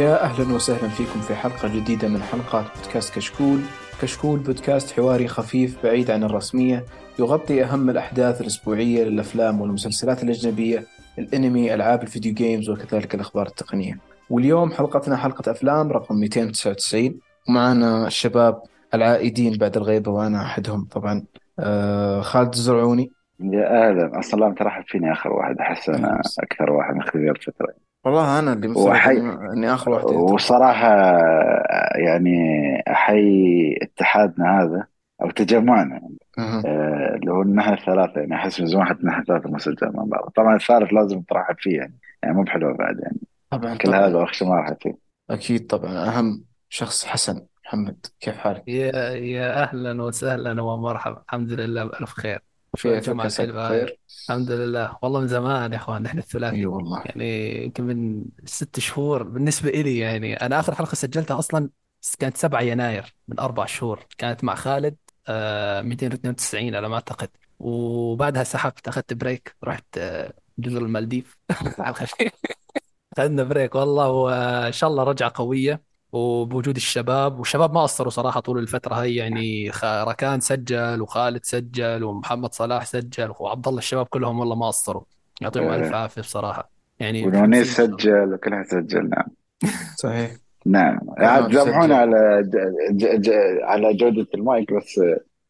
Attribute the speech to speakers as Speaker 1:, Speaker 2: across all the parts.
Speaker 1: يا أهلا وسهلا فيكم في حلقة جديدة من حلقات بودكاست كشكول. كشكول بودكاست حواري خفيف بعيد عن الرسمية يغطي أهم الأحداث الأسبوعية للأفلام والمسلسلات الأجنبية الأنمي ألعاب الفيديو جيمز وكذلك الأخبار التقنية. واليوم حلقتنا حلقة أفلام رقم 299 ومعنا الشباب العائدين بعد الغيبة وأنا أحدهم طبعا. آه خالد الزرعوني.
Speaker 2: يا أهلا. أصلا ترحب فيني آخر واحد. أحس أنا أكثر واحد مخذي الفترة
Speaker 1: والله أنا اللي مستغرب
Speaker 2: وحي
Speaker 1: إني- آخر واحد
Speaker 2: وصراحة يعني أحيي اتحادنا هذا أو تجمعنا.
Speaker 1: أها.
Speaker 2: آه، اللي هو النحن الثلاثة يعني أحس من زمان حتى نحن ثلاثة مسجل مع بعض. طبعا الثالث لازم ترحب فيه يعني. يعني مو بحلوة بعد يعني.
Speaker 1: طبعا
Speaker 2: كل
Speaker 1: طبعا.
Speaker 2: هذا واخشى ما ارحب فيه
Speaker 1: أكيد طبعا. أهم شخص حسن. محمد كيف حالك؟
Speaker 3: يا يا أهلا وسهلا ومرحبا. الحمد لله بألف خير.
Speaker 1: كيفك
Speaker 3: الجماعة
Speaker 1: عساك
Speaker 3: الحلوة
Speaker 1: بخير؟
Speaker 3: الحمد لله. والله من زمان يا إخوان نحن
Speaker 1: اي
Speaker 3: الثلاثي
Speaker 1: والله.
Speaker 3: يعني يمكن من ست شهور بالنسبة إلي يعني أنا آخر حلقة سجلتها أصلا كانت 7 يناير من أربع شهور. كانت مع خالد آه 292 على ما أعتقد. وبعدها سحبت أخذت break رحت آه جزر المالديف. على الخفيف أخذنا break والله وإن شاء الله رجعة قوية. وبوجود الشباب والشباب ما قصروا صراحة طول الفترة هي يعني ركان سجل وخالد سجل ومحمد صلاح سجل وعبد الله الشباب كلهم والله ما قصروا. يعطيهم ألف
Speaker 2: آه،
Speaker 3: عافية بصراحة. يعني إن الله
Speaker 2: سجل وكلها سجل نعم.
Speaker 1: صحيح.
Speaker 2: نعم. عاد سامحونا على ج... ج... ج... على جودة المايك بس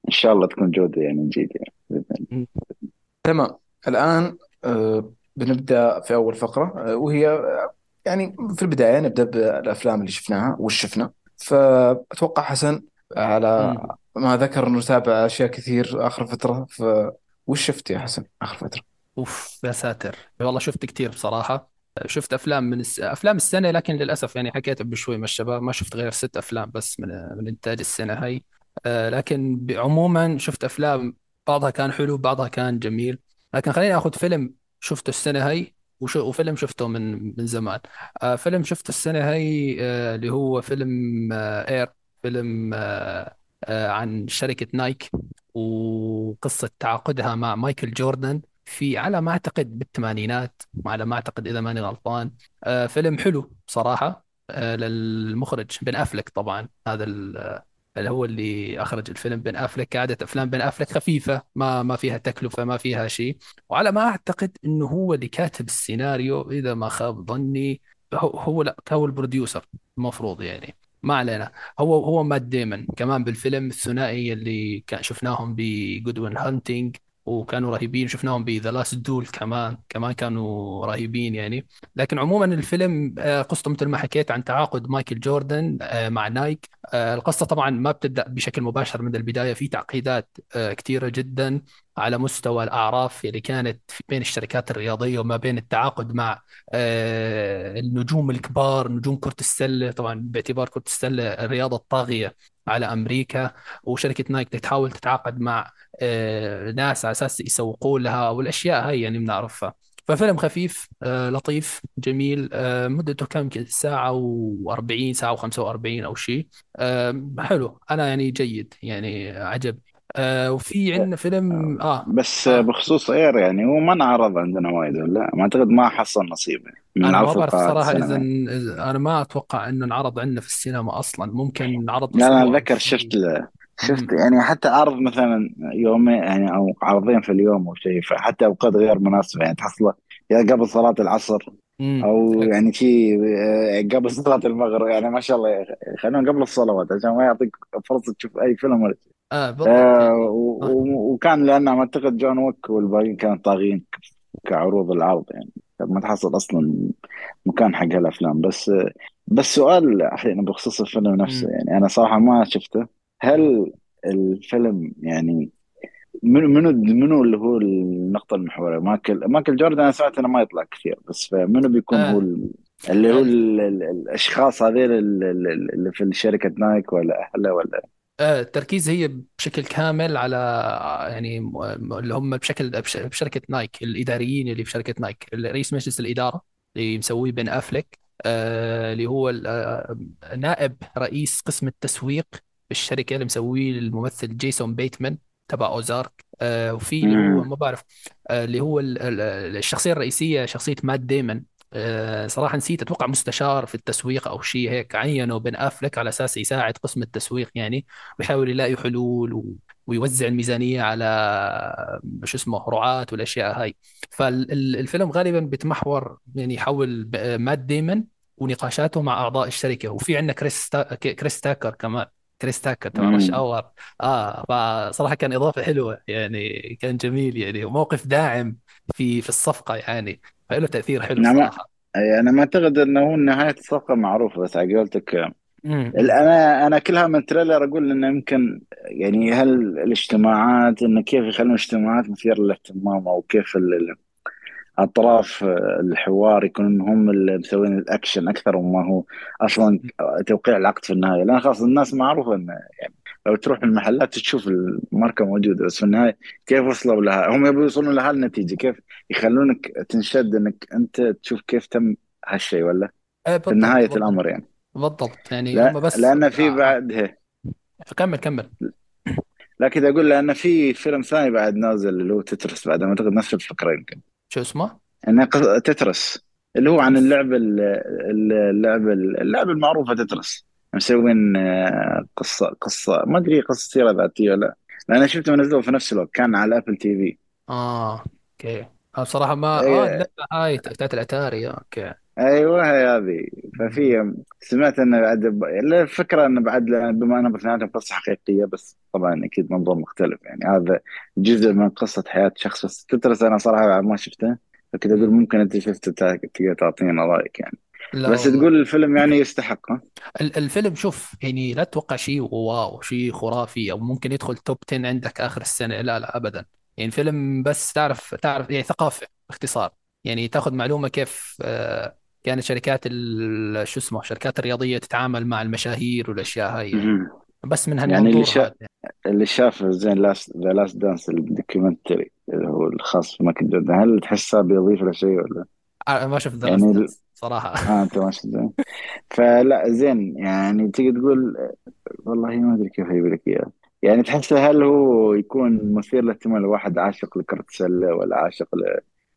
Speaker 2: إن شاء الله تكون جودة يعني نجيد يعني.
Speaker 1: تمام. الآن آه، بنبدأ في أول فقرة آه، وهي يعني في البداية نبدأ بالأفلام اللي شفناها وش شفنا؟ فأتوقع حسن على. ما ذكر إنه تابع أشياء كثير آخر فترة فوش شفت يا حسن آخر فترة؟
Speaker 3: أوف يا ساتر. والله شفت كثير بصراحة. شفت أفلام من الس... أفلام السنة لكن للأسف يعني حكيت بشوي مع الشباب ما شفت غير ست أفلام بس من من إنتاج السنة هاي. آه، لكن عموما شفت أفلام بعضها كان حلو بعضها كان جميل. لكن خليني آخذ فيلم شفته السنة هاي. وش... وفيلم شفته من من زمان. آه، فيلم شفته السنة هاي آه، اللي هو فيلم اير فيلم آه، آه، عن شركة نايك وقصة تعاقدها مع مايكل جوردن في على ما أعتقد بالثمانينات على ما أعتقد إذا ماني غلطان. فيلم حلو بصراحه للمخرج بن أفلك طبعا هذا اللي هو اللي أخرج الفيلم بن افلك كعاده أفلام بن افلك خفيفة ما ما فيها تكلفة ما فيها شيء. وعلى ما أعتقد إنه هو اللي كاتب السيناريو إذا ما خاب ظني هو هو لا هو البروديوسر المفروض يعني. ما علينا. هو هو مات ديمون كمان بالفيلم الثنائي اللي كان شفناهم ب Good Will Hunting. وكانوا رهيبين شفناهم ب The Last Duel كمان كمان كانوا رهيبين يعني. لكن عموما الفيلم آه، قصته مثل ما حكيت عن تعاقد مايكل جوردن آه، مع نايك. آه، القصة طبعا ما بتبدأ بشكل مباشر من البداية في تعقيدات كثيرة جدا على مستوى الأعراف اللي كانت بين الشركات الرياضية وما بين التعاقد مع النجوم الكبار نجوم كرة السلة. طبعا باعتبار كرة السلة الرياضة الطاغية. على أمريكا وشركة نايك تحاول تتعاقد مع آه، ناس على أساس يسوقوا لها والأشياء هاي يعني بنعرفها. ففيلم خفيف آه، لطيف جميل آه، مدته كم؟ ساعة و40 ساعة و45 أو شيء حلو. أنا يعني جيد يعني عجبني. آه، وفي عندنا فيلم آه
Speaker 2: بس
Speaker 3: آه
Speaker 2: بخصوص اير يعني هو ما انعرض عندنا وايد ولا ما اعتقد ما حصل نصيب يعني من
Speaker 3: أنا ما بعرف
Speaker 2: القاعات
Speaker 3: صراحة إذا
Speaker 2: السينما
Speaker 3: إذا- أنا ما أتوقع إنه انعرض عندنا في السينما أصلا ممكن انعرض
Speaker 2: لا
Speaker 3: أسبوع أو
Speaker 2: أتذكر شفت له شفت
Speaker 3: مم.
Speaker 2: يعني حتى عرض مثلا يومين يعني أو عرضين في اليوم أو شيء فحتى أوقات غير مناسبة يعني تحصله يا قبل صلاة العصر
Speaker 3: مم.
Speaker 2: أو يعني شيء آه، قبل صلاة المغرب يعني ما شاء الله. خلونا قبل الصلوات عشان ما يعطيك فرصة تشوف أي فيلم ولا شيء
Speaker 3: آه بالضبط
Speaker 2: آه
Speaker 3: يعني آه.
Speaker 2: وكان لأنه أعتقد جون ويك والباقيين كانوا طاغين كعروض العرض يعني ما تحصل أصلا مكان حق هالأفلام بس بس سؤال أحيانا بخصوص الفيلم نفسه
Speaker 3: مم.
Speaker 2: يعني أنا صراحة ما شفته. هل الفيلم يعني منو منو منو اللي هو النقطة المحوريه مايكل مايكل جوردن أنا سمعت إنه ما يطلع كثير بس فمنو بيكون هو
Speaker 3: آه
Speaker 2: ال- اللي هو
Speaker 3: ال-
Speaker 2: ال- ال- الأشخاص هذيل ال- ال- اللي في شركة نايك ولا أهله ولا
Speaker 3: آه، التركيز هي بشكل كامل على يعني م- م- اللي هم بشكل بش- بشركة نايك الإداريين اللي في شركة نايك. رئيس مجلس الإدارة اللي مسويه بن أفلك آه، اللي هو ال- آه، نائب رئيس قسم التسويق بالشركة اللي مسويه الممثل جيسون بيتمان تبع أوزارك. آه، وفي اللي هو. ما بعرف آه، اللي هو ال- ال- الشخصية الرئيسية شخصية مات ديمون. آه، صراحة نسيت أتوقع مستشار في التسويق أو شيء هيك عينه بن أفلك على أساس يساعد قسم التسويق يعني ويحاول يلاقي حلول و... ويوزع الميزانية على شو اسمه رعاة والأشياء هاي. فالفيلم غالبا بيتمحور يعني حول مات ديمون ونقاشاته مع أعضاء الشركة. وفي عندنا كريس تا... كريس تاكر كمان كريس تاكر تبع
Speaker 2: Rush
Speaker 3: Hour آه فصراحة كان إضافة حلوة يعني كان جميل يعني وموقف داعم في في الصفقة يعني. فله تأثير حلو صراحة.
Speaker 2: أي أنا ما أعتقد إنه هو نهاية الصفقة معروفة بس على قولتك أنا أنا كلها من تريلر أقول إنه يمكن يعني هل الاجتماعات انه كيف يخلون اجتماعات مثيرة للاهتمام أو كيف أطراف الحوار يكونون هم اللي مسوين الأكشن أكثر مما هو أصلا توقيع العقد في النهاية. لأن خلاص الناس معروفة إنه يعني لو تروح المحلات تشوف الماركة موجودة بس في النهاية كيف وصلوا لها؟ هم يبغوا يوصلون لها النتيجة كيف؟ يخلونك تنشد إنك أنت تشوف كيف تم هالشيء ولا؟
Speaker 3: إيه
Speaker 2: في نهاية
Speaker 3: بالضبط.
Speaker 2: الأمر يعني.
Speaker 3: بالضبط. يعني هم
Speaker 2: لا
Speaker 3: بس
Speaker 2: لأن في
Speaker 3: آه.
Speaker 2: بعد هي
Speaker 3: كمل كمل.
Speaker 2: لكن أقول لأن في فيلم ثاني بعد نازل اللي هو تترس بعد ما أعتقد نفس الفكرة يمكن.
Speaker 3: شو اسمه؟
Speaker 2: إنه قص- Tetris. اللي هو عن اللعبه اللعبه اللعبه المعروفة Tetris. مسوين آه، قصة قصة ما أدري قصة سيرة ذاتية ولا لأن أنا شفته منزله في نفس الوقت كان على Apple TV
Speaker 3: آه okay. أنا بصراحة ما آه
Speaker 2: أي-
Speaker 3: اللعبة هاي بتاعت الأتاري آه، okay.
Speaker 2: أيوه هي هذه. ففي سمعت إنه بعد الفكرة إنه بعد بما إنه باثنيناتهم قصة حقيقية بس طبعا أكيد منظور مختلف. يعني هذا جزء من قصة حياة شخص بس تترس أنا صراحة ما شفته فكنت أقول
Speaker 3: مم.
Speaker 2: ممكن أنت شفته تقدر تعطينا رأيك يعني.
Speaker 3: لا
Speaker 2: بس
Speaker 3: والله.
Speaker 2: تقول الفيلم يعني يستحق ها؟
Speaker 3: ال- الفيلم شوف يعني لا تتوقع شيء واو شيء خرافي أو ممكن يدخل توب 10 عندك آخر السنة لا لا ابدا. يعني فيلم بس تعرف تعرف يعني ثقافة باختصار. يعني تاخذ معلومة كيف آه، كانت شركات شو اسمه شركات الرياضية تتعامل مع المشاهير والأشياء هاي يعني. بس من
Speaker 2: يعني اللي
Speaker 3: هالمنظور
Speaker 2: شاف اللي شاف زين last The Last Dance ال documentary اللي هو الخاص جوردن هل تحسه بيضيف له شيء ولا؟
Speaker 3: آه، ما شفت ذا
Speaker 2: يعني ال-
Speaker 3: صراحة.
Speaker 2: آه أنت ما شفته فلا زين يعني تيجي تقول والله ما أدري كيف يجيب لك إياه. يعني تحس هل هو يكون مثير للاهتمام لواحد عاشق لكرة السلة ولا عاشق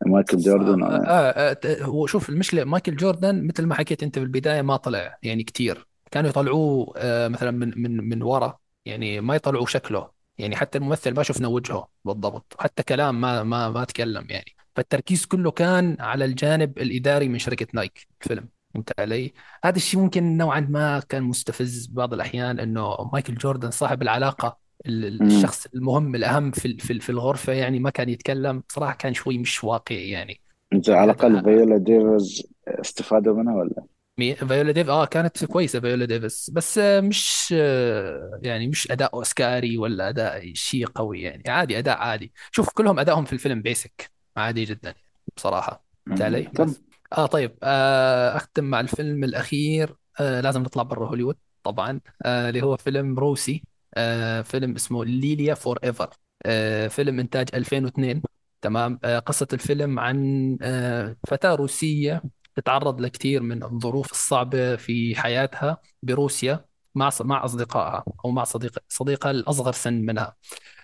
Speaker 2: لمايكل
Speaker 3: آه
Speaker 2: جوردن؟
Speaker 3: آه
Speaker 2: ولا
Speaker 3: آه آه، هو شوف المشكلة مايكل جوردن مثل ما حكيت أنت في البداية ما طلع يعني كتير. كانوا يطلعوه آه مثلا من من من ورا يعني ما يطلعوا شكله. يعني حتى الممثل ما شفنا وجهه بالضبط وحتى كلام ما ما ما تكلم يعني. فالتركيز كله كان على الجانب الإداري من شركة نايك الفيلم. فهمت علي؟ هذا الشيء ممكن نوعا ما كان مستفز بعض الأحيان إنه مايكل جوردن صاحب العلاقة ال- ال-
Speaker 2: مم.
Speaker 3: الشخص المهم الأهم في في ال- في الغرفة يعني ما كان يتكلم. صراحة كان شوي مش واقعي يعني.
Speaker 2: إنت على الأقل فيولا ديفيز استفادوا منها ولا؟
Speaker 3: مي- فيولا ديف آه كانت كويسة فيولا ديفيس بس آه، مش آه، يعني مش أداء أوسكاري ولا أداء شيء قوي يعني. عادي أداء عادي. شوف كلهم ادائهم في الفيلم basic عادي جدا بصراحه فهمت. علي
Speaker 2: طب
Speaker 3: آه طيب آه أختم مع الفيلم الأخير. آه لازم نطلع برا هوليوود طبعا. آه اللي هو فيلم روسي. آه فيلم اسمه Lilya 4-ever آه فيلم إنتاج 2002 تمام؟ آه قصة الفيلم عن آه فتاة روسية تتعرض لكثير من الظروف الصعبة في حياتها بروسيا مع مع أصدقائها أو مع صديق صديقها الأصغر سن منها.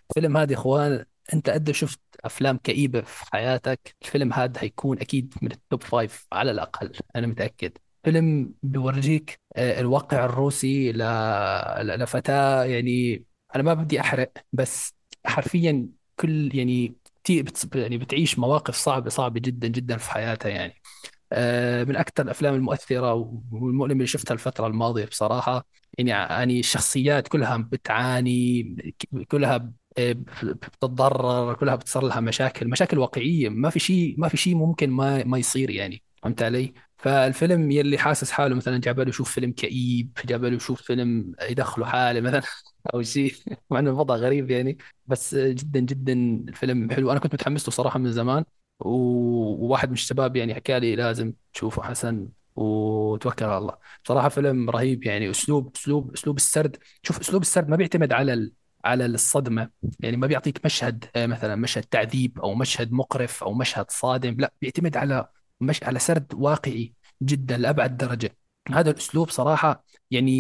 Speaker 3: الفيلم هذا يا أنت قد شفت أفلام كئيبة في حياتك؟ الفيلم هذا هيكون أكيد من ال top five على الأقل أنا متأكد. فيلم بيورجيك آه، الواقع الروسي ل... ل- لفتاة يعني أنا ما بدي أحرق بس حرفيا كل يعني يعني بتعيش مواقف صعبة صعبة جدا جدا في حياتها يعني. آه، من أكثر الأفلام المؤثرة والمؤلمة اللي شفتها الفترة الماضية بصراحة يعني يعني الشخصيات كلها بتعاني كلها بتتضرر كلها بتصير لها مشاكل مشاكل واقعية. ما في شيء ما في شيء ممكن ما ما يصير يعني فهمت علي؟ فالفيلم يلي حاسس حاله مثلا جاب يشوف فيلم كئيب جاب يشوف فيلم يدخله حالة مثلا أو شيء مع إنه الوضع غريب يعني. بس جدا جدا الفيلم حلو. أنا كنت متحمس له صراحة من زمان وواحد من الشباب يعني حكى لي لازم تشوفه حسن وتوكل على الله. بصراحة فيلم رهيب يعني. أسلوب أسلوب أسلوب السرد. شوف أسلوب السرد ما بيعتمد على. على الصدمة. يعني ما بيعطيك مشهد آه، مثلا مشهد تعذيب أو مشهد مقرف أو مشهد صادم لا بيعتمد على مش على سرد واقعي جدا لأبعد درجة. هذا الأسلوب صراحة يعني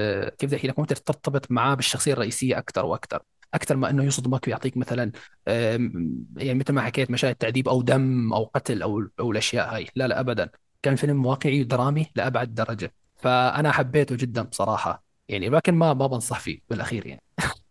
Speaker 3: آه، كيف بدي أحكي لك ممكن ترتبط معاه بالشخصية الرئيسية أكثر وأكثر أكثر ما إنه يصدمك ويعطيك مثلا يعني مثل ما حكيت مشاهد تعذيب أو دم أو قتل أو أو الأشياء هاي. لا لا ابدا. كان فيلم واقعي درامي لأبعد درجة. فأنا حبيته جدا بصراحه يعني لكن ما ما بنصح فيه بالأخير يعني.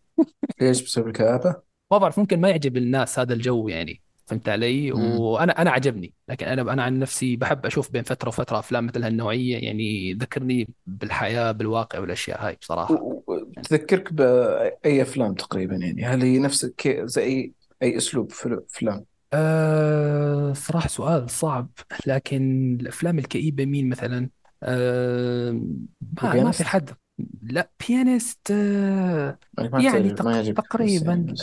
Speaker 1: ليش بسبب الكآبة؟
Speaker 3: ما بعرف ممكن ما يعجب الناس هذا الجو يعني فهمت علي
Speaker 1: مم.
Speaker 3: وأنا أنا عجبني لكن أنا أنا عن نفسي بحب أشوف بين فترة وفترة أفلام مثل هالنوعية يعني ذكرني بالحياة بالواقع والأشياء هاي بصراحة
Speaker 1: و- تذكرك بأي أفلام تقريبا يعني هل هي نفس زي أسلوب فل- أفلام؟
Speaker 3: أه صراحة سؤال صعب لكن الأفلام الكئيبة مين مثلا أه ما ما في؟ حد لا Pianist أه
Speaker 1: يعني ما
Speaker 3: يعني
Speaker 1: تعجب ما
Speaker 3: تق
Speaker 1: يعجبك بس
Speaker 3: تقريبا؟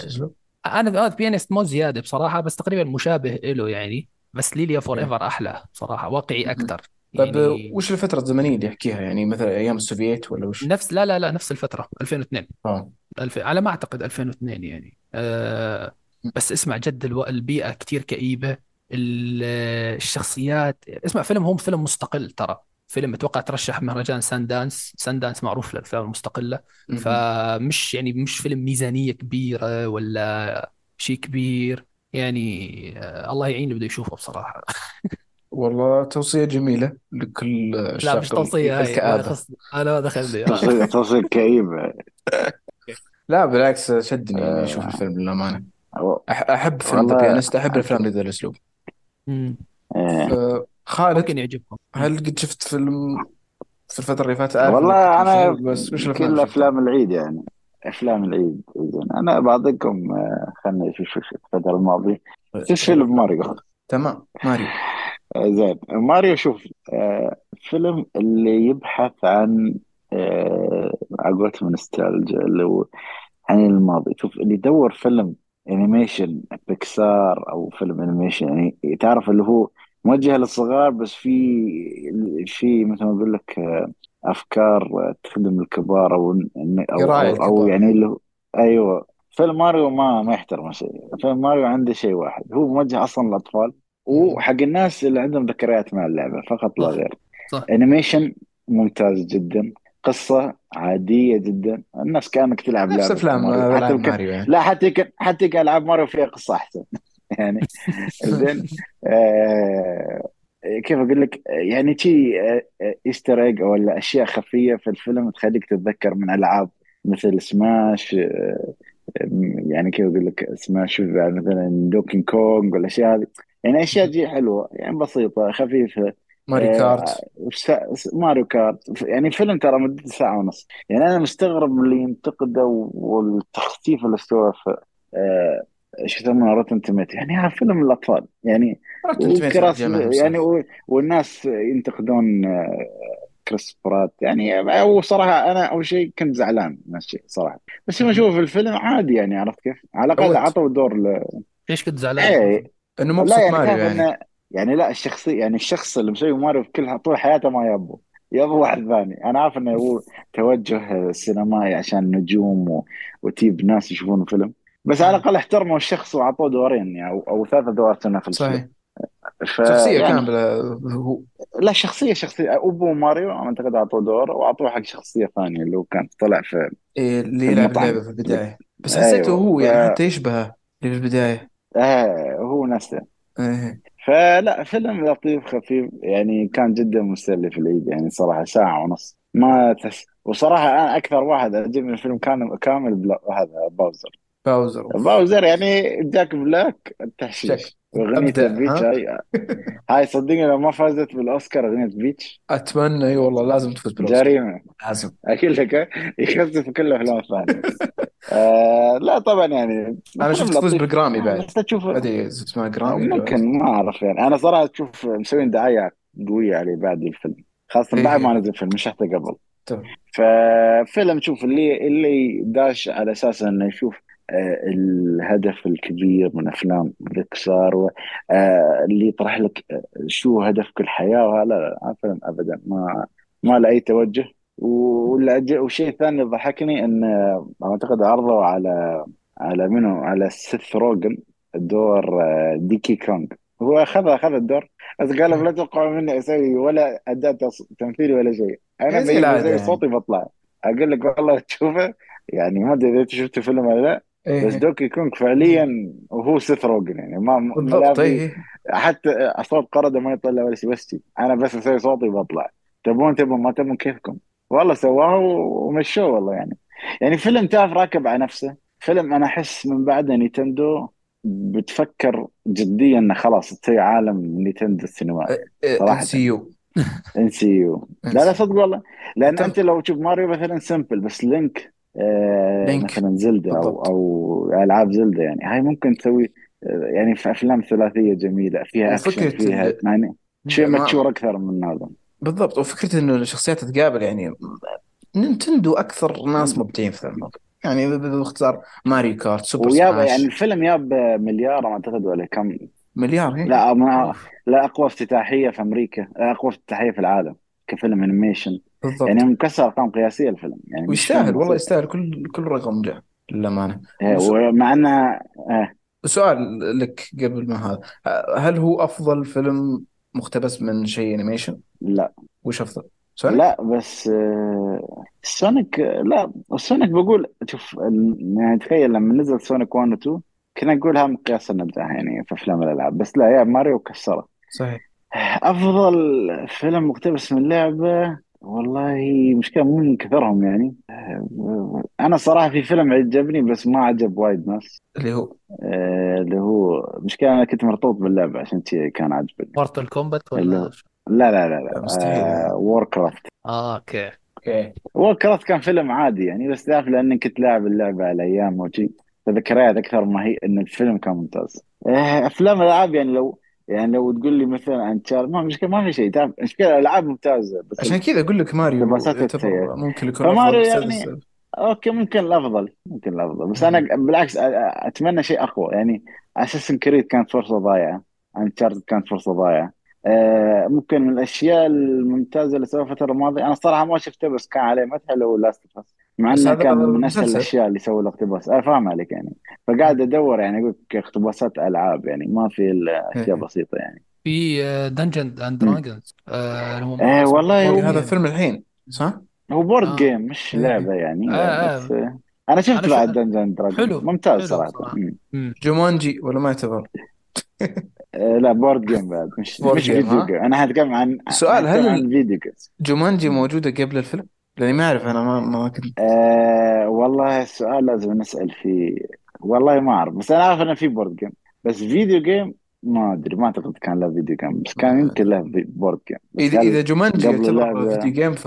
Speaker 3: أنا أه Pianist مو زيادة بصراحة بس تقريبا مشابه له يعني بس Lilya for
Speaker 1: إيه.
Speaker 3: ever أحلى بصراحة واقعي. أكثر
Speaker 1: طيب
Speaker 3: يعني
Speaker 1: وش الفترة الزمنية اللي يحكيها يعني مثلا أيام السوفييت ولا وش؟
Speaker 3: نفس لا لا لا نفس الفترة 2002
Speaker 1: آه
Speaker 3: ألف... على ما أعتقد 2002 يعني أه بس اسمع جد ألو... البيئة كتير كئيبة ال- الشخصيات اسمع فيلم هم فيلم مستقل ترى فيلم أتوقع ترشح مهرجان سان دانس سان دانس معروف للأفلام
Speaker 1: المستقلة.
Speaker 3: فمش يعني مش فيلم ميزانية كبيرة ولا شيء كبير. يعني آه الله يعين اللي بده يشوفه بصراحة.
Speaker 1: والله توصية جميلة لكل
Speaker 3: لا مش توصية
Speaker 1: الكآبة
Speaker 3: أنا ما دخلني آه.
Speaker 2: تصير تصير كئيب
Speaker 1: لا بالعكس شدني إني أشوف
Speaker 2: آه،
Speaker 1: الفيلم أح- أحب فيلم
Speaker 2: The
Speaker 1: Pianist أحب الأفلام بهذا الأسلوب. فخالد
Speaker 3: ممكن يعجبكم.
Speaker 1: هل قد شفت فيلم في الفترة اللي فاتت؟
Speaker 2: والله أنا
Speaker 1: مشغول بس وش الأفلام
Speaker 2: كل؟ أفلام العيد يعني. أفلام العيد زين أنا بعطيكم آه، خلني أشوف شوف الفترة الماضية. شفت فيلم ماريو.
Speaker 1: تمام. ماريو.
Speaker 2: زين. ماريو شوف آه، فيلم اللي يبحث عن آه، على قولتهم نوستالجيا اللي هو عن الماضي. شوف اللي يدور فيلم animation Pixar أو فيلم animation يعني تعرف اللي هو موجه للصغار بس في في مثل ما أقول لك آه، أفكار آه، تخدم الكبار أو أو
Speaker 1: أو
Speaker 2: يعني اللي هو أيوه. فيلم ماريو ما ما يحترم شيء فيلم ماريو عنده شيء واحد. هو موجه أصلا
Speaker 1: للأطفال.
Speaker 2: وحق الناس اللي عندهم ذكريات مع اللعبة فقط لا غير.
Speaker 3: صح.
Speaker 2: animation ممتاز جدا قصة عادية جدا. الناس كأنك تلعب
Speaker 1: نفس أفلام
Speaker 2: ماريو. حتى
Speaker 1: ماريو يعني.
Speaker 2: لا حتى يمكن حتى ألعاب ماريو فيها قصة أحسن. يعني. زين آه كيف أقول لك؟ يعني شي آه Easter egg ولا أشياء خفية في الفيلم تخليك تتذكر من ألعاب مثل سماش آه يعني كيف أقول لك؟ Smash مثلا Donkey Kong والاشياء هذه. يعني أشياء جي حلوة يعني بسيطة خفيفة.
Speaker 1: ماري
Speaker 2: آه،
Speaker 1: Kart
Speaker 2: س- ماريو Kart يعني فيلم ترى مدته ساعة ونص. يعني أنا مستغرب اللي ينتقده والتخطيف اللي استوى في آه، شو يسمونه Rotten Tomato يعني هذا فيلم الأطفال. يعني
Speaker 1: معهم
Speaker 2: يعني و- والناس ينتقدون آه، كريس برات. يعني هو صراحة أنا أول شيء كنت زعلان من الشيء صراحة. بس لما. أشوف الفيلم عادي يعني عرفت كيف؟ على
Speaker 1: عودت
Speaker 2: عطوا دور ل...
Speaker 3: ليش كنت زعلان؟
Speaker 2: إيه.
Speaker 1: إنه مو
Speaker 2: لا يعني
Speaker 1: ماريو يعني.
Speaker 2: انه يعني لا الشخصي يعني الشخص اللي مسوي ماريو في كل طول حياته ما يبو يبو واحد ثاني. أنا عارف إنه هو توجه سينمائي عشان نجوم و... وتجيب ناس يشوفون الفيلم. بس على. الأقل احترموا الشخص وأعطوه دورين يعني أو, أو ثلاث ادوار سنه في الفيلم
Speaker 1: صحيح. شخصية
Speaker 2: فيعني
Speaker 1: كاملة هو
Speaker 2: لا شخصية شخصية. أبو ماريو أعتقد أعطوه دور وأعطوه حق شخصية ثانية اللي هو كان طلع في
Speaker 1: إيه اللي يلعب اللعبة في البداية. بس حسيته
Speaker 2: أيوه
Speaker 1: هو
Speaker 2: ف
Speaker 1: يعني حتى يشبهه اللي في البداية.
Speaker 2: آه هو نفسه.
Speaker 1: إيه.
Speaker 2: فلا فيلم لطيف خفيف يعني كان جدا مسلي في العيد يعني صراحة ساعة ونص. ما تحس وصراحة أنا أكثر واحد عجبني الفيلم كان كامل بلا... هذا باوزر
Speaker 1: باوزر.
Speaker 2: باوزر يعني جاك بلاك التحشيش. وأغنيته
Speaker 1: أبدع
Speaker 2: بيتش
Speaker 1: ها؟
Speaker 2: هاي. هاي صدقني لو ما فازت بالأوسكار أغنية بيتش
Speaker 1: أتمنى إي والله لازم تفوز بالأوسكار.
Speaker 2: جريمة.
Speaker 1: لازم.
Speaker 2: أقول لك يخسف في كل الأفلام الثانية آه لا طبعا يعني فيلم
Speaker 1: شفت تفوز بالجرامي بعد.
Speaker 2: بس تشوف
Speaker 1: ما اسمها جرامي.
Speaker 2: ممكن ما أعرف يعني. أنا صراحة تشوف مسوين دعاية قوية عليه بعد الفيلم. خاصة بعد ما
Speaker 1: إيه
Speaker 2: نزل الفيلم مش حتى قبل.
Speaker 1: تمام
Speaker 2: ففيلم شوف اللي اللي داش على أساس إنه يشوف الهدف الكبير من أفلام بيكسار آه، اللي يطرح لك آه، شو هدفك الحياة وهذا لا فيلم ابدا. ما ما له أي توجه. والشيء الثاني اللي ضحكني انه أعتقد عرضوا على على منو؟ على سيث روجن دور آه، ديكي كونغ. هو اخذ أخذ الدور بس قال لا تتوقعوا مني أسوي ولا أداء تمثيلي ولا شيء.
Speaker 1: أنا زي
Speaker 2: بسوي صوتي بطلع. أقول لك والله تشوفه يعني ما أدري إذا شفت الفيلم ولا لا.
Speaker 1: إيه.
Speaker 2: بس Donkey Kong فعليا وهو سيث روجن يعني ما ما لا
Speaker 1: بالضبط
Speaker 2: في
Speaker 1: إيه.
Speaker 2: حتى صوت قردة ما يطلع ولا شيء بس. أنا بس أسوي صوتي بطلع تبون تبون ما تبون كيفكم. والله سواه ومشوه والله يعني. يعني فيلم تعرف راكب على نفسه. فيلم أنا أحس من بعده نينتندو بتفكر جديا إنه خلاص تسوي عالم نينتندو السينمائي.
Speaker 1: N
Speaker 2: صراحة. CU. NCU. لا لا صدق والله. لأن
Speaker 1: تم-
Speaker 2: أنت لو تشوف ماريو مثلا simple بس لينك
Speaker 1: لينك.
Speaker 2: مثلا زلدة أو
Speaker 1: بالضبط.
Speaker 2: أو ألعاب زلدة يعني. هاي ممكن تسوي آه، يعني في أفلام ثلاثية جميلة فيها أكشن
Speaker 1: وفكرة
Speaker 2: فيها يعني شيء
Speaker 1: ما-
Speaker 2: mature أكثر من هذا.
Speaker 1: بالضبط. وفكرة إنه الشخصيات تتقابل يعني نينتندو أكثر ناس مبدعين في ذا الموضوع يعني ب- ب- باختصار ماريو Kart Super
Speaker 2: وياب
Speaker 1: Smash.
Speaker 2: يعني الفيلم ياب مليار أعتقد ولا كم.
Speaker 1: مليار هي؟
Speaker 2: لا ما لا أقوى افتتاحية في أمريكا أقوى افتتاحية في العالم. كفيلم animation
Speaker 1: بالضبط.
Speaker 2: يعني مكسر أرقام قياسية الفيلم. يعني
Speaker 1: ويستاهل والله. يستاهل. كل كل رقم جاء للأمانة.
Speaker 2: إيه، ومع انها آه،
Speaker 1: سؤال لك قبل ما هذا. هل هو أفضل فيلم مقتبس من شيء animation؟
Speaker 2: لا.
Speaker 1: وش أفضل؟ سونيك؟
Speaker 2: لا بس آه، سونيك لا سونيك بقول شوف يعني تخيل لما نزل سونيك 1 و 2 كنا نقول هم مقياس النجاح يعني في أفلام الألعاب. بس لا يا ماريو كسره.
Speaker 1: صحيح.
Speaker 2: أفضل فيلم مقتبس من لعبة والله مشكلة مو من كثرهم يعني. آه، أنا صراحة في فيلم عجبني بس ما عجب وايد ناس.
Speaker 1: اللي هو؟
Speaker 2: آه، اللي هو مشكلة أنا كنت مرتبط باللعبة عشان كذا كان عاجبني.
Speaker 3: Mortal
Speaker 2: Kombat
Speaker 3: ولا
Speaker 2: لا لا لا
Speaker 1: لا، مستحيل.
Speaker 2: آه
Speaker 3: Warcraft آه
Speaker 1: okay.
Speaker 2: okay. Warcraft كان فيلم عادي يعني بس تعرف لأني كنت لاعب اللعبة على أيام وشي فذكريات أكثر ما هي إن الفيلم كان ممتاز. آه، أفلام الألعاب يعني لو يعني لو تقول لي مثلا Unchar ما مشكلة ما في شيء. تعرف مشكلة الألعاب ممتازة بس
Speaker 1: عشان كذا أقول لك ماريو. ممكن يكون
Speaker 2: فماريو
Speaker 1: أفضل
Speaker 2: يعني okay ممكن الأفضل ممكن الأفضل. بس أنا بالعكس أتمنى شيء أقوى. يعني Assassin's Creed كانت فرصة ضايعة Uncharted كانت فرصة ضايعة. آه ممكن من الأشياء الممتازة اللي سووها الفترة الماضية أنا الصراحه ما شفته بس كان عليه مدح اللي هو Last of مع
Speaker 1: بس إنه
Speaker 2: كان من
Speaker 1: أسهل.
Speaker 2: الأشياء اللي سووا الاقتباس أنا فاهم عليك يعني فقاعد أدور يعني أقول لك اقتباسات ألعاب يعني ما في إلا أشياء
Speaker 1: إيه.
Speaker 2: بسيطة يعني
Speaker 3: في دنجن
Speaker 2: and.
Speaker 3: Dragons
Speaker 2: إيه، والله هو-
Speaker 1: هذا فيلم الحين صح؟
Speaker 2: هو board
Speaker 3: آه.
Speaker 2: game مش
Speaker 1: إيه.
Speaker 2: لعبة يعني
Speaker 3: آه،
Speaker 2: بس آه
Speaker 3: أنا شفت
Speaker 2: بعد Dungeon Dragon
Speaker 3: حلو،
Speaker 2: ممتاز
Speaker 3: حلو صراحة
Speaker 2: صراحة.
Speaker 1: جومانجي ولا ما يعتبر؟
Speaker 2: آه، لا board game بعد مش مش
Speaker 1: video؟
Speaker 2: game أنا هتكلم عن
Speaker 1: سؤال، هل
Speaker 2: عن video game
Speaker 1: جومانجي موجودة قبل الفيلم؟ لأني ما أعرف أنا ما ما كنت
Speaker 2: آه والله السؤال لازم نسأل فيه. والله ما أعرف بس أنا عارف إنه في board game بس video game ما أدري ما أعتقد كان له video game بس كان
Speaker 1: ما
Speaker 2: يمكن له board game
Speaker 1: اذا إذا جومانجي
Speaker 2: قبل
Speaker 1: يعتبر video game ف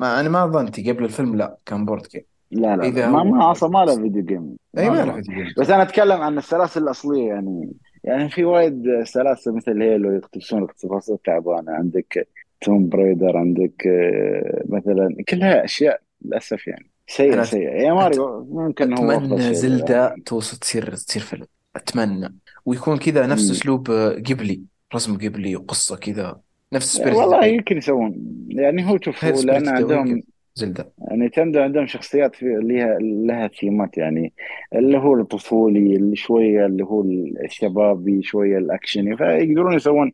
Speaker 1: ما أنا ما ظنتي قبل الفيلم لا كان board game
Speaker 2: لا لا,
Speaker 1: إذا.
Speaker 2: ما, ما أصلا ما له video game
Speaker 1: إي ما له. video game
Speaker 2: بس أنا أتكلم عن السلاسل الأصلية يعني يعني في وايد سلاسل مثل هيلو يقتبسون اقتباسات تعبانة. عندك Tomb Raider عندك آه، مثلا كلها أشياء للأسف يعني. سيئة
Speaker 1: أنا
Speaker 2: سيئة. يا ماريو ممكن هو أتمنى
Speaker 1: Zelda توصل تصير تصير فيلم. أتمنى. ويكون كذا نفس. أسلوب قبلي. رسم قبلي وقصه كذا. نفس
Speaker 2: يعني
Speaker 1: spirit
Speaker 2: والله يمكن يسوون. يعني هو شوف هو لأن عندهم
Speaker 1: زلدة
Speaker 2: نينتندو عندهم شخصيات في لها لها ثيمات يعني. اللي هو الطفولي اللي شوية اللي هو الشبابي شوية الأكشني. فيقدرون يسوون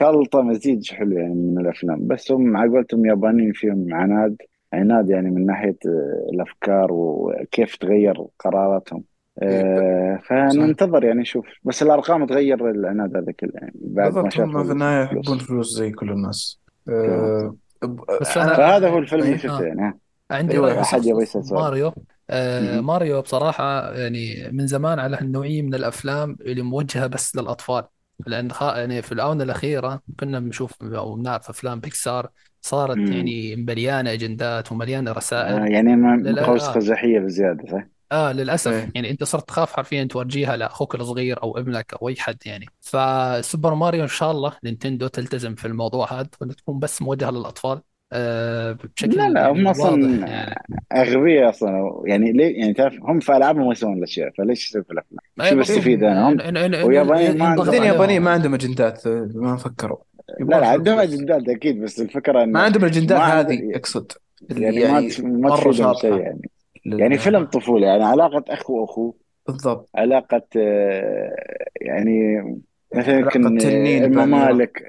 Speaker 2: خلطة مزيج حلو يعني من الأفلام بس هم على قولتهم يابانيين فيهم عناد عناد يعني من ناحية آه، الأفكار وكيف تغير قراراتهم آه، فننتظر يعني نشوف بس الأرقام تغير العناد هذا كله يعني بعد ما
Speaker 1: بالضبط هم
Speaker 2: شافوا
Speaker 1: في النهايه. يحبون فلوس زي كل الناس أه ب-
Speaker 3: بس
Speaker 1: أنا-
Speaker 3: أنا-
Speaker 2: فهذا هو الفيلم اللي
Speaker 3: آه.
Speaker 2: شفته يعني.
Speaker 3: عندي
Speaker 1: أيوة،
Speaker 3: رأي
Speaker 2: أحد يبغى يسأل سؤال.
Speaker 3: ماريو آه. ماريو بصراحة يعني من زمان على هالنوعية من الأفلام اللي موجهة بس للأطفال لأن خ... يعني في الآونة الأخيرة كنا بنشوف أو بنعرف أفلام بيكسار صارت
Speaker 2: مم.
Speaker 3: يعني مليانة أجندات ومليانة
Speaker 2: آه
Speaker 3: رسائل
Speaker 2: يعني ما
Speaker 3: لا، لا،
Speaker 2: متخوش
Speaker 3: آه.
Speaker 2: قزحيه بزيادة صح؟
Speaker 3: آه للأسف
Speaker 1: إيه.
Speaker 3: يعني أنت صرت تخاف حرفيا تورجيها لأخوك الصغير أو ابنك أو أي حد يعني فسوبر ماريو إن شاء الله نينتندو تلتزم في الموضوع هذا وانها تكون بس موجهة للأطفال آه بشكل
Speaker 2: لا لا
Speaker 3: يعني
Speaker 2: هم أصلا
Speaker 3: واضح يعني
Speaker 2: أغبياء أصلا يعني ليه يعني تعرف هم في العابهم ما يسوون الأشياء فليش يسوي في الأفلام؟
Speaker 3: أي
Speaker 2: شو
Speaker 3: بالضبط.
Speaker 2: بستفيد أنا هم
Speaker 3: إن- إن- إن-
Speaker 2: واليابانيين ما
Speaker 3: ينضغط
Speaker 2: عندهم-
Speaker 1: بعدين
Speaker 3: عليهم.
Speaker 1: اليابانيين ما عندهم أجندات ما فكروا
Speaker 2: لا لا عندهم
Speaker 1: فلوس.
Speaker 2: أجندات أكيد بس الفكرة انه
Speaker 1: ما عندهم الأجندات
Speaker 2: ما عند-
Speaker 1: هذه أقصد اللي
Speaker 2: يعني ما تف- ما
Speaker 1: مرة
Speaker 2: تفيدهم. شيء يعني
Speaker 1: لل-
Speaker 2: يعني فيلم طفولي يعني علاقة اخ واخوه
Speaker 1: بالضبط
Speaker 2: علاقة آه، يعني مثلا يمكن الممالك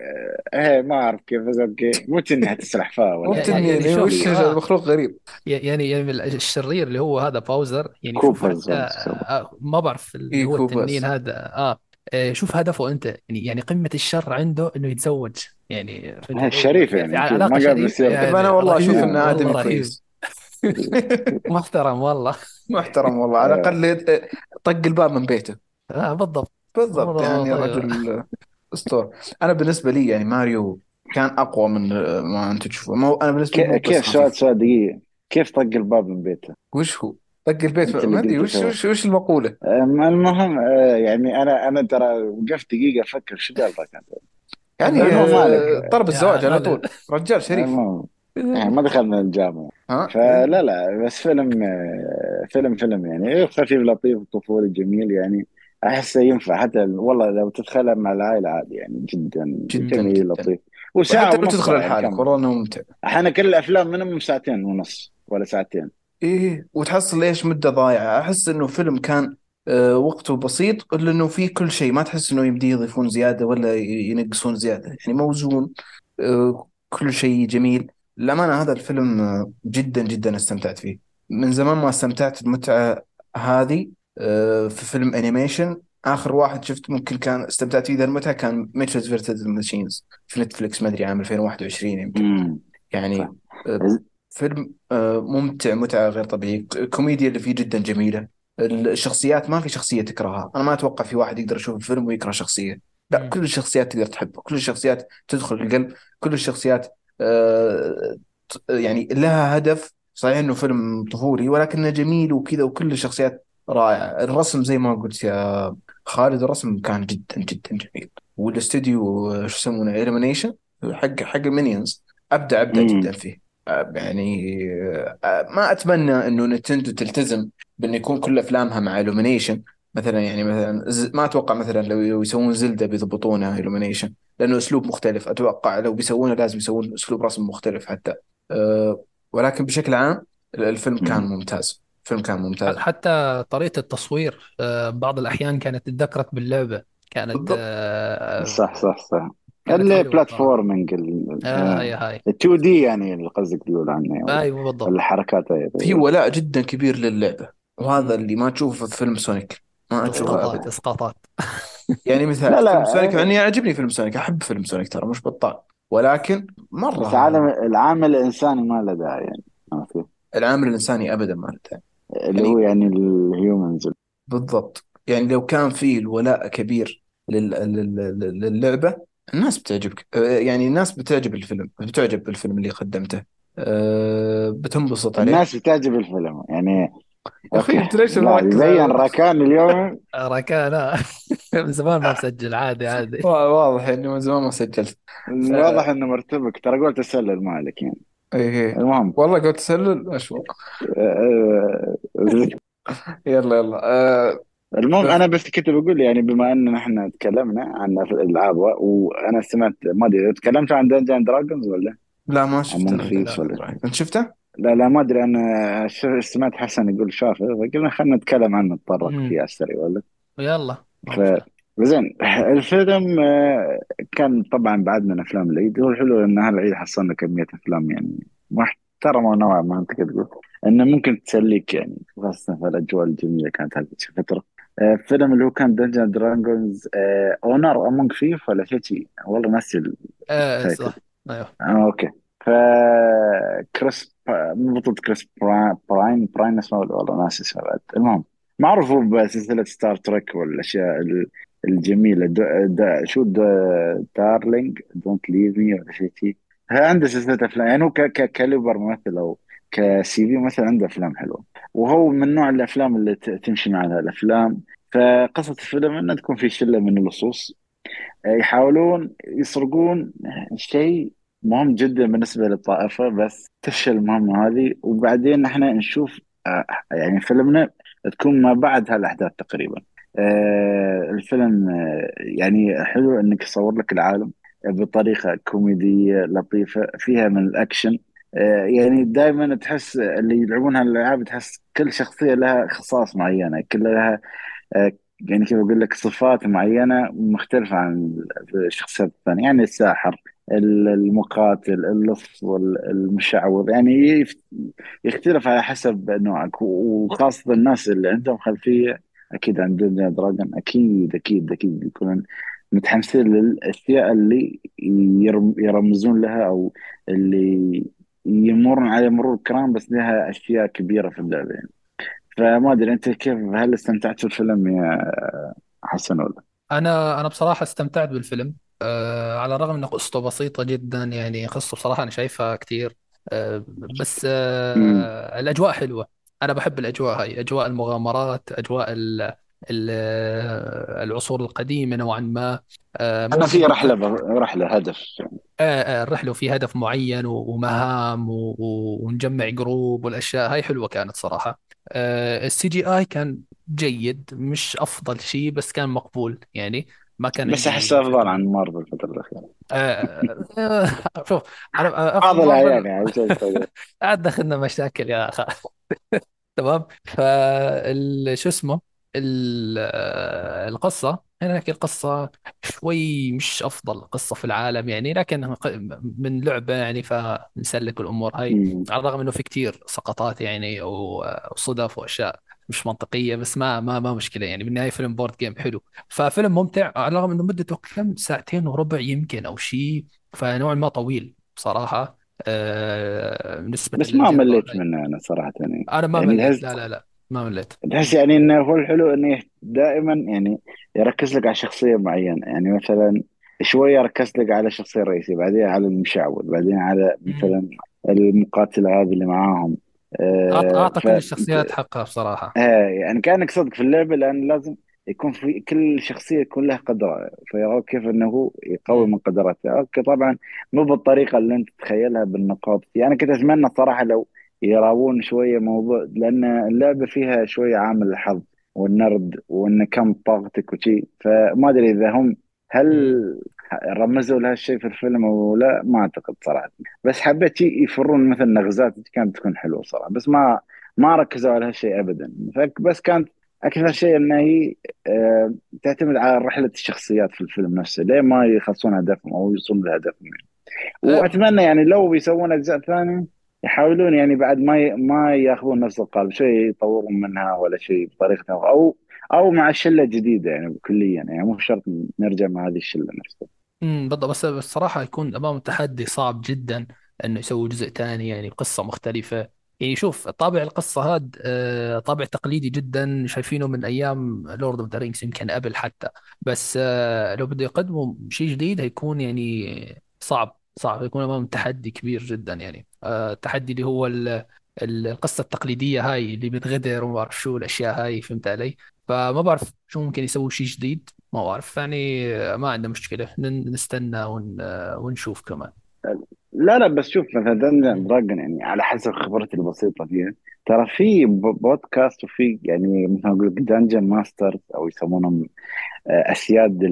Speaker 2: إيه ما أعرف كيف بس أوكي مو تني حتسرح فيها
Speaker 1: مو
Speaker 2: ولا
Speaker 3: يعني-
Speaker 1: تنين
Speaker 3: يعني شوف،
Speaker 1: وش
Speaker 3: آه.
Speaker 1: مخلوق غريب
Speaker 3: يعني يعني الشرير اللي هو هذا باوزر يعني
Speaker 2: كوبرز
Speaker 3: آه، ما بعرف اللي
Speaker 1: إيه،
Speaker 3: هو. التنين هذا آه آه، شوف هدفه أنت يعني يعني قمة الشر عنده إنه يتزوج يعني
Speaker 2: شريف يعني،.
Speaker 3: علاقة
Speaker 2: ما قال بيصير.
Speaker 3: يعني
Speaker 1: أنا والله
Speaker 3: أشوف
Speaker 1: انه
Speaker 3: آدمي.
Speaker 1: كويس
Speaker 3: محترم والله
Speaker 1: محترم والله على الأقل طق الباب من بيته
Speaker 3: آه بالضبط
Speaker 1: بالضبط يعني
Speaker 3: طيب.
Speaker 1: رجل أسطورة. أنا بالنسبة لي يعني ماريو كان أقوى من ما أنت تشوفه. ما أنا بالنسبة لي
Speaker 2: كيف؟ سؤال سؤال دقيقة. كيف طق الباب من بيته؟
Speaker 1: وش هو؟ طق البيت ما
Speaker 2: أدري
Speaker 1: وش. وش وش
Speaker 2: المقولة؟ المهم آه، يعني أنا أنا ترى وقفت دقيقة أفكر شو قال ذاك
Speaker 1: يعني آه،. طلب الزواج على. طول. رجال شريف.
Speaker 2: يعني ما دخلنا الجامعة.
Speaker 1: ها؟
Speaker 2: فلا لا بس فيلم آه، فيلم فيلم يعني خفيف لطيف طفولي جميل يعني. أحسه ينفع حتى والله لو تدخله مع العائلة عادي يعني جدا
Speaker 1: جداً
Speaker 2: جميل. لطيف. وساعة
Speaker 1: وحتى لو تدخل
Speaker 2: يعني
Speaker 1: لحالك. والله إنه ممتع.
Speaker 2: إحنا كل الأفلام منهم ساعتين ونص ولا ساعتين.
Speaker 1: إيه وتحصل إيش مدة ضايعة. أحس إنه فيلم كان آه، وقته بسيط إلا إنه فيه كل شيء. ما تحس إنه يمديه يضيفون زيادة ولا ينقصون زيادة. يعني موزون آه، كل شيء جميل. للأمانة هذا الفيلم آه، جدا جدا استمتعت فيه. من زمان ما استمتعت المتعه هذه. في فيلم animation آخر واحد شفت ممكن كان استمتعت فيه ذا المتعه كان Mitchells vs the Machines في Netflix ما أدري عام 2021 يمكن. يعني. آه، فيلم آه، ممتع متعة غير طبيعية. الكوميديا اللي فيه جدا جميلة. الشخصيات ما في شخصية تكرهها. أنا ما أتوقع في واحد يقدر يشوف الفيلم ويكره شخصية. لا. كل الشخصيات تقدر تحبه. كل الشخصيات تدخل القلب. كل الشخصيات آه، يعني لها هدف. صحيح إنه فيلم طفولي ولكنه جميل وكذا وكل الشخصيات رائعة الرسم زي ما قلت يا خالد الرسم كان جدا جدا جميل. والاستوديو آه، شو يسمونه Illumination حق حق ال Minions أبدع أبدع
Speaker 2: مم.
Speaker 1: جدا فيه. يعني ما أتمنى إنه Nintendo تلتزم بانه يكون كل أفلامها مع illumination. مثلا يعني مثلا ما أتوقع مثلا لو يسوون Zelda بيضبطونها illumination لأنه أسلوب مختلف. أتوقع لو بيسوونه لازم يسوون أسلوب رسم مختلف حتى. أه ولكن بشكل عام الفيلم كان
Speaker 2: مم.
Speaker 1: ممتاز. الفيلم كان ممتاز.
Speaker 3: حتى طريقة التصوير آه، بعض الأحيان كانت تذكرت باللعبة. كانت
Speaker 1: بالضبط.
Speaker 3: آه،
Speaker 2: صح صح صح.
Speaker 3: كانت حلوة
Speaker 2: ال
Speaker 3: platforming آه هاي
Speaker 2: ال 2D يعني اللي قصدك تقول عنه ولا
Speaker 3: أيوه بالضبط.
Speaker 2: الحركات هي
Speaker 1: في ولاء جدا كبير للعبة وهذا. اللي ما تشوفه في فيلم سونيك. ما
Speaker 3: اسقاطات
Speaker 1: ابدا.
Speaker 3: إسقاطات
Speaker 1: يعني مثال
Speaker 2: لا، لا،
Speaker 1: فيلم سونيك مع
Speaker 2: آه.
Speaker 1: اني يعجبني فيلم سونيك. أحب فيلم سونيك ترى مش بطال. ولكن مرة
Speaker 2: بس عالم العامل الإنساني ما له داعي يعني. عرفت؟
Speaker 1: العامل الإنساني ابدا ما له داعي.
Speaker 2: اللي هو يعني ال humans
Speaker 1: بالضبط. يعني لو كان في الولاء كبير لل... لل... لل- للعبة الناس بتعجبك. آه، يعني الناس بتعجب الفيلم بتعجب بالفيلم اللي قدمته. أه بتنبسط عليه.
Speaker 2: الناس بتعجب الفيلم. يعني
Speaker 1: يا
Speaker 2: أخي.
Speaker 1: أنت ليش على-
Speaker 2: ركان اليوم.
Speaker 3: ركان آه. من زمان ما مسجل عادي عادي.
Speaker 1: وا- واضح إنه من زمان ما سجلت.
Speaker 2: واضح إنه مرتبك. ترى قلت اسلل مالك يعني.
Speaker 1: إيه إيه.
Speaker 2: المهم.
Speaker 1: والله قلت تسلل؟ اشوى
Speaker 2: آه، آه،
Speaker 1: يلا يلا. أه
Speaker 2: المهم أنا بس كنت بقول يعني بما أن إحنا تكلمنا عن الألعاب وأنا سمعت ما أدري تكلمت عن دنجن دراجونز ولا؟
Speaker 1: لا ما شفته.
Speaker 2: Among Thieves ولا
Speaker 1: انت شفته؟
Speaker 2: لا لا ما أدري. أنا ش- سمعت حسن يقول شافه فقلنا خلينا نتكلم عنه نتطرق
Speaker 3: مم.
Speaker 2: فيه على السريع ولا؟
Speaker 3: يلا ما
Speaker 2: ف...
Speaker 3: مشكلة.
Speaker 2: زين الفيلم آه، كان طبعا بعد من أفلام العيد. هو الحلو إن هالعيد حصلنا كمية أفلام يعني محترمة نوعا ما أنت تقول. إنه ممكن تسليك يعني خاصة في الأجواء الجميلة كانت هذه الفترة آه، الفيلم اللي هو كان Dungeons & Dragons اونر امونج فيف ولا شيء شيء؟ والله ناسي تايتل.
Speaker 3: صح. أيوه.
Speaker 2: آه أوكي. ف كريس بطولة كريس براين براين, براين اسمه والله ناسي اسمه بعد المهم معروف بسلسلة ستار تريك والأشياء ال- الجميلة. دو دا شو دا دارلينج دونت ليف مي ولا شيء شيء عنده سلسلة أفلام؟ يعني هو ك- ك- كاليبر ممثل أو كسي في مثلا عنده أفلام حلوة. وهو من نوع الأفلام اللي تمشي مع الأفلام. فقصة الفيلم إنه تكون في شلة من اللصوص. يحاولون يسرقون شيء مهم جدا بالنسبة للطائفة بس تفشل المهمة هذه. وبعدين إحنا نشوف آه، يعني فيلمنا تكون ما بعد هالأحداث تقريبا. آه، الفيلم آه، يعني حلو إنك يصور لك العالم بطريقة كوميدية لطيفة فيها من الأكشن. آه، يعني دائما تحس اللي يلعبون هالألعاب تحس كل شخصية لها خصائص معينة كل لها يعني كيف أقول لك صفات معينة مختلفة عن الشخصيات الثانية. يعني الساحر المقاتل اللص والمشعوذ يعني يختلف على حسب نوعك وخاصة الناس اللي عندهم خلفية أكيد عن دنيا دراجون أكيد أكيد أكيد يكونون متحمسين للأشياء اللي يرمزون لها أو اللي يمرون على مرور الكرام بس لها أشياء كبيرة في اللعبة يعني. فما أدري أنت كيف هل استمتعت بالفيلم يا حسن ولا؟
Speaker 3: أنا أنا بصراحة استمتعت بالفيلم أه على الرغم إن قصته بسيطة جدا يعني قصته بصراحة أنا شايفها كثير أه بس أه الأجواء حلوة أنا بحب الأجواء هاي أجواء المغامرات أجواء ال ال العصور القديمة نوعا ما.
Speaker 2: أه أنا في رحلة رحلة هدف.
Speaker 3: آه آه الرحله وفي هدف معين ومهام ونجمع جروب والأشياء هاي حلوة كانت صراحة. آه ال CGI كان جيد مش أفضل شيء بس كان مقبول يعني. ما كان
Speaker 2: بس احسه أفضل عن مارفل الفترة الأخيرة.
Speaker 3: آه آه شوف
Speaker 2: أنا بعض الاحيان يعني
Speaker 3: عاد دخلنا مشاكل يا أخي. تمام؟ ف شو اسمه؟ القصة هناك القصة شوي مش أفضل قصة في العالم يعني لكن من لعبة يعني فنسلك الأمور هاي. على الرغم إنه في كتير سقطات يعني وصدف وأشياء. مش منطقية بس ما ما ما مشكلة يعني. بالنهاية فيلم بورد جيم حلو. ففيلم ممتع على الرغم إنه مدته كم؟ ساعتين وربع يمكن أو شيء فنوعا ما طويل بصراحه
Speaker 2: آه بالنسبة بس ما مليت منه أنا صراحة يعني.
Speaker 3: أنا ما
Speaker 2: يعني
Speaker 3: مليت. لا لا لا ما مليت.
Speaker 2: تحس يعني إنه هو الحلو إنه دائما يعني يركز لك على شخصية معينة. يعني مثلا شوية ركز لك على الشخصيه الرئيسيه بعدين على المشعوذ بعدين على مثلا المقاتله هذه اللي معاهم.
Speaker 3: اعطى كل الشخصيات حقها بصراحة.
Speaker 2: آه يعني كأنك صدق في اللعبة لأن لازم يكون في كل شخصية يكون لها قدرة فيرى كيف إنه هو يقوي من قدراته أوكي طبعا مو بالطريقة اللي أنت تتخيلها بالنقاط. يعني كنت أتمنى صراحة لو يراوون شوية موضوع لأن اللعبة فيها شوية عامل الحظ والنرد وإن كم طاقتك وشي. فما أدري إذا هم هل رمزوا لهالشيء في الفيلم أو لا ما أعتقد صراحة. بس حبيت يفرون مثل نغزات كانت تكون حلوة صراحة. بس ما ما ركزوا على هالشيء ابدا. بس كانت أكثر شيء انها هي آه، تعتمد على رحلة الشخصيات في الفيلم نفسه. ليه ما يخلصون هدفهم أو يوصلون لهدفهم يعني. وأتمنى يعني لو بيسوون أجزاء ثانية يحاولون يعني بعد ما ما ياخذون نفس القالب. شيء يطورون منها ولا شيء بطريقة أو أو مع شلة جديدة يعني كليا يعني مو شرط نرجع مع هذه الشلة نفسها.
Speaker 3: امم بالضبط. بس الصراحة يكون أمام تحدي صعب جدا إنه يسوي جزء ثاني يعني قصة مختلفة. يعني شوف طابع القصة هاد آه، طابع تقليدي جدا شايفينه من أيام Lord of the Rings يمكن قبل حتى. بس آه، لو بده يقدموا شيء جديد هيكون يعني صعب صعب. يكون أمام تحدي كبير جدا يعني. آه، التحدي اللي هو القصة التقليدية هاي اللي بتغدر وما بعرف شو الأشياء هاي فهمت علي؟ فما بعرف شو ممكن يسوي شيء جديد ما بعرف يعني ما عندنا مشكلة. نستنى ون... ونشوف كمان.
Speaker 2: لا لا بس شوف مثلا Dungeon Dragon يعني على حسب خبرتي البسيطة فيها ترى في بودكاست وفي يعني مثلا أقول لك dungeon masters أو يسمونهم آه، اسياد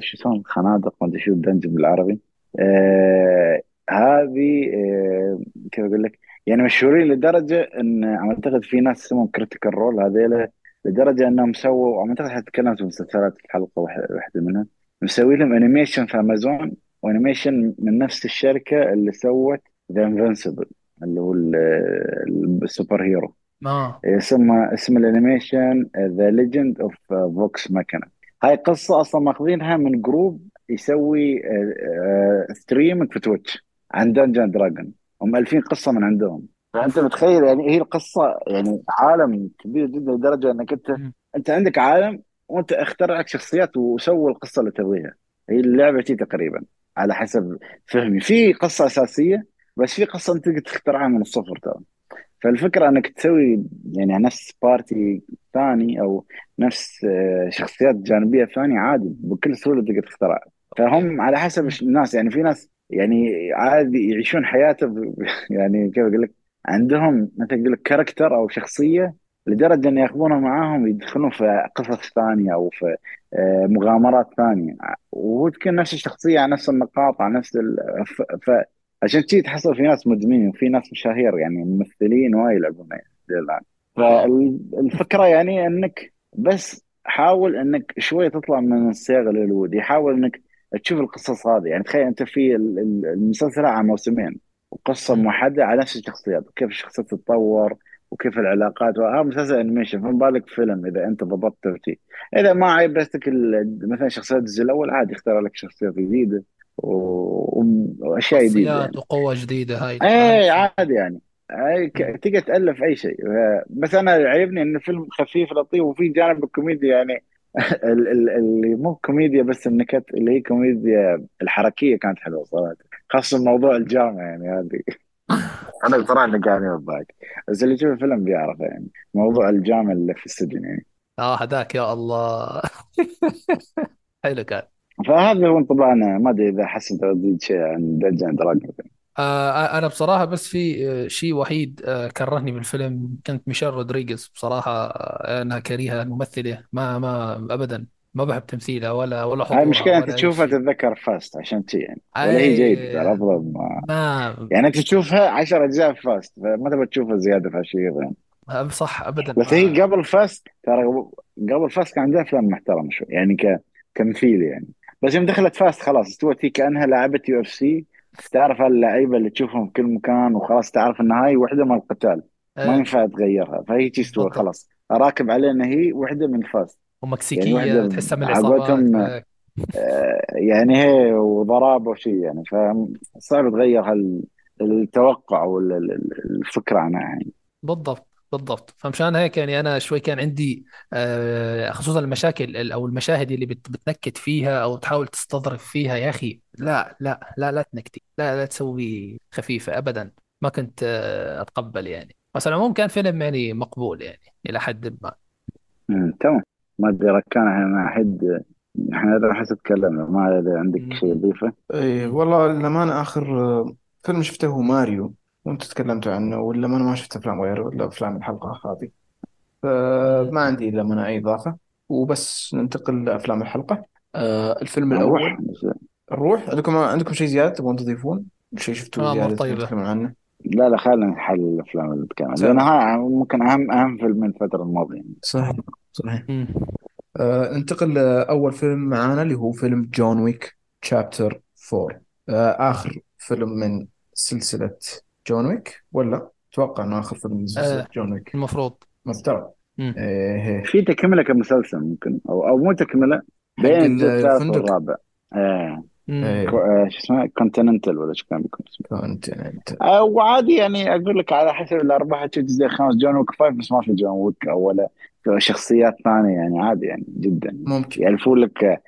Speaker 2: شو يسمون الخنادق ما أدري شو ال dungeon بالعربي. آه هذه آه كيف أقول لك؟ يعني مشهورين لدرجة إن أعتقد في ناس اسمهم Critical Role هذيلا لدرجة أنهم سووا أعتقد حتى تكلمت في مسلسلات في حلقه واحدة منها. مسوي لهم animation في امازون و animation من نفس الشركة اللي سوت The Invincible اللي هو ال superhero
Speaker 3: آه.
Speaker 2: اسمه اسم ال animation The Legend of Vox Machina هاي قصة أصلا ماخذينها من group يسوي stream آه، آه، في Twitch عن Dungeon Dragon هم مؤلفين قصة من عندهم. فانت متخيل يعني هي القصة يعني عالم كبير جدا لدرجة إنك أنت أنت عندك عالم وأنت اخترع لك شخصيات وسوي القصة اللي تبغيها. هي اللعبة تقريبا على حسب فهمي. في قصة أساسية بس في قصة أنت تقدر تخترعها من الصفر ترى. فالفكرة إنك تسوي يعني نفس party ثاني أو نفس آه، شخصيات جانبية ثانية عادي بكل سهولة تقدر تخترعها فهم على حسب الناس. يعني في ناس يعني عادي يعيشون حياته يعني كيف أقول لك؟ عندهم مثل يقول لك character أو شخصية لدرجة إن ياخذونها معاهم يدخلون في قصص ثانية أو في آه، مغامرات ثانية. وهو تكون نفس الشخصية على نفس النقاط على نفس ال... ف... ف... عشان كذي تحصل في ناس مدمنين وفي ناس مشاهير يعني ممثلين وايد يلعبون الآن. فالفكرة يعني إنك بس حاول إنك شوي تطلع من الصيغه الهوليوودي حاول إنك تشوف القصص هذه. يعني تخيل أنت في ال- ال- المسلسل على موسمين. وقصه
Speaker 3: مم.
Speaker 2: موحدة على نفس الشخصيات وكيف الشخصيات تتطور وكيف العلاقات هذا مسلسل animation فما بالك فيلم إذا أنت ضبطت ترتيب إذا ما عجبتك مثلا شخصيات الجزء الأول عادي اختار لك شخصيات جديدة وأشياء جديدة
Speaker 3: شخصيات
Speaker 2: يعني
Speaker 3: وقوة جديدة هاي.
Speaker 2: اي
Speaker 3: هاي
Speaker 2: عادي يعني. تقدر تألف أي شيء. بس أنا عجبني إن الفيلم خفيف لطيف وفي جانب الكوميديا يعني اللي مو كوميديا بس النكت اللي هي كوميديا الحركية كانت حلوة صراحة. خاصة موضوع الجامعة يعني هذه. أنا بصراحه لقاني بالضحك بس اللي يشوف الفيلم بيعرف يعني موضوع الجامعة اللي في السجن يعني.
Speaker 3: آه هذاك يا الله. حلو كان.
Speaker 2: فهذا هو انطباعنا. ما أدري إذا حبيت تزيد شيء عن Dungeon Dragon
Speaker 3: آه أنا بصراحة بس في آه، شيء وحيد آه كرهني بالفيلم كانت ميشيل رودريغيز. بصراحة آه، أنا كاره الممثلة ما ما ابدا ما بحب تمثيلها ولا ولا
Speaker 2: هاي
Speaker 3: حضورها
Speaker 2: مشكلة أنت
Speaker 3: ولا أي
Speaker 2: تشوفها
Speaker 3: شيء.
Speaker 2: تتذكر Fast عشان شي يعني. ولا هي
Speaker 3: اي
Speaker 2: جيدة الافضل ما
Speaker 3: ما
Speaker 2: يعني أنت تشوفها 10 أجزاء Fast فما تبغى تشوفها زيادة في هالشيء يعني
Speaker 3: صح ابدا.
Speaker 2: بس هي
Speaker 3: ما
Speaker 2: قبل Fast ترى قبل Fast كان عندها افلام محترمة شوي يعني كتمثيل يعني. بس يوم دخلت Fast خلاص استوت هي كأنها لاعبة UFC تعرف اللعيبة اللي تشوفهم في كل مكان وخلاص تعرف إن هاي وحدة من القتال ما
Speaker 3: إيه
Speaker 2: ينفع تغيرها فهي
Speaker 3: بالضبط.
Speaker 2: خلاص. راكب علينا هي وحدة من Fast يعني
Speaker 3: ومكسيكية
Speaker 2: وحدة
Speaker 3: تحسها من هيك
Speaker 2: آه، يعني هي وضرابه وشيء يعني فصعب تغير التوقع ولا ال- ال- الفكرة عنها يعني.
Speaker 3: بالضبط بالضبط. فمشان هيك يعني أنا شوي كان عندي آه، خصوصا المشاكل ال- أو المشاهد اللي بت- بتنكت فيها أو تحاول تستظرف فيها يا أخي. لا لا لا لا تنكتي لا لا تسوي خفيفة ابدا. ما كنت آه، أتقبل يعني. بس على العموم كان فيلم يعني مقبول يعني إلى حد ما.
Speaker 2: مم، تمام. ما أدري ركان إحنا مع حد إحنا إذا حسب تكلمنا ما إذا عندك شيء تضيفه
Speaker 1: إيه والله للأمانة آخر آه، فيلم شفته هو ماريو. وانت تكلمتوا عنه ولا ما أنا ما شفت أفلام غيره إلا أفلام الحلقة هذه. فما عندي إلا من أي إضافة. وبس ننتقل لأفلام الحلقة. آه الفيلم
Speaker 2: نروح.
Speaker 1: الأول. نروح؟ عندكم عندكم شيء زيادة تبغون تضيفون؟ شيء شفتوه
Speaker 3: امور
Speaker 1: زيادة تبغون
Speaker 3: طيبة
Speaker 1: تتكلمون عنه؟
Speaker 2: لا لا خلينا نحل الأفلام اللي بتكلم لأن
Speaker 1: تمام
Speaker 2: هاي ممكن اهم أهم فيلم من الفترة الماضية. يعني.
Speaker 1: صحيح صحيح.
Speaker 3: م.
Speaker 1: آه ننتقل لأول فيلم معانا اللي هو فيلم John Wick Chapter 4 آه آخر فيلم من سلسلة جون ويك ولا؟ أتوقع إنه آخر فيلم من سلسلة
Speaker 3: آه
Speaker 1: جون ويك.
Speaker 3: المفروض.
Speaker 1: مفترض. إيه.
Speaker 2: في تكملة كمسلسل ممكن أو أو مو
Speaker 1: تكملة
Speaker 2: بين
Speaker 1: الفندق.
Speaker 2: والرابع. آه.
Speaker 1: إيه.
Speaker 2: كو- آه، شو اسمه؟ Continental ولا شو كان بيكون اسمه؟
Speaker 1: كنت أنت
Speaker 2: آه، وعادي يعني أقول لك على حسب الأربعة تشوف الجزء الخامس John Wick five بس ما في جون ويك أو ولا شخصيات ثانية يعني عادي يعني جدا.
Speaker 1: ممكن.
Speaker 2: يالفوا لك آه،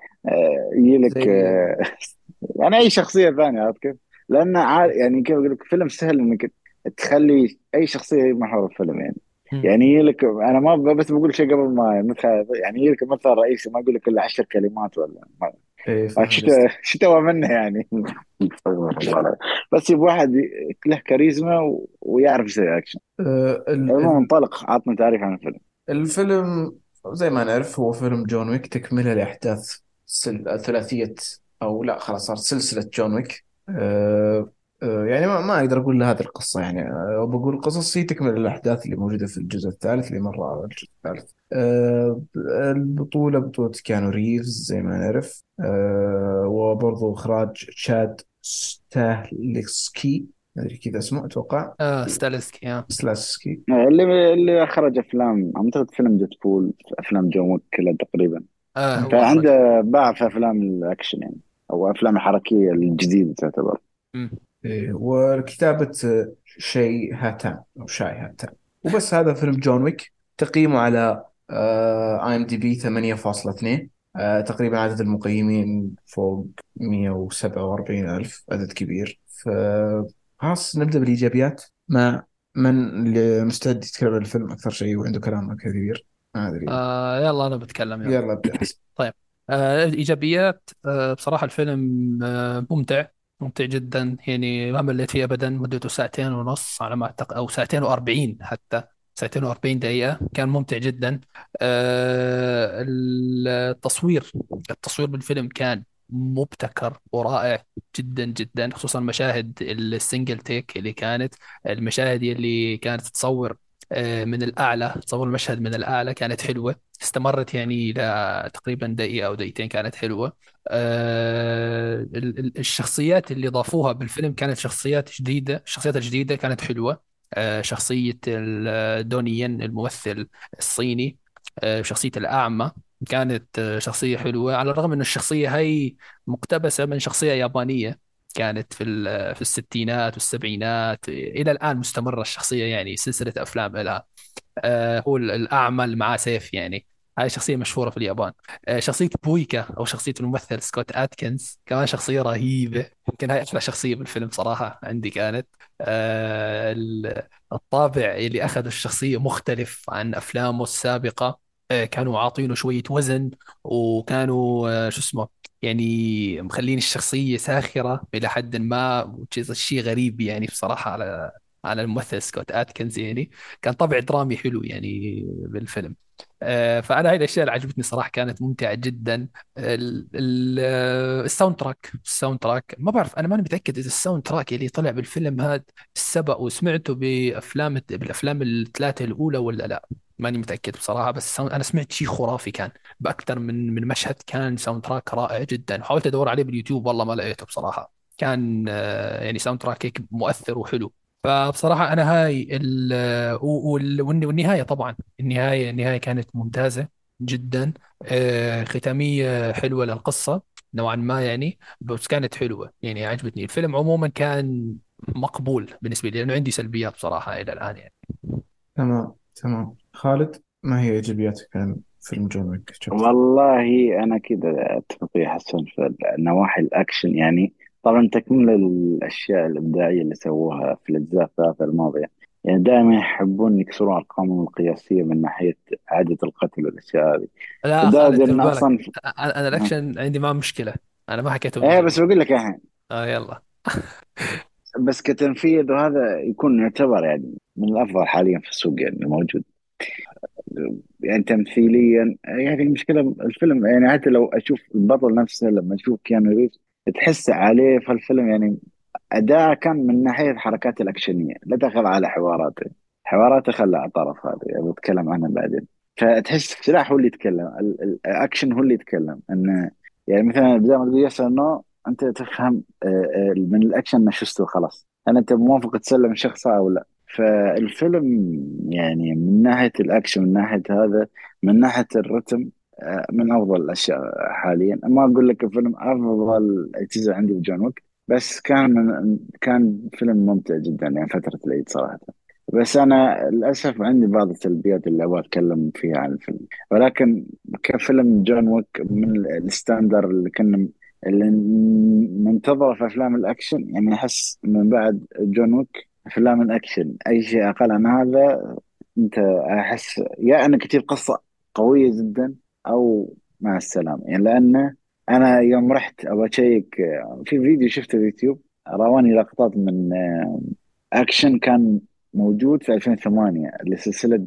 Speaker 2: يجي لك يعني أي شخصية ثانية عرفت كيف؟ لأن عاد يعني كيف أقول لك فيلم سهل إنك تخلي أي شخصية هي محور الفيلم يعني. يعني يجي لك أنا ما بس بقول شيء قبل ما مثل يعني يجي لك مثل رئيسي ما أقول لك إلا عشر كلمات ولا
Speaker 1: إيه فاهم
Speaker 2: شو تبغى منه يعني. بس يبغى واحد له كاريزما و- ويعرف يسوي اكشن
Speaker 1: آه ال-
Speaker 2: المهم
Speaker 1: ال-
Speaker 2: انطلق عطنا تعريف عن الفيلم.
Speaker 1: الفيلم زي ما نعرف هو فيلم جون ويك تكملة لأحداث سل... ثلاثية أو لا خلاص صار سلسلة جون ويك. آه آه يعني ما, ما أقدر أقول هذه القصة يعني. آه بقول قصص هي تكمل الأحداث اللي موجودة في الجزء الثالث اللي مر على الجزء الثالث. آه البطولة بطولة كيانو ريفز زي ما نعرف. آه وبرضو إخراج تشاد ستاهلسكي ما أدري كذا اسمه أتوقع.
Speaker 3: آه ستالسكي آه.
Speaker 1: سلاسكي
Speaker 2: اللي اللي أخرج أفلام أعتقد فيلم ديدبول أفلام جون ويك كلها تقريبا.
Speaker 3: آه أخرج.
Speaker 2: فعنده باع في أفلام الأكشن يعني أو أفلام الحركية الجديدة تعتبر.
Speaker 1: وكتابة آه، شي هاتان أو شاي هاتان. وبس هذا فيلم جون ويك. تقييمه على IMDb 8.2 آه، تقريبا عدد المقيمين فوق 147 ألف عدد كبير. فخلاص نبدأ بالإيجابيات. مع من اللي مستعد يتكلم عن الفيلم أكثر شيء وعنده كلام كثير؟ ما أدري.
Speaker 3: آه يلا أنا بتكلم يلا.
Speaker 1: يلا ابدأ
Speaker 3: طيب. آه الإيجابيات آه بصراحة الفيلم آه ممتع. ممتع جدا. يعني ما مليت فيه أبدا مدته ساعتين ونص على ما أعتقد أو ساعتين وأربعين حتى. ساعتين وأربعين دقيقة. كان ممتع جدا. آه التصوير التصوير بالفيلم كان مبتكر ورائع جدا جدا خصوصا مشاهد السنجل تيك اللي كانت المشاهد اللي كانت تصور من الأعلى تصور المشهد من الأعلى كانت حلوة استمرت يعني تقريبا دقيقة أو دقيقتين كانت حلوة. الشخصيات اللي ضافوها بالفيلم كانت شخصيات جديدة الشخصيات الجديدة كانت حلوة. شخصية دونيين الممثل الصيني. شخصية الأعمى كانت شخصية حلوة على الرغم أن الشخصية هي مقتبسة من شخصية يابانية. كانت في في الستينات والسبعينات إلى الآن مستمرة الشخصية يعني سلسلة أفلام لها آه، هو الأعمى اللي معاه سيف يعني. هاي شخصية مشهورة في اليابان. آه، شخصية بويكا أو شخصية الممثل سكوت أتكنز كمان شخصية رهيبة. يمكن هاي أحلى شخصية بالفيلم صراحة عندي كانت. آه، الطابع اللي أخذ الشخصية مختلف عن أفلامه السابقة. كانوا عاطينه شوية وزن وكانوا شو اسمه يعني مخلين الشخصية ساخرة إلى حد ما شيء غريب يعني بصراحة على على الممثل سكوت أتكنز يعني. كان طابع درامي حلو يعني بالفيلم. آه، فأنا هاي الأشياء اللي عجبتني صراحة كانت ممتعة جدا. ال soundtrack ال soundtrack ما بعرف أنا ماني متأكد إذا ال soundtrack اللي طلع بالفيلم هذا سبق وسمعته بأفلام بالأفلام الثلاثة الأولى ولا لأ. ماني متأكد بصراحة بس أنا سمعت شيء خرافي كان بأكثر من من مشهد كان soundtrack رائع جدا. حاولت أدور عليه باليوتيوب والله ما لقيته بصراحة. كان آه، يعني soundtrack هيك مؤثر وحلو. فبصراحة أنا هاي والنهاية طبعا. النهاية النهاية كانت ممتازة جدا. آه، ختامية حلوة للقصة نوعا ما يعني بس كانت حلوة يعني عجبتني. الفيلم عموما كان مقبول بالنسبة لي لأنه عندي سلبيات بصراحة إلى الآن يعني.
Speaker 1: تمام تمام. خالد ما هي إيجابياتك عن فيلم جون ويك؟
Speaker 2: والله أنا كذا أتفق يا حسن في نواحي الأكشن يعني طبعا تكمل الاشياء الإبداعية اللي سووها في الأجزاء الثلاثة الماضية. يعني دائما يحبون يكسرون الارقام القياسية من ناحية عدد القتل والأشياء هذه.
Speaker 3: لا خالد ان أصلا أنا أنا الأكشن عندي ما مشكلة. أنا ما حكيته
Speaker 2: إيه بس بقول لك الحين
Speaker 3: آه يلا.
Speaker 2: بس كتنفيذ وهذا يكون يعتبر يعني من الأفضل حاليا في السوق يعني الموجود يعني تمثيليا يعني المشكلة الفيلم يعني حتى لو أشوف البطل نفسه لما أشوف كيانو ريفز تحس عليه في الفيلم يعني أداء كان من ناحية الحركات الأكشنية لا دخل على حواراته. حواراته خلى الطرف هذا يعني بتكلم عنها بعدين. فتحس السلاح هو اللي يتكلم الأكشن هو اللي يتكلم. أنه يعني مثلا بدل ما تقول yes no أنت تفهم آه، آه، من الأكشن شو خلاص. هل أنت موافق تسلم الشخص أو لا؟ فالفيلم يعني من ناحية الأكشن من ناحية هذا من ناحية الرتم من أفضل الأشياء حاليا. ما أقول لك فيلم أفضل أجزاء عندي بجون ويك بس كان من كان فيلم ممتع جدا يعني فترة العيد صراحة. بس أنا للأسف عندي بعض السلبيات اللي أبغى أتكلم فيها عن الفيلم. ولكن كفيلم جون ويك من ال standard اللي كنا اللي ننتظره في أفلام الأكشن يعني أحس من بعد جون ويك افلام الاكشن أي شيء أقل عن هذا أنت أحس يا أنك تجيب قصة قوية جدا أو مع السلامة. يعني لأنه أنا يوم رحت أبغى أشيك في فيديو شفته في يوتيوب رواني لقطات من آه، اكشن كان موجود في 2008 لسلسله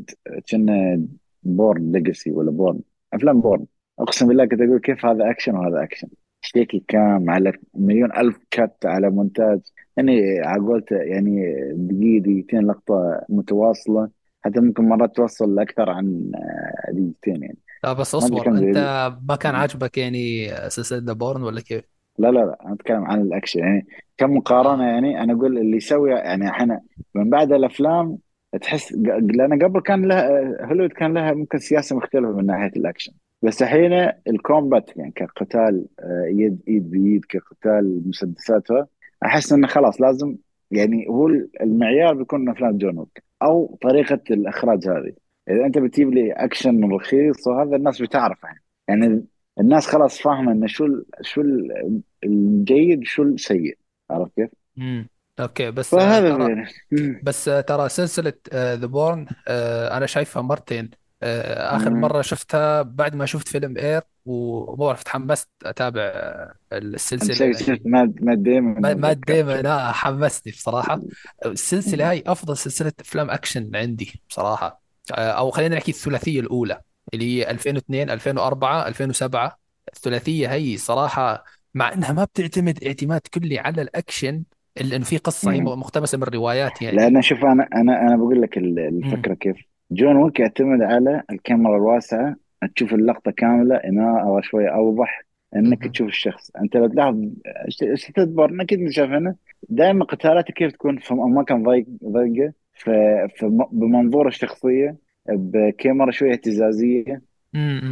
Speaker 2: كنا بورن ليجاسي ولا بورن أفلام بورن أقسم بالله كنت أقول كيف هذا اكشن وهذا اكشن shaky cam على مليون ألف cut على مونتاج. يعني على يعني دقيقة دقيقتين لقطة متواصلة. حتى ممكن مرات توصل لأكثر عن آه، دقيقتين يعني.
Speaker 3: لا بس أصبر أنت ما كان عاجبك يعني سلسلة ذا بورن ولا كيف؟
Speaker 2: لا لا لا أنا أتكلم عن الأكشن يعني. كمقارنة آه. يعني أنا أقول اللي يسوي يعني إحنا من بعد الأفلام تحس لأن قبل كان لها هوليوود كان لها ممكن سياسة مختلفة من ناحية الأكشن. بس الحين ال combat يعني كقتال آه، يد ايد بيد كقتال مسدسات أحس إنه خلاص لازم يعني هو المعيار بيكون افلام جون ويك أو طريقة الإخراج هذه. إذا أنت بتجيب لي أكشن رخيص وهذا الناس بتعرف يعني. يعني الناس خلاص فاهمة إنه شو شو الجيد شو السيء. عرفت كيف؟
Speaker 3: امم أوكي بس فهذا ترى يعني. بس ترى سلسلة ذا بورن أنا شايفها مرتين. آه، آخر مم. مرة شفتها بعد ما شفت فيلم اير وما بعرف تحمست أتابع السلسلة
Speaker 2: شفت مات مات ديمون
Speaker 3: مات ديمون لا حمسني بصراحة. السلسلة هاي أفضل سلسلة أفلام أكشن عندي بصراحة. آه، أو خلينا نحكي الثلاثية الأولى اللي هي 2002 2004 2007 الثلاثية هي صراحة مع إنها ما بتعتمد اعتماد كلي على الأكشن لأنه في قصة هي
Speaker 2: مم.
Speaker 3: مقتبسة من الروايات يعني.
Speaker 2: لأن شوف أنا أنا أنا بقول لك ال-. الفكرة كيف. جون ويك يعتمد على الكاميرا الواسعة تشوف اللقطة كاملة اضاءه شوية أوضح
Speaker 3: إنك.
Speaker 2: تشوف الشخص. أنت لو تلاحظ إيش تدبر؟ انك انت شايفنا دائما قتالاته كيف تكون في اماكن ضيق ضيقة. بمنظور الشخصية بكاميرا شوية
Speaker 3: اهتزازية.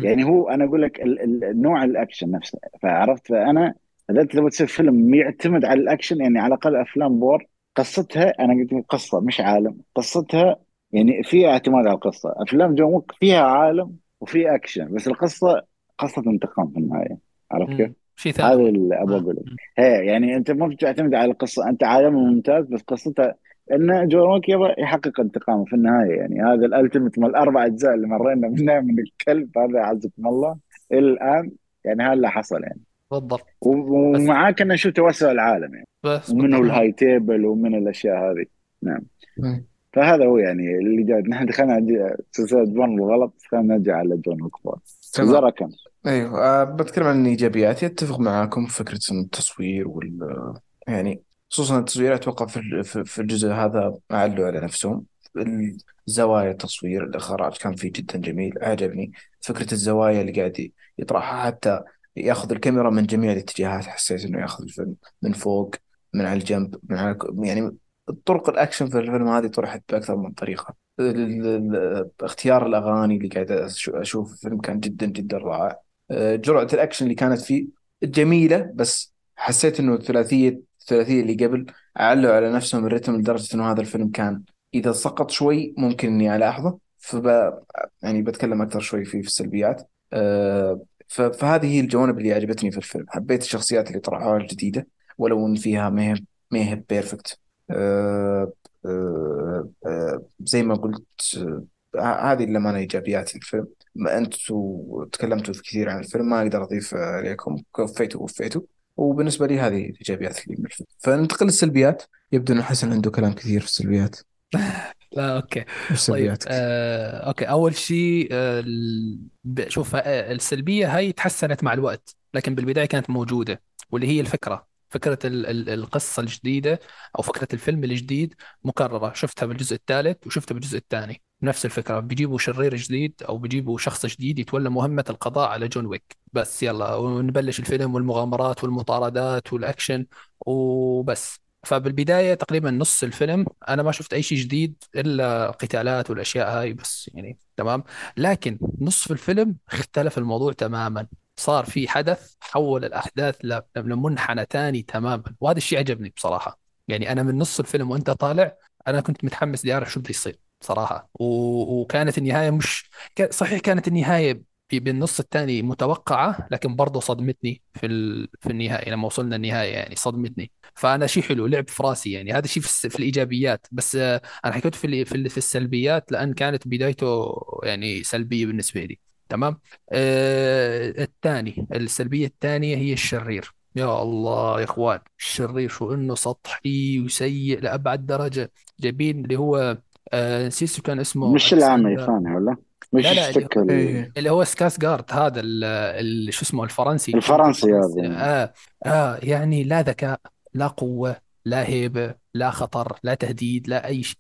Speaker 2: يعني هو أنا أقول لك ال- ال- نوع الأكشن نفسه. فعرفت؟ فأنا إذا أنت تبغى تسوي فيلم يعتمد على الأكشن يعني على الأقل أفلام بورن قصتها أنا قلت لك قصة مش عالم. قصتها يعني فيها اعتماد على القصة. أفلام جون ويك فيها عالم وفيها أكشن بس القصة قصة انتقام في النهاية. عرفت كيف؟
Speaker 3: في
Speaker 2: هذا اللي أبغى
Speaker 3: آه.
Speaker 2: أقوله.
Speaker 3: مم.
Speaker 2: هي يعني أنت ما بتعتمد على القصة أنت عالم ممتاز بس قصتها إن جون ويك يبغى يحقق انتقامه في النهاية. يعني هذا ال ultimate من الاربع أجزاء اللي مرينا منها من الكلب هذا عزكم الله. إلى الآن يعني هذا اللي حصل يعني.
Speaker 3: بالضبط.
Speaker 2: و-
Speaker 3: بس
Speaker 2: ومعاه كنا نشوف توسع العالم يعني.
Speaker 3: بس
Speaker 2: ومنه
Speaker 3: ال
Speaker 2: High Table ومن الأشياء هذه. نعم.
Speaker 1: مم.
Speaker 2: فهذا هو يعني اللي جاء نحن دخلنا سلسلة بورن الغلط خلينا نرجع على جون
Speaker 1: تمام.
Speaker 2: زرا كم
Speaker 1: أيوه أه بتكلم عن الايجابيات يتفق معاكم فكرة التصوير وال يعني خصوصا التصوير أتوقع في في الجزء هذا اعلوا على نفسهم. الزوايا التصوير الإخراج كان فيه جدا جميل عجبني فكرة الزوايا اللي قاعد يطرحها حتى يأخذ الكاميرا من جميع الاتجاهات حسيت إنه يأخذ الفيلم من فوق من على الجنب من على يعني طرق الأكشن في الفيلم هذه طرحت بأكثر من طريقة. اختيار الأغاني اللي قاعد أشوف الفيلم كان جدا جدا رائع. آه، جرعة الأكشن اللي كانت فيه جميلة بس حسيت إنه الثلاثية الثلاثية اللي قبل علوا على نفسهم الريتم لدرجة إنه هذا الفيلم كان إذا سقط شوي ممكن إني ألاحظه. فب يعني بتكلم أكثر شوي فيه في السلبيات. آه، فهذه هي الجوانب اللي عجبتني في الفيلم. حبيت الشخصيات اللي طرحوها الجديدة ولو إن فيها ما هي ما هي بيرفكت زي ما قلت آه، هذه اللي أنا إيجابيات الفيلم. ما أنتوا تكلمتوا في كثير عن الفيلم ما أقدر أضيف عليكم. كفيتوا ووفيتوا وبالنسبة لي هذه الإيجابيات اللي من الفيلم. فننتقل للسلبيات. يبدو أن حسن عنده كلام كثير في السلبيات.
Speaker 3: لا
Speaker 1: أوكي.
Speaker 3: طيب؟ آه، أوكي. أول شيء آه، شوف آه، السلبية هاي تحسنت مع الوقت لكن بالبداية كانت موجودة واللي هي الفكرة. فكرة ال- ال- القصة الجديدة أو فكرة الفيلم الجديد مكررة. شفتها بالجزء الثالث وشفتها بالجزء الثاني. نفس الفكرة. بيجيبوا شرير جديد أو بيجيبوا شخص جديد يتولى مهمة القضاء على جون ويك. بس يلا ونبلش الفيلم والمغامرات والمطاردات والأكشن وبس. فبالبداية تقريبا نص الفيلم أنا ما شفت أي شيء جديد إلا قتالات والأشياء هاي بس يعني تمام. لكن نصف الفيلم اختلف الموضوع تماما. صار في حدث حول الأحداث ل- لمنحنى ثاني تماما. وهذا الشيء عجبني بصراحة. يعني أنا من نص الفيلم وأنت طالع أنا كنت متحمس لأعرف شو بده يصير صراحة. و... وكانت النهاية مش صحيح كانت النهاية في بالنص الثاني متوقعة لكن برضه صدمتني في ال... في النهاية. لما وصلنا النهاية يعني صدمتني. فأنا شيء حلو لعب في راسي يعني. هذا شيء في, في الإيجابيات. بس أنا حكيت في في ال- في السلبيات لأن كانت بدايته يعني سلبية بالنسبة لي. تمام؟ آه الثاني السلبية الثانية هي الشرير. يا الله يا إخوان الشرير شو إنه سطحي وسيء لأبعد درجة. جايبين اللي هو آه نسيت شو كان اسمه
Speaker 2: مش العامي ثاني ولا؟ مش
Speaker 3: لا لا اللي
Speaker 2: السكة
Speaker 1: إيه
Speaker 3: اللي هو سكاس جارد هذا ال- ال- شو اسمه الفرنسي.
Speaker 2: الفرنسي
Speaker 3: الفرنسي
Speaker 2: هذا
Speaker 3: آه آه يعني لا ذكاء لا قوة لا هيبة لا خطر لا تهديد لا أي شيء.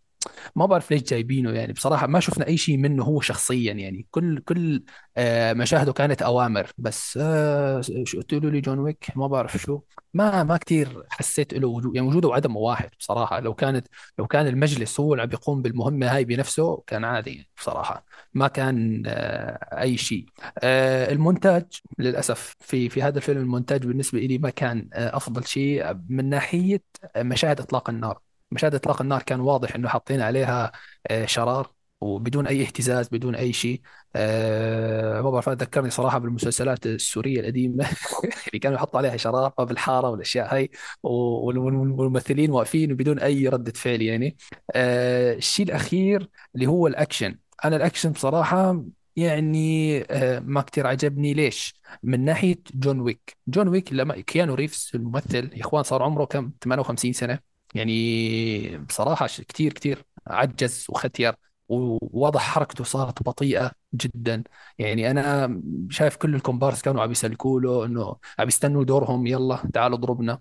Speaker 3: ما بعرف ليش جايبينه يعني. بصراحة ما شفنا أي شيء منه هو شخصيا يعني. كل كل آه مشاهده كانت أوامر. بس آه شو قلتوا لي جون ويك؟ ما بعرف شو. ما ما كثير حسيت له وجود يعني وجوده وعدمه واحد بصراحة. لو كانت لو كان المجلس هو اللي عم بيقوم بالمهمة هاي بنفسه كان عادي يعني بصراحة. ما كان آه أي شيء. المونتاج للأسف في في هذا الفيلم المونتاج بالنسبة لي ما كان أفضل شيء. من ناحية مشاهد إطلاق النار. مشاهد إطلاق النار كان واضح إنه حاطين عليها آه، شرار وبدون أي اهتزاز بدون أي شيء. آه، ما بعرف ذكرني صراحة بالمسلسلات السورية القديمة اللي كانوا يحطوا عليها شرار بالحارة والأشياء هاي وال- وال- والممثلين واقفين بدون أي ردة فعل يعني. آه، الشيء الأخير اللي هو الأكشن. أنا الأكشن بصراحة يعني آه، ما كتير عجبني. ليش؟ من ناحية جون ويك. جون ويك لما كيانو ريفز الممثل يا إخوان صار عمره كم؟ 58 سنة. يعني بصراحة ش- كتير كتير عجز وختير وواضح حركته صارت بطيئة جدا. يعني أنا شايف كل الكومبارس كانوا عم يسلكوا له إنه عم يستنوا دورهم يلا تعالوا اضربنا.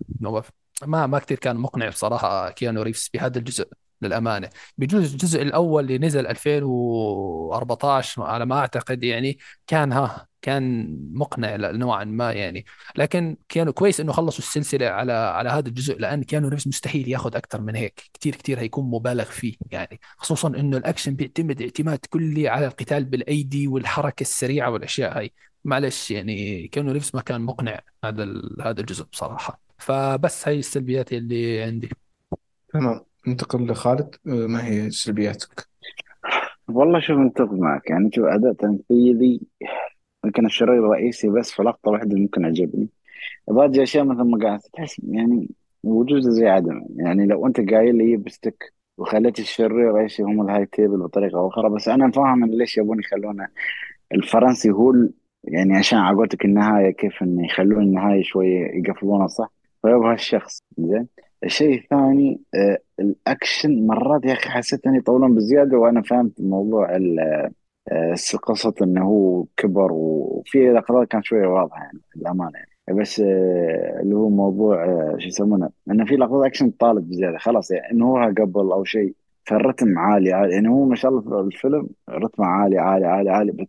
Speaker 3: ما ما كثير كان مقنع بصراحة كيانو ريفز بهذا الجزء للأمانة. بجوز الجزء الأول اللي نزل 2014 على ما أعتقد يعني كان ها كان مقنع نوعا ما يعني. لكن كانوا كويس إنه خلصوا السلسلة على على هذا الجزء لأن كيانو ريفز مستحيل ياخذ أكثر من هيك. كثير كثير هيكون مبالغ فيه يعني. خصوصا إنه الأكشن بيعتمد اعتماد كلي على القتال بالأيدي والحركة السريعة والأشياء هاي. معلش يعني كيانو ريفز ما كان مقنع هذا هذا الجزء بصراحة. فبس هاي السلبيات اللي عندي.
Speaker 1: تمام. ننتقل لخالد. آه، ما هي سلبياتك؟
Speaker 2: والله شوف متفق معك. يعني شوف أداء تمثيلي يمكن الشرير الرئيسي بس في لقطة واحدة ممكن عجبني باقي اشياء مثل ما قاعد تحس يعني وجوده زي عدم. يعني لو أنت قايل لي بستك وخليت الشرير الرئيسي هم ال high table بطريقة أخرى بس أنا فاهم ليش يبون يخلونه. الفرنسي هو يعني عشان عقولتك النهاية كيف إنه يخلون النهاية شوية يقفلونها صح؟ فيبغى الشخص زين؟ الشيء الثاني آه الأكشن مرات يا أخي حسيت اني يطولون بزيادة وأنا فهمت موضوع آه قصه إنه هو كبر وفي لقطات كانت شوية واضحة يعني للأمانة يعني. بس آه اللي هو موضوع آه شو يسمونه إنه في لقطات أكشن طالب بزيادة خلاص يعني إنه قبل أو شيء فالرتم عالي عالي. يعني هو ما شاء الله الفيلم رتمه عالي عالي عالي عالي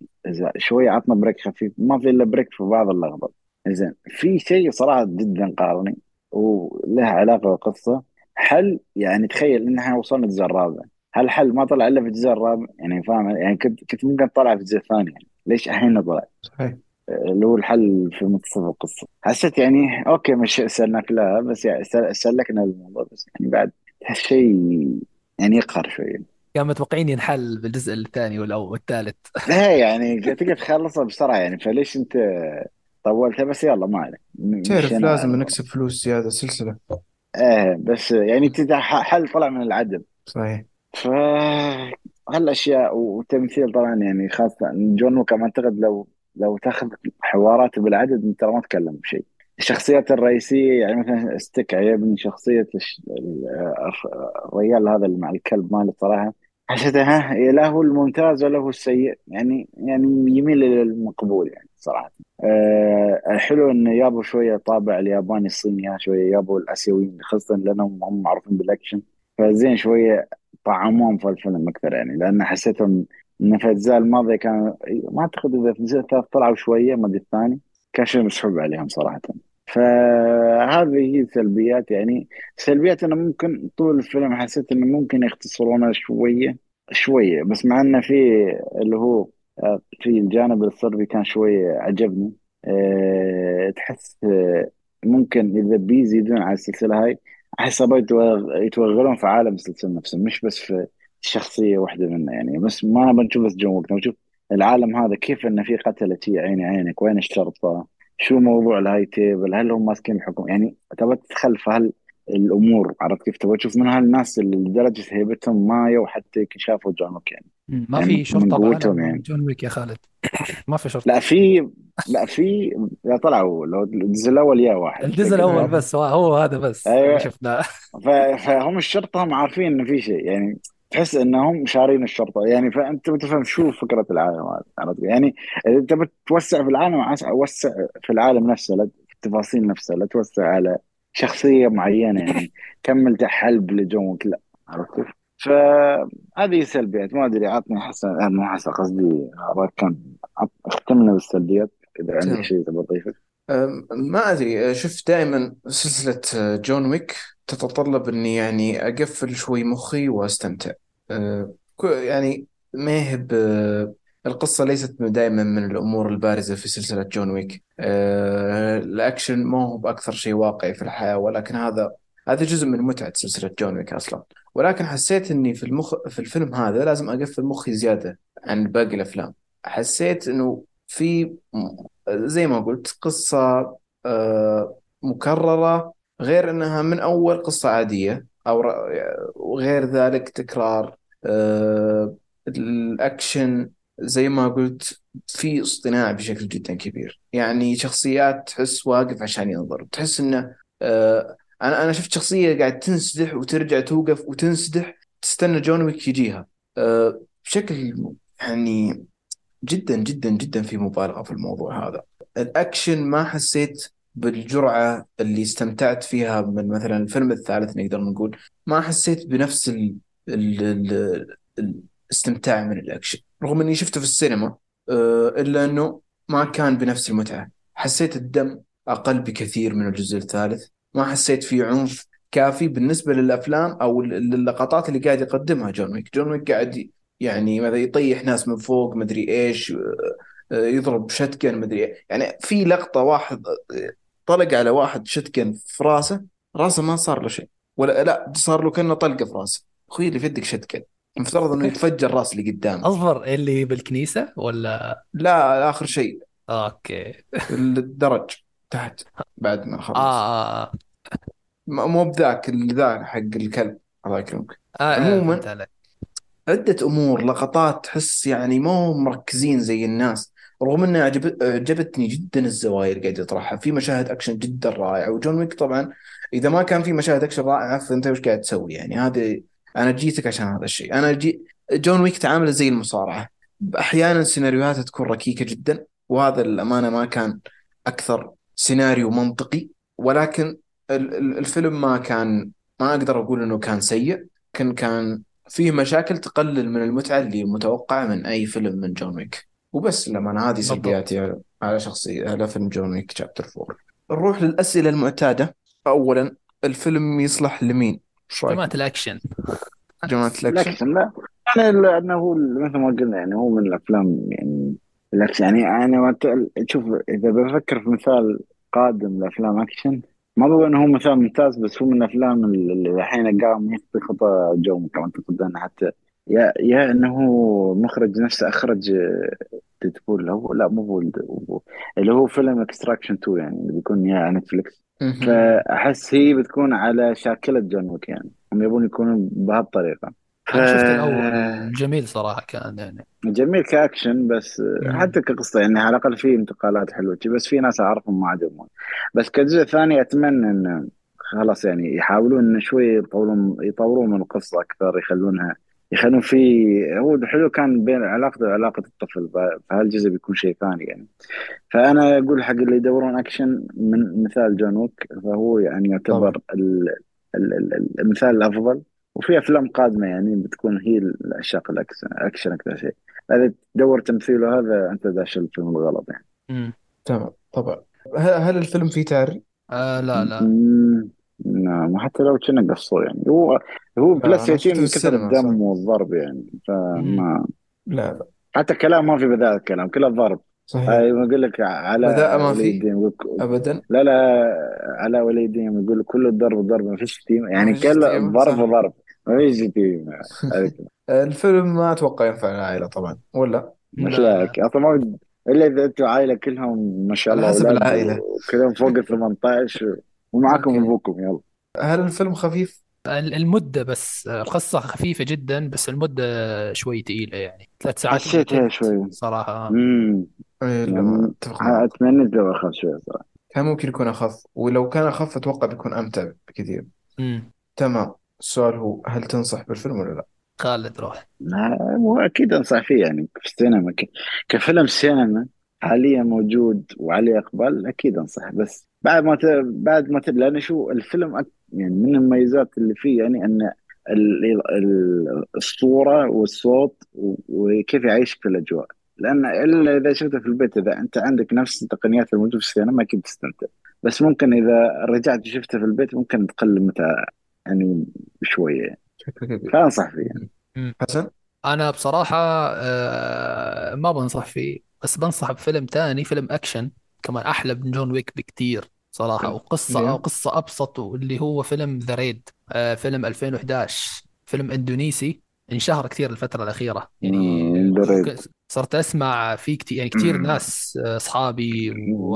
Speaker 2: شوي عطنا break خفيف. ما في إلا break في بعض اللقطات زين في شيء صراحة جدا قارني وله علاقة بالقصة. حل يعني تخيل ان إحنا وصلنا الرابع هل الحل ما طلع إلا في الجزء الرابع يعني فاهم؟ يعني كنت كنت ممكن اطلع في الجزء الثاني يعني ليش الحين طلع؟ صحيح. اللي هو الحل في منتصف القصة. حسيت يعني أوكي مش سلناك لها بس يعني سلكنا الموضوع بس يعني بعد شيء يعني يقهر شوي.
Speaker 3: كان متوقعين ينحل بالجزء الثاني والاول والثالث.
Speaker 2: لا يعني تقدر تخلصها بسرعة يعني فليش أنت طولتها بس يلا ما عليك.
Speaker 1: تعرف لازم نكسب فلوس زيادة سلسلة.
Speaker 2: إيه بس يعني حل طلع من العدم
Speaker 1: صحيح.
Speaker 2: ف هالأشياء وتمثيل طبعا يعني خاصة جون ويك أعتقد لو لو تأخذ حواراته بالعدد ترى ما تكلم بشيء. الشخصيات الرئيسية يعني مثلا ستيك عجبني شخصية الرجال هذا اللي مع الكلب ماله صراحة. حسيته ها لا هو الممتاز ولا هو السيء. يعني يعني يميل للمقبول يعني صراحة. أه حلو إنه يابوا شوية طابع الياباني الصيني شوية يابوا الآسيويين خاصة لأنهم هم معروفين بالأكشن. فزين شوية طعموهم في الفيلم أكثر يعني لأن حسيتهم إن في الأجزاء الماضية كان ما أعتقد إذا في الجزء الثالث طلعوا شوية ما أدري الثاني كان شيء مسحوب عليهم صراحة. فهذه هي سلبيات يعني. سلبيات إنه ممكن طول الفيلم حسيت إنه ممكن يختصرونه شوية شوية بس مع إنه في اللي هو آه، في الجانب الصربي كان شوية عجبني. أه تحس آه، ممكن إذا بيزيدون على السلسلة هاي احس يتوغلون في عالم السلسله نفسه مش بس في شخصية واحدة منها يعني. بس ما بنشوف بس جون وقت نشوف العالم هذا كيف إنه في قتلة عيني عينك؟ وين الشرطة؟ شو موضوع ال high table؟ هل هم ماسكين الحكم يعني تبى تدخل في الأمور عرفت كيف تبغى تشوف من هالناس اللي لدرجة هيبتهم مايو حتى شافوا جون ويك يعني
Speaker 3: ما يعني في شرطة بعالم يعني. جون ويك يا خالد. ما في شرطة.
Speaker 2: لا في لا في لا طلعوا لو الجزء الأول يا واحد
Speaker 3: الجزء الأول بس هو هذا بس
Speaker 2: أيوة.
Speaker 3: شفناه
Speaker 2: فهم الشرطة هم عارفين إنه في شيء. يعني تحس إنهم شارين الشرطة. يعني فأنت بتفهم شو فكرة العالم هذا يعني إذا انت بتوسع في العالم وسع في العالم نفسه في التفاصيل نفسها لا توسع على شخصية معينة يعني. كمل حلب لجون لا عرفت؟ فهذه سلبيات ما أدري عطني حسن مو حسن قصدي كان اختمنا بالسلبيات إذا عندك شيء تبغى تضيفه.
Speaker 1: ما أدري شوف دائما سلسلة آه، جون ويك تتطلب إني يعني أقفل شوي مخي وأستمتع. آه، يعني ما هي القصة ليست دائما من الأمور البارزة في سلسلة جون ويك. آه، الأكشن ما هو بأكثر شيء واقعي في الحياة ولكن هذا هذا جزء من متعة سلسلة جون ويك أصلا. ولكن حسيت إني في المخ في الفيلم هذا لازم أقفل مخي زيادة عن باقي الأفلام. حسيت إنه في زي ما قلت قصة آه، مكررة غير إنها من أول قصة عادية أو وغير ذلك تكرار. آه، الأكشن زي ما قلت في اصطناع بشكل جدا كبير. يعني شخصيات تحس واقف عشان ينظر. تحس إنه آه، أنا أنا شفت شخصية قاعد تنسدح وترجع توقف وتنسدح تستنى جون ويك يجيها. آه، بشكل يعني جدا جدا جدا في مبالغة في الموضوع هذا. الأكشن ما حسيت بالجرعة اللي استمتعت فيها من مثلا الفيلم الثالث نقدر نقول. ما حسيت بنفس ال... ال... ال... الاستمتاع من الأكشن. رغم أني شفته في السينما آه، إلا أنه ما كان بنفس المتعة. حسيت الدم أقل بكثير من الجزء الثالث. ما حسيت في عنف كافي بالنسبة للأفلام أو اللقطات اللي قاعد يقدمها جون ويك. جون ويك قاعد يعني مثلا يطيح ناس من فوق مدري إيش آه، يضرب shotgun مدري إيه. يعني في لقطة واحد آه، طلق على واحد shotgun في راسه راسه ما صار له شيء. ولا لا صار له كأنه طلقة في راسه. أخوي اللي في يدك shotgun. المفترض إنه يتفجر راس اللي قدامه
Speaker 3: اصبر اللي بالكنيسة ولا؟
Speaker 1: لا آخر شيء.
Speaker 3: أوكي.
Speaker 1: الدرج تحت بعد ما خلص.
Speaker 3: آه آه
Speaker 1: مو بذاك ذا حق الكلب. الله يكرمك.
Speaker 3: آه
Speaker 1: عموما
Speaker 3: فهمت عليك.
Speaker 1: عدة أمور لقطات تحس يعني مو مركزين زي الناس. رغم انها عجب... عجبتني جدا الزوايا اللي قاعد يطرحها. في مشاهد أكشن جدا رائعة. وجون ويك طبعا إذا ما كان في مشاهد أكشن رائعة فأنت وش قاعد تسوي يعني؟ هذه أنا جيتك عشان هذا الشيء. أنا جي جون ويك تعامل زي المصارعة. أحيانا سيناريوهاتها تكون ركيكة جدا وهذا للأمانة ما كان أكثر سيناريو منطقي ولكن الفيلم ما كان ما أقدر أقول إنه كان سيء كان كان فيه مشاكل تقلل من المتعة اللي متوقعة من أي فيلم من جون ويك وبس لما أنا هذه سلبياتي على شخصية على فيلم جون ويك chapter 4 نروح للأسئلة المعتادة. أولا الفيلم يصلح لمين؟
Speaker 3: جماعة الأكشن.
Speaker 1: جماعة الأكشن.
Speaker 2: لا. يعني لأنه هو مثل ما قلنا يعني هو من الأفلام يعني الأكشن. يعني أنا شوف إذا بفكر في مثال قادم لأفلام أكشن ما بقول إنه هو مثال ممتاز بس هو من الأفلام اللي الحين قام يخطي خطى John Wick ما تقول حتى. يا يا إنه مخرج نفسه أخرج Deadpool هو لا مو هو اللي هو فيلم Extraction 2 يعني اللي بيكون يا على فأحس هي بتكون على شاكلة John Wick يعني. هم يبون يكونون بهالطريقة.
Speaker 3: ف... أنا شفت الأول. جميل صراحة كان يعني.
Speaker 2: جميل كأكشن بس مم. حتى كقصة يعني على الأقل في انتقالات حلوة بس في ناس أعرفهم ما عجبهم. بس كجزء ثاني أتمنى إن خلاص يعني يحاولون شوي يطورون يطورون من القصة أكثر يخلونها يخلون في هو الحلو كان بين علاقته وعلاقة الطفل فهالجزء بيكون شيء ثاني يعني. فأنا أقول حق اللي يدورون أكشن من مثال John Wick فهو يعني يعتبر المثال الأفضل. وفي أفلام قادمة يعني بتكون هي العشاق الأكشن أكثر شيء. إذا تدور تمثيله هذا أنت داش الفيلم الغلط يعني.
Speaker 1: تمام. طبعا. هل الفيلم فيه تعري؟
Speaker 3: آه لا لا.
Speaker 2: نعم حتى لو كنا قصوا يعني. هو هو plus eighteen من كثر الدم والضرب يعني فما
Speaker 1: لا لا.
Speaker 2: حتى كلام ما في بذاء الكلام كله ضرب.
Speaker 1: صحيح.
Speaker 2: يقول لك على
Speaker 1: بذاء ما في؟ ابدا؟
Speaker 2: لا لا على وليدين يقول كل الضرب ضرب ما فيش شتيمه يعني كله ضرب ضرب ما فيش شتيمه
Speaker 1: الفيلم ما أتوقع ينفع العائلة طبعا ولا؟
Speaker 2: مش لايق أصلا ما إلا إذا أنتم عائلة كلهم ما شاء الله
Speaker 1: حسب العائلة.
Speaker 2: كلهم فوق ال 18 ومعكم أبوكم يلا.
Speaker 1: هل الفيلم خفيف؟
Speaker 3: المدة بس القصة خفيفة جدا بس المدة شوي ثقيلة يعني. ثلاث ساعات
Speaker 2: حسيتها شوي.
Speaker 3: صراحة
Speaker 2: امم أتمنى لو أخف شوي صراحة.
Speaker 1: كان ممكن يكون أخف ولو كان أخف أتوقع بيكون أمتع بكثير.
Speaker 3: امم
Speaker 1: تمام. السؤال هو هل تنصح بالفيلم ولا لا؟
Speaker 3: خالد روح.
Speaker 2: هو أكيد أنصح فيه يعني في السينما كفيلم سينما حاليا موجود وعليه إقبال أكيد أنصح بس بعد ما ت... بعد ما ت... لأن شو الفيلم أك... يعني من المميزات اللي فيه يعني أن ال... ال... الصورة والصوت وكيف يعيشك في الأجواء. لأن إلا إذا شفته في البيت إذا أنت عندك نفس التقنيات الموجوده في السينما أكيد تستمتع. بس ممكن إذا رجعت وشفته في البيت ممكن تقل متى يعني بشويه فأنصح فيه. يعني.
Speaker 1: حسن؟
Speaker 3: أنا بصراحة آه، ما بنصح فيه. بس بنصح بفيلم تاني فيلم أكشن كمان أحلى من John Wick بكتير. صراحة وقصة قصه أبسط واللي هو فيلم The Raid. آه، فيلم 2011 فيلم إندونيسي. انشهر كثير الفترة الأخيرة. يعني صرت أسمع في كثير يعني كثير ناس آه، أصحابي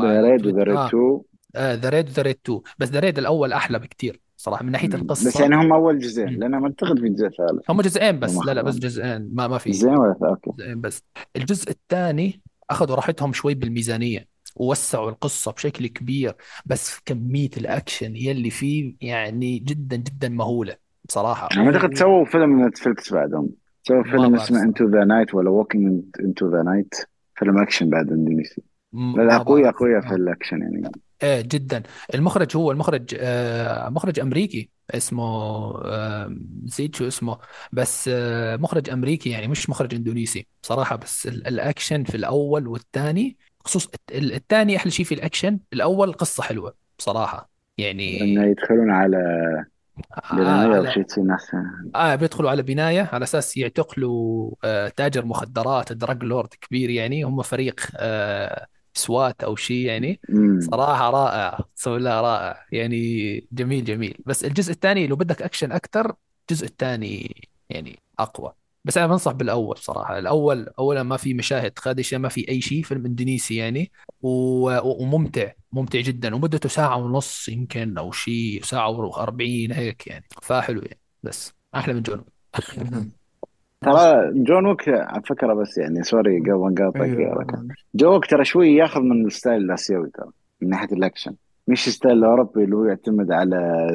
Speaker 2: The Raid و The Raid 2
Speaker 3: The Raid و The Raid 2 بس The Raid الأول أحلى بكثير صراحة من ناحية القصة.
Speaker 2: بس يعني هم أول جزئين لأن ما أعتقد في جزء ثالث.
Speaker 3: هم جزئين بس. لا لا بس جزئين. ما ما في.
Speaker 2: جزئين ولا أوكي.
Speaker 3: جزئين بس. الجزء الثاني أخذوا راحتهم شوي بالميزانية. ووسعوا القصة بشكل كبير بس كمية الأكشن يلي فيه يعني جدا جدا مهولة بصراحة.
Speaker 2: أنا أعتقد سووا فيلم Netflix بعدهم. سوى
Speaker 3: ما
Speaker 2: فيلم اسمه Into the Night ولا Walking Into the Night فيلم أكشن بعد اندونيسي
Speaker 3: بعرف.
Speaker 2: أقوياء في
Speaker 3: آه.
Speaker 2: الأكشن يعني.
Speaker 3: إيه جدا. المخرج هو المخرج آه مخرج أمريكي اسمه آه نسيت شو اسمه. بس آه مخرج أمريكي يعني مش مخرج إندونيسي بصراحة. بس ال- الأكشن في الأول والثاني خصوص الثاني أحلى شيء في الأكشن الأول قصة حلوة بصراحة.
Speaker 2: انه
Speaker 3: يعني
Speaker 2: يدخلون على
Speaker 3: آه
Speaker 2: بناية شيء تصير ناس.
Speaker 3: آه بيدخلوا على بناية على أساس يعتقلوا آه تاجر مخدرات drug lord كبير يعني هم فريق آه SWAT أو شيء يعني.
Speaker 2: امم
Speaker 3: صراحة رائع اقسم بالله رائع. يعني جميل جميل. بس الجزء الثاني لو بدك أكشن أكثر الجزء الثاني يعني أقوى. بس أنا بنصح بالأول صراحة. الأول اولا ما في مشاهد خادشة ما في أي شيء فيلم إندونيسي يعني. و- وممتع ممتع جدا. ومدته ساعة ونص يمكن أو شيء ساعة و40 هيك يعني. فحلو يعني. بس أحلى من جون.
Speaker 2: ترى John Wick على فكرة بس يعني sorry قبل
Speaker 1: أيوه.
Speaker 2: ركان John Wick ترى شوي ياخذ من ال style الآسيوي ترى من ناحية الأكشن. مش ال style الأوروبي اللي هو يعتمد على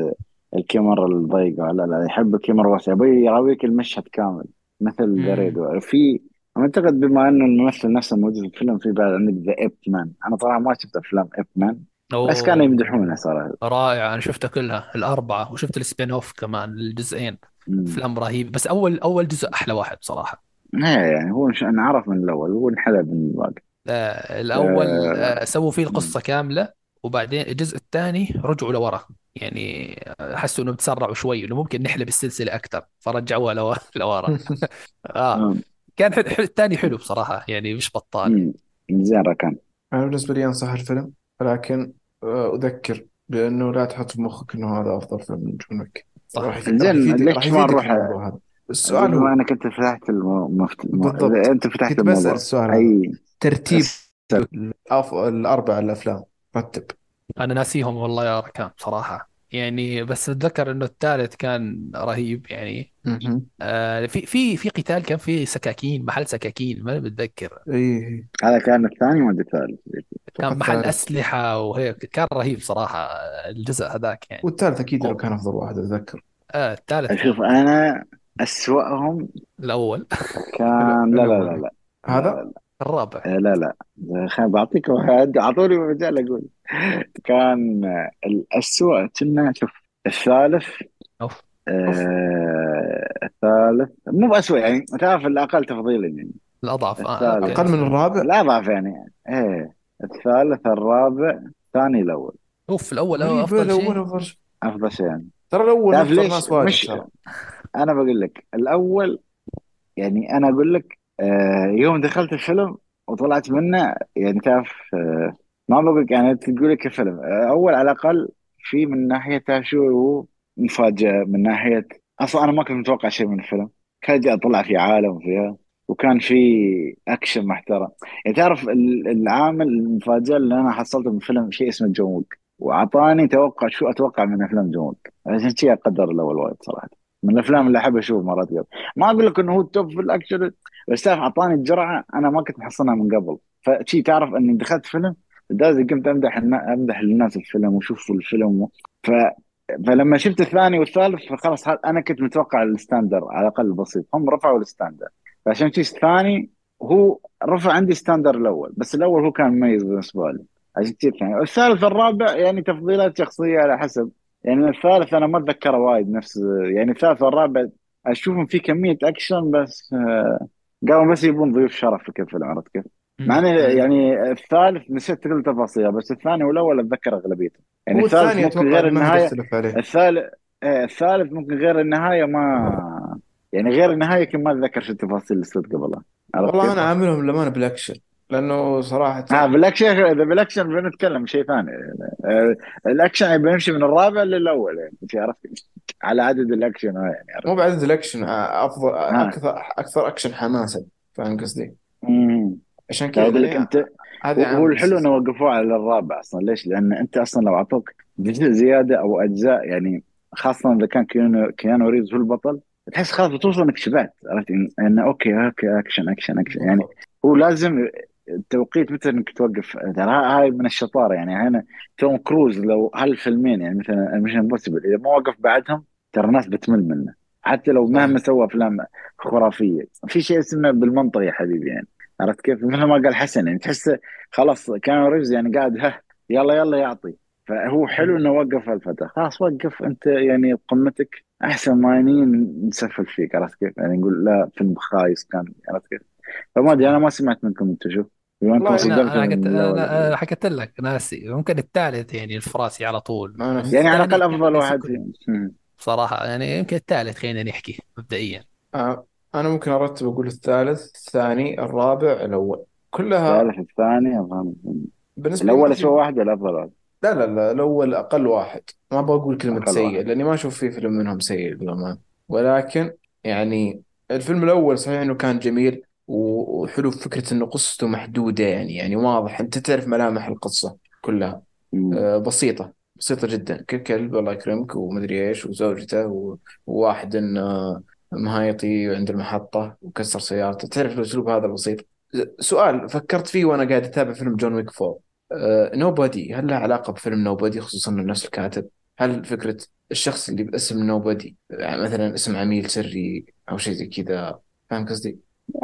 Speaker 2: الكاميرا الضيقة. لا لا يحب الكاميرا واسعه يبي يراويك المشهد كامل. مثل ذا في أعتقد بما إنه الممثل نفسه موجود في الفيلم في بعد عندك The Ip Man. أنا طبعا ما شفت أفلام Ip Man بس كانوا يمدحونه صراحة.
Speaker 3: رائع. أنا شفتها كلها الأربعة وشفت ال spin off كمان الجزئين. أفلام رهيب بس اول أول جزء أحلى واحد بصراحه
Speaker 2: إيه يعني هو مش انعرف من الأول هو انحلب من الباقي.
Speaker 3: آه الأول
Speaker 2: آه...
Speaker 3: آه سووا فيه. القصة كاملة وبعدين الجزء الثاني رجعوا لورا. يعني حسوا إنه بتسرعوا شوي إنه ممكن نحلب السلسلة أكثر فرجعوها لورا لورا. آه.
Speaker 2: آه.
Speaker 3: كان حل... حل... الثاني حلو بصراحة يعني مش بطال.
Speaker 2: زين ركان
Speaker 1: أنا بالنسبة لي أنصح الفيلم ولكن آه، أذكر بأنه لا تحط في مخك أنه هذا أفضل فيلم من جون ويك. راح
Speaker 3: صح
Speaker 2: زين ليش ما نروح
Speaker 1: السؤال
Speaker 2: بما
Speaker 1: هو
Speaker 2: انك انت فتحت المفت... الم...
Speaker 1: بالضبط.
Speaker 2: أنت فتحت
Speaker 1: كنت بسأل
Speaker 2: الموضوع.
Speaker 1: السؤال
Speaker 2: أي.
Speaker 1: ترتيب. الأربع الأفلام. رتب.
Speaker 3: أنا ناسيهم والله يا ركان بصراحة. يعني بس أتذكر إنه الثالث كان رهيب يعني.
Speaker 1: مهم.
Speaker 3: آه في في في قتال كان في سكاكين محل سكاكين ما بتذكر
Speaker 1: إيه
Speaker 2: هذا كان الثاني ولا الثالث؟
Speaker 3: كان محل
Speaker 1: الثالث.
Speaker 3: أسلحة وهيك. كان رهيب صراحة الجزء هذاك يعني.
Speaker 1: والثالث أكيد إنه
Speaker 3: أو
Speaker 1: كان أفضل واحد أتذكر.
Speaker 3: آه الثالث. أشوف
Speaker 2: أنا أسوأهم
Speaker 3: الأول.
Speaker 1: لا
Speaker 2: كان لا لا لا لا لا
Speaker 1: هذا؟
Speaker 2: لا.
Speaker 3: الرابع.
Speaker 2: لا لا لا. خليني بعطيك واحد. أعطوني مجال أقول. كان الأسوأ كنا شوف الثالث
Speaker 3: أوف
Speaker 1: أوف.
Speaker 2: آه الثالث. مو بأسوأ يعني تعرف الأقل تفضيلا يعني.
Speaker 3: الأضعف. آه
Speaker 2: الثالث.
Speaker 1: أقل من الرابع؟
Speaker 2: الأضعف يعني. إيه. الثالث الرابع الثاني الأول.
Speaker 3: أوف الأول
Speaker 1: غريبة
Speaker 3: أفضل
Speaker 1: الأول
Speaker 3: شيء
Speaker 1: أفضل شيء.
Speaker 2: أفضل شيء يعني.
Speaker 1: ترى الأول
Speaker 2: تعرف ليش؟
Speaker 1: ناس واجد
Speaker 2: مش
Speaker 1: ترى.
Speaker 2: أنا بقول لك الأول يعني أنا أقول لك آه يوم دخلت الفيلم وطلعت منه يعني تعرف آه ما بقول لك يعني تقول لك الفيلم. آه أول على الأقل في من ناحية تعرف شو هو؟ مفاجأة من ناحية أصلا أنا ما كنت متوقع شيء من الفيلم. كان جاء طلع في عالم فيها وكان في أكشن محترم. يعني تعرف ال- العامل المفاجأة اللي أنا حصلته من الفيلم شيء اسمه John Wick. وأعطاني توقع شو أتوقع من أفلام جون عشان شيء أقدر الأول وايد صراحة. من الأفلام اللي أحب أشوف مرات قبل. ما أقول لك إنه هو ال top في الأكشن. بس تعرف أعطاني الجرعة أنا ما كنت محصلها من قبل. فشي تعرف إني دخلت فيلم لازم قمت أمدح النا- أمدح الناس الفيلم وشوفوا الفيلم ف فلما شفت الثاني والثالث فخلاص أنا كنت متوقع ال standard على الأقل بسيط. هم رفعوا ال standard. فعشان كذا الثاني هو رفع عندي standard الأول بس الأول هو كان مميز بالنسبة لي. عشان كذا الثاني. الثالث والرابع يعني تفضيلات شخصية على حسب. يعني الثالث أنا ما أتذكره وايد نفس يعني الثالث والرابع أشوفهم في كمية أكشن بس آه، قاموا بس يبون ضيوف شرف في كل فيلم عرفت كيف؟ مع. يعني الثالث نسيت كل تفاصيله بس الثاني والأول أتذكر أغلبيته يعني
Speaker 1: هو
Speaker 2: الثالث ممكن غير النهايه الثالث آه، الثالث ممكن غير النهاية ما يعني غير النهاية يمكن ما أتذكر شو التفاصيل اللي صرت قبلها
Speaker 1: والله
Speaker 2: كيف؟
Speaker 1: أنا عاملهم للأمانة بالأكشن لأنه صراحة
Speaker 2: ها بالاكشن إذا بالاكشن بنتكلم شيء ثاني آه، الأكشن بنمشي من الرابع للأول يعني عرفت على عدد الأكشن هاي يعني عرفت.
Speaker 1: مو بعدد الأكشن آه، أفضل
Speaker 2: ها
Speaker 1: أكثر أكثر أكشن حماسة فاهم قصدي. عشان كذا
Speaker 2: أقول لك
Speaker 1: يعني
Speaker 2: انت هو الحلو إنه وقفوه على الرابع أصلا. ليش؟ لأن أنت أصلا لو أعطوك جزء زيادة أو أجزاء يعني خاصة إذا كان كيانو كيانو ريفز هو البطل تحس خلاص بتوصل إنك شبعت عرفت؟ انه أوكي أوكي أكشن أكشن أكشن. يعني هو لازم التوقيت متى إنك توقف؟ ترى هاي من الشطارة يعني. هنا توم كروز لو هالفيلمين يعني مثلا Mission Impossible إذا ما وقف بعدهم ترى الناس بتمل منه. حتى لو. مهما سوى أفلام خرافية. في شيء اسمه بالمنطق يا حبيبي يعني. عرفت كيف؟ مثل ما قال حسن يعني تحسه خلاص كان ريفز يعني قاعد ها يلا يلا يعطي. فهو حلو إنه وقف الفترة. خلاص وقف. أنت يعني بقمتك أحسن ما نسفل فيك. عرفت كيف؟ يعني نقول لا فيلم خايس كان. عرفت كيف؟ فما أدري أنا ما سمعت منكم أنتم شو. بما انكم
Speaker 1: والله
Speaker 3: أنا
Speaker 2: صدقتوا
Speaker 3: أنا
Speaker 2: من
Speaker 3: الأول أنا حكيت لك ناسي ممكن الثالث يعني الفراسي على طول.
Speaker 1: ما نفس
Speaker 2: يعني على
Speaker 3: الثاني
Speaker 2: الأقل
Speaker 3: كان
Speaker 2: أفضل
Speaker 3: ناسي
Speaker 2: واحد
Speaker 3: كله
Speaker 2: فيهم مم.
Speaker 3: بصراحه يعني يمكن الثالث خلينا نحكي مبدئيا.
Speaker 1: آه أنا ممكن أرتب أقول الثالث الثاني الرابع الأول. كلها
Speaker 2: الثالث الثاني أظن.
Speaker 1: بالنسبة لي ما
Speaker 2: الأول
Speaker 1: في
Speaker 2: اسوء واحد ولا أفضل واحد؟
Speaker 1: لا لا لا الأول أقل واحد. ما بقول كلمة
Speaker 2: أقل
Speaker 1: سيء
Speaker 2: واحد.
Speaker 1: لأني ما أشوف في فيلم منهم سيء للأمانة. ولكن يعني الفيلم الأول صحيح إنه كان جميل وحلو فكرة إنه قصته محدودة يعني يعني واضح. أنت تعرف ملامح القصة كلها. آه، بسيطة بسيطة جدا. كل كلب الله يكرمك ومدري إيش وزوجته وواحد إنه مهايطي عند المحطة وكسر سيارته. تعرف الأسلوب هذا البسيط سؤال فكرت فيه وأنا قاعد أتابع فيلم جون ويك 4 Nobody هل له علاقة بفيلم Nobody خصوصا إنه نفس الكاتب؟ هل فكرة الشخص اللي باسم nobody يعني مثلا اسم عميل سري أو شيء زي كذا فاهم قصدي؟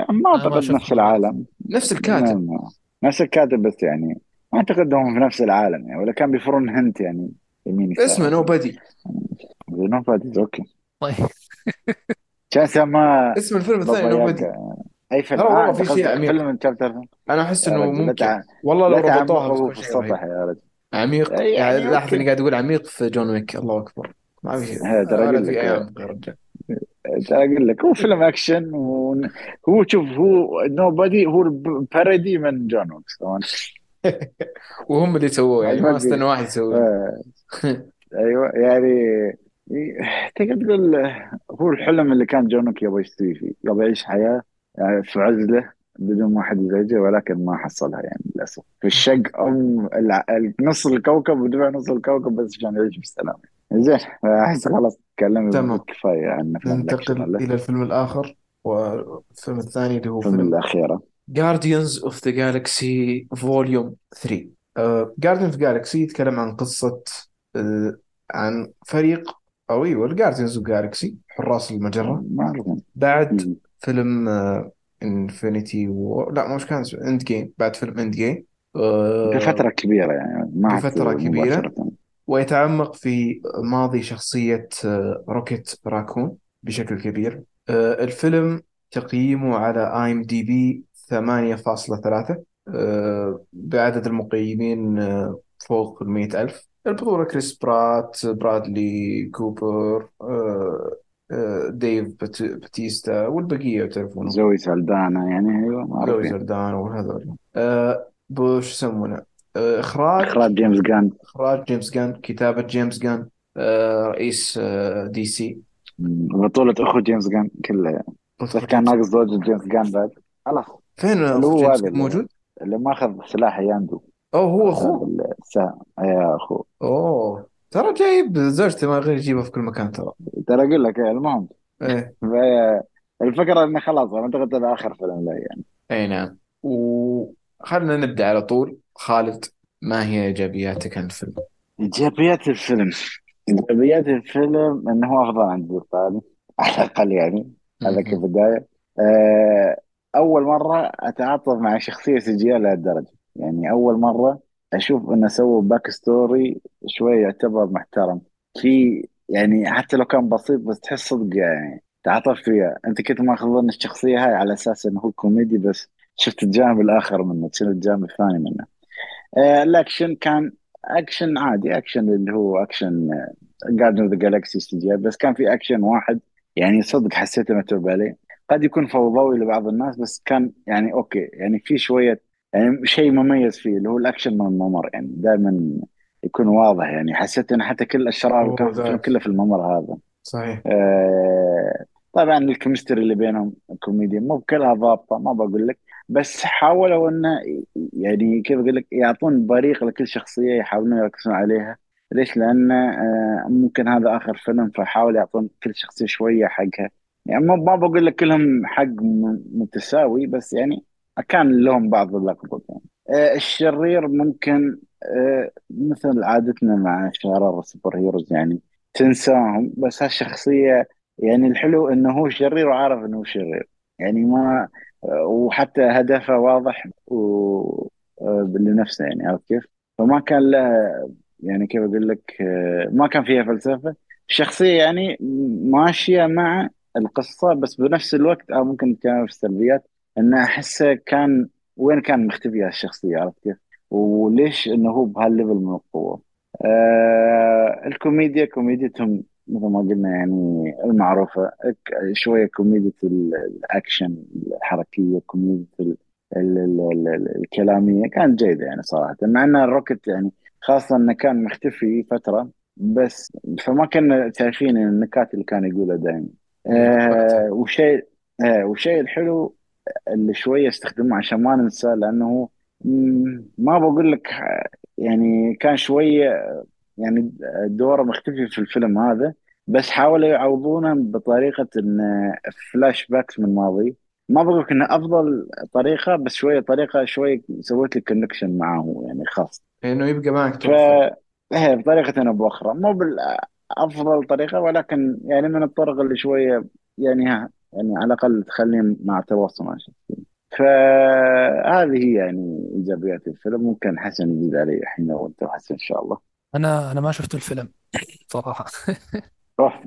Speaker 2: ما أعتقد
Speaker 3: شفت
Speaker 2: نفس العالم.
Speaker 1: نفس الكاتب.
Speaker 2: ما- نفس الكاتب بس يعني ما أعتقد هم في نفس العالم يعني ولا كان بيفرون هنت يعني يمين
Speaker 1: اسمه نو بودي
Speaker 2: نو فاتز أوكي.
Speaker 3: طيب.
Speaker 2: كان سما
Speaker 1: اسم الفيلم الثاني نو
Speaker 2: ياغا أي فيلم؟
Speaker 1: والله
Speaker 2: أنت
Speaker 1: في شيء عميق.
Speaker 2: فيلم شابتر
Speaker 1: أنا
Speaker 2: أحس
Speaker 1: إنه
Speaker 2: رجل لا
Speaker 1: ممكن.
Speaker 2: تع...
Speaker 1: والله لو ربطوها
Speaker 2: في السطح يا رجل
Speaker 1: عميق. يعني
Speaker 2: يعني
Speaker 1: لاحظ
Speaker 2: إني
Speaker 1: قاعد أقول عميق في جون ويك الله أكبر. ما في
Speaker 2: هذا
Speaker 1: ولا أقول
Speaker 2: لك هو فيلم أكشن وهو شوف هو نو بادي هو البارودي من جون ويك طبعا.
Speaker 1: وهم اللي سووه يعني ما أستنى واحد يسويه
Speaker 2: آه، أيوه يعني تقدر تقول هو الحلم اللي كان جونك يبغى يستوي فيه يبغى يعيش حياة يعني في عزلة بدون ما حد يزعجه ولكن ما حصلها يعني للأسف. في الشق أم نص الكوكب ودفع نص الكوكب بس عشان يعيش بسلام زين أحس خلاص تكلمنا
Speaker 1: تمام.
Speaker 2: كفاية عن افلام
Speaker 1: ننتقل إلى الفيلم الآخر والفيلم الثاني اللي هو
Speaker 2: الفيلم
Speaker 1: فيلم
Speaker 2: الأخيرة.
Speaker 1: Guardians of the Galaxy Volume 3 uh, Guardians of the Galaxy يتكلم عن قصة uh, عن فريق أو أيوه ال Guardians of Galaxy حراس
Speaker 2: ما اعرف
Speaker 1: بعد. فيلم Infinity و... لا مش كان Endgame بعد فيلم Endgame
Speaker 2: بفتره كبيرة يعني ما
Speaker 1: كبيرة.
Speaker 2: مباشرة.
Speaker 1: ويتعمق في ماضي شخصية آه، روكيت راكون بشكل كبير. آه، الفيلم تقييمه على IMDb 8.3 آه، بعدد المقيمين آه، فوق المئة ألف. البطولة كريس برات برادلي كوبر آه، آه، ديف باتيستا والبقية تعرفونهم.
Speaker 2: زوي سالدانا يعني أيوه
Speaker 1: زوي
Speaker 2: معروفين
Speaker 1: زردان وهذول. آه، بوش يسمونه؟ آه، إخراج.
Speaker 2: إخراج جيمس جان.
Speaker 1: إخراج جيمس جان كتابة جيمس جان آه، رئيس آه، DC.
Speaker 2: بطولة أخو جيمس جان كلها. بس كان ناقص زوجة جيمس جان بعد. خلاص.
Speaker 1: فين
Speaker 2: هو
Speaker 1: جيمس جان؟ موجود؟
Speaker 2: اللي ماخذ سلاح ياندو.
Speaker 1: أوه هو
Speaker 2: السهم يا أخو.
Speaker 1: أوه. ترى جايب زوجته ما غير يجيبها في كل مكان ترى.
Speaker 2: ترى أقول لك المهم. ف- الفكرة إنه خلاص أنا أعتقد هذا آخر فيلم له يعني.
Speaker 1: أي نعم. وخلنا نبدأ على طول. خالد ما هي إيجابياتك عن الفيلم؟
Speaker 2: إيجابيات الفيلم. إيجابيات الفيلم إنه هو أفضل عن الجزء الثاني على الأقل يعني هذا
Speaker 1: مهم.
Speaker 2: كبداية. آه، أول مرة أتعاطف مع شخصية سجية لهالدرجة يعني أول مرة أشوف إنه سووا back story شوي يعتبر محترم. في يعني حتى لو كان بسيط بس تحس صدق يعني تعاطفت فيها. أنت كنت ماخذ ظن الشخصية هاي على أساس إنه هو كوميدي بس شفت الجانب الآخر منه شفت الجانب الثاني منه؟ الأكشن كان أكشن عادي أكشن اللي هو أكشن Guardians of the Galaxy استديو بس كان في أكشن واحد يعني صدق حسيته متعوب عليه. قد يكون فوضوي لبعض الناس بس كان يعني أوكي يعني في شوية يعني شيء مميز فيه اللي هو الأكشن من الممر يعني دائما يكون واضح يعني حسيت ان حتى كل الشراب اللي كان كله في الممر هذا.
Speaker 1: صحيح.
Speaker 2: آه، طبعا ال chemistry اللي بينهم الكوميديا مو كلها ضابطة ما بقول لك. بس حاولوا انه يعني كيف أقول لك يعطون بريق لكل شخصية يحاولون يركزون عليها. ليش؟ لأن آه، ممكن هذا آخر فيلم فحاول يعطون كل شخصية شوية حقها. يعني ما بقول لك كلهم حق متساوي بس يعني كان لهم بعض اللقطات يعني. آه، الشرير ممكن آه، مثل عادتنا مع شرار ال super heroes يعني تنساهم. بس هالشخصية يعني الحلو إنه هو شرير وعارف إنه هو شرير. يعني ما وحتى هدفه واضح و لنفسه يعني عرفت كيف؟ فما كان له يعني كيف أقول لك ما كان فيها فلسفة الشخصيه يعني ماشية مع القصة بس بنفس الوقت أو ممكن كان في السلبيات إنه أحسه كان وين كان مختفي هالشخصية عرفت كيف؟ وليش إنه هو بهالليفل من القوة؟ آه الكوميديا كوميديتهم مثل ما قلنا يعني المعروفة شوية كوميديا الأكشن الحركية كوميديا ال الكلامية كانت جيدة يعني صراحة. مع أن الروكت يعني خاصة أنه كان مختفي فترة بس فما كنا شايفين النكات اللي كان يقولها دائما آه وشيء آه وشيء الحلو اللي شوية استخدمه عشان ما ننسى لأنه ما بقول لك يعني كان شوية يعني دوره مختفي في الفيلم هذا بس حاولوا يعوضونه بطريقة إن flashbacks من الماضي. ما بقول لك إنه أفضل طريقة بس شوية طريقة شوية سويت لي connection معه يعني خاص.
Speaker 1: إنه يبقى معك
Speaker 2: ف إيه بطريقة أو باخرى مو بالافضل طريقة ولكن يعني من الطرق اللي شوية يعني ها يعني على الأقل تخليني مع تواصل مع الشخصيه فهذه هي يعني إيجابيات الفيلم. ممكن حسن يزيد علي الحين لو أنت حسن إن شاء الله.
Speaker 3: أنا أنا ما شفت الفيلم صراحة.
Speaker 2: روح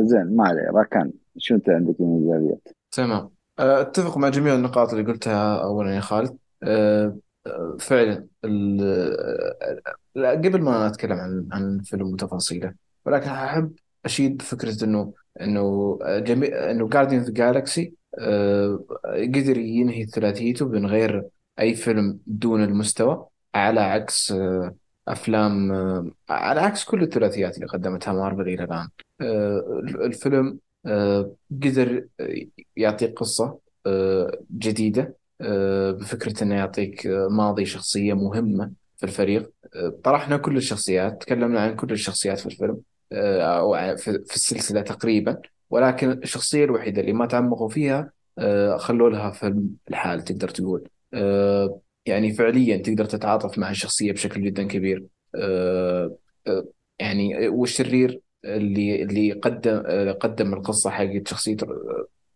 Speaker 2: زين ما عليه. راكان شو أنت عندك من إيجابيات؟
Speaker 1: تمام. أه، أتفق مع جميع النقاط اللي قلتها اولا يا خالد. أه، أه، فعلا قبل ما أتكلم عن عن الفيلم وتفاصيله ولكن أحب أشيد بفكره إنه إنه جميع إنه جارديان ذا جالكسي قدر ينهي ثلاثيته من غير أي فيلم دون المستوى على عكس أفلام آه، على عكس كل الثلاثيات اللي قدمتها مارفل إلى الآن. آه، الفيلم آه، قدر يعطيك قصة جديدة بفكرة إنه يعطيك ماضي شخصية مهمة في الفريق. طرحنا كل الشخصيات تكلمنا عن كل الشخصيات في الفيلم أو في السلسلة تقريبا. ولكن الشخصية الوحيدة اللي ما تعمقوا فيها خلوا لها فيلم الحال تقدر تقول. يعني فعليا تقدر تتعاطف مع الشخصية بشكل جدا كبير. آه، آه، يعني والشرير اللي اللي قدم آه، قدم القصة حقت شخصية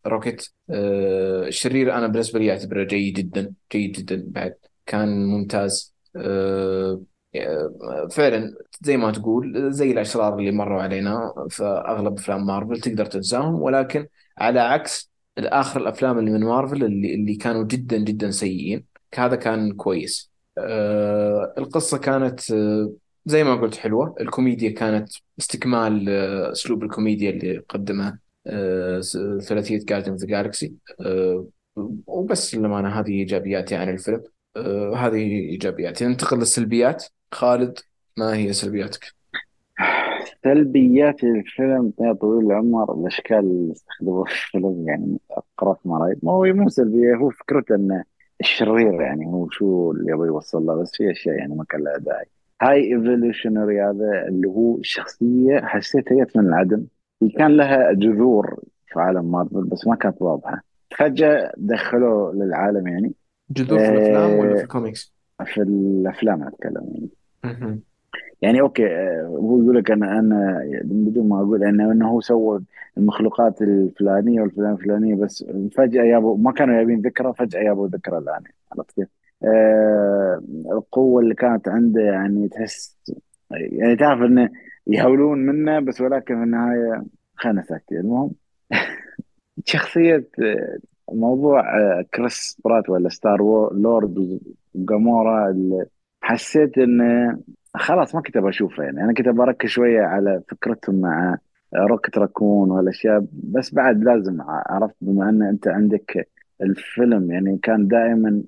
Speaker 1: روكيت؟ الشرير أنا بالنسبة لي أعتبره جيد جدا جيد جدا بعد. كان ممتاز. فعلا زي ما تقول زي الأشرار اللي مروا علينا في أغلب أفلام مارفل تقدر تنساهم ولكن على عكس الآخر الأفلام اللي من مارفل اللي اللي كانوا جدا جدا سيئين. هذا كان كويس. آه القصة كانت آه زي ما قلت حلوة. الكوميديا كانت استكمال آه أسلوب الكوميديا اللي قدمها آه ثلاثية Guardians of the Galaxy وبس للأمانة هذه إيجابياتي عن الفيلم. آه هذه إيجابياتي ننتقل للسلبيات. خالد ما هي سلبياتك؟
Speaker 2: سلبيات الفيلم يا طويل العمر الأشكال اللي استخدموها في الفيلم يعني قرأت مرايد ما هو مو سلبية هو فكرته إنه الشرير يعني هو شو اللي يبغى يوصل له بس في أشياء يعني ما كان لها داعي High Evolutionary هذا اللي هو الشخصيه حسيتها جت من العدم هي كان لها جذور في عالم مارفل بس ما كانت واضحة. فجأة دخلوه للعالم يعني.
Speaker 1: جذور في الأفلام ولا في الكوميكس؟
Speaker 2: في الأفلام أتكلم يعني. يعني okay آه، هو يقول لك أنا أنا بدون ما أقول إنه إنه هو سوى المخلوقات الفلانية والفلان الفلانيه بس فجأة يابوا ما كانوا جايبين ذكرى فجأة يابوا ذكرى الآن عرفت كيف؟ آه القوة اللي كانت عنده يعني تحس يعني تعرف إنه يهولون منه بس ولكن في النهاية خلنا ساكتين المهم شخصية آه، موضوع كريس برات ولا ستار لورد وجامورا حسيت إنه خلاص ما كنت أشوفه يعني. أنا كنت بركز شوية على فكرتهم مع روكت راكون والأشياء بس بعد لازم عرفت بما أن أنت عندك الفيلم يعني كان دائما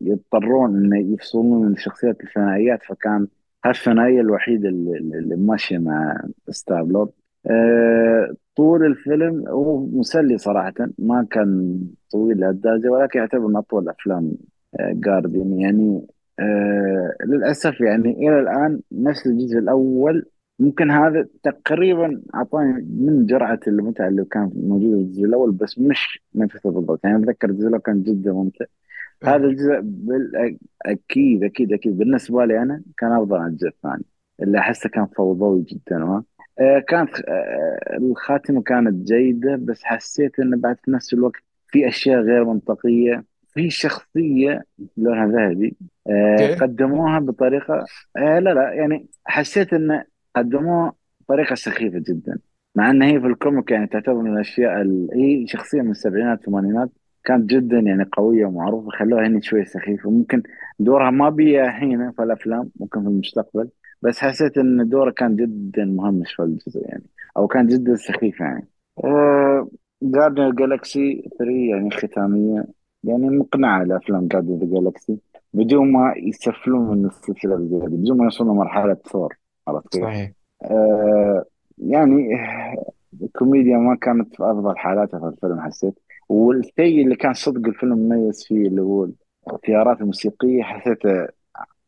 Speaker 2: يضطرون انه يفصلون من الشخصيات الثنائيات فكان هالثنائيه الوحيدة اللي, ماشية مع ستار أه طول الفيلم هو مسلي صراحة ما كان طويل لهالدرجة ولكن يعتبر من أطول أفلام جاردين آه، يعني. آه للأسف يعني إلى الآن نفس الجزء الأول. ممكن هذا تقريبا أعطاني من جرعة المتعة اللي كان موجود في الجزء الأول بس مش نفسه بالضبط. يعني أتذكر الجزء الأول كان جدا ممتع. هذا الجزء أكيد أكيد أكيد. بالنسبة لي أنا كان أفضل عن الجزء الثاني اللي أحسه كان فوضوي جدا. آه، كانت آه، الخاتمة كانت جيدة بس حسيت إنه بعد في نفس الوقت في أشياء غير منطقية. في شخصية لونها ذهبي آه، قدموها بطريقة آه، لا لا يعني حسيت انه قدموها بطريقة سخيفة جدا مع إن هي في الكوميك يعني تعتبر من الأشياء ال... هي شخصية من السبعينات الثمانينات كانت جدا يعني قوية ومعروفة خلوها هنا شوية سخيفة ممكن دورها ما بيها هنا في الأفلام ممكن في المستقبل بس حسيت إن دوره كان جدا مهمش في الجزء يعني أو كان جدا سخيف يعني. جاردن جالكسي 3 يعني ختامية. يعني مقنعة لأفلام جاردن ذا جالكسي بدون ما يسفلون من السلسلة بزيادة بدون ما يوصلوا مرحلة ثور عرفت كيف؟
Speaker 1: صحيح.
Speaker 2: آه يعني الكوميديا ما كانت في أفضل حالاتها في الفيلم حسيت. والشيء اللي كان صدق الفيلم مميز فيه اللي هو الاختيارات الموسيقية حسيته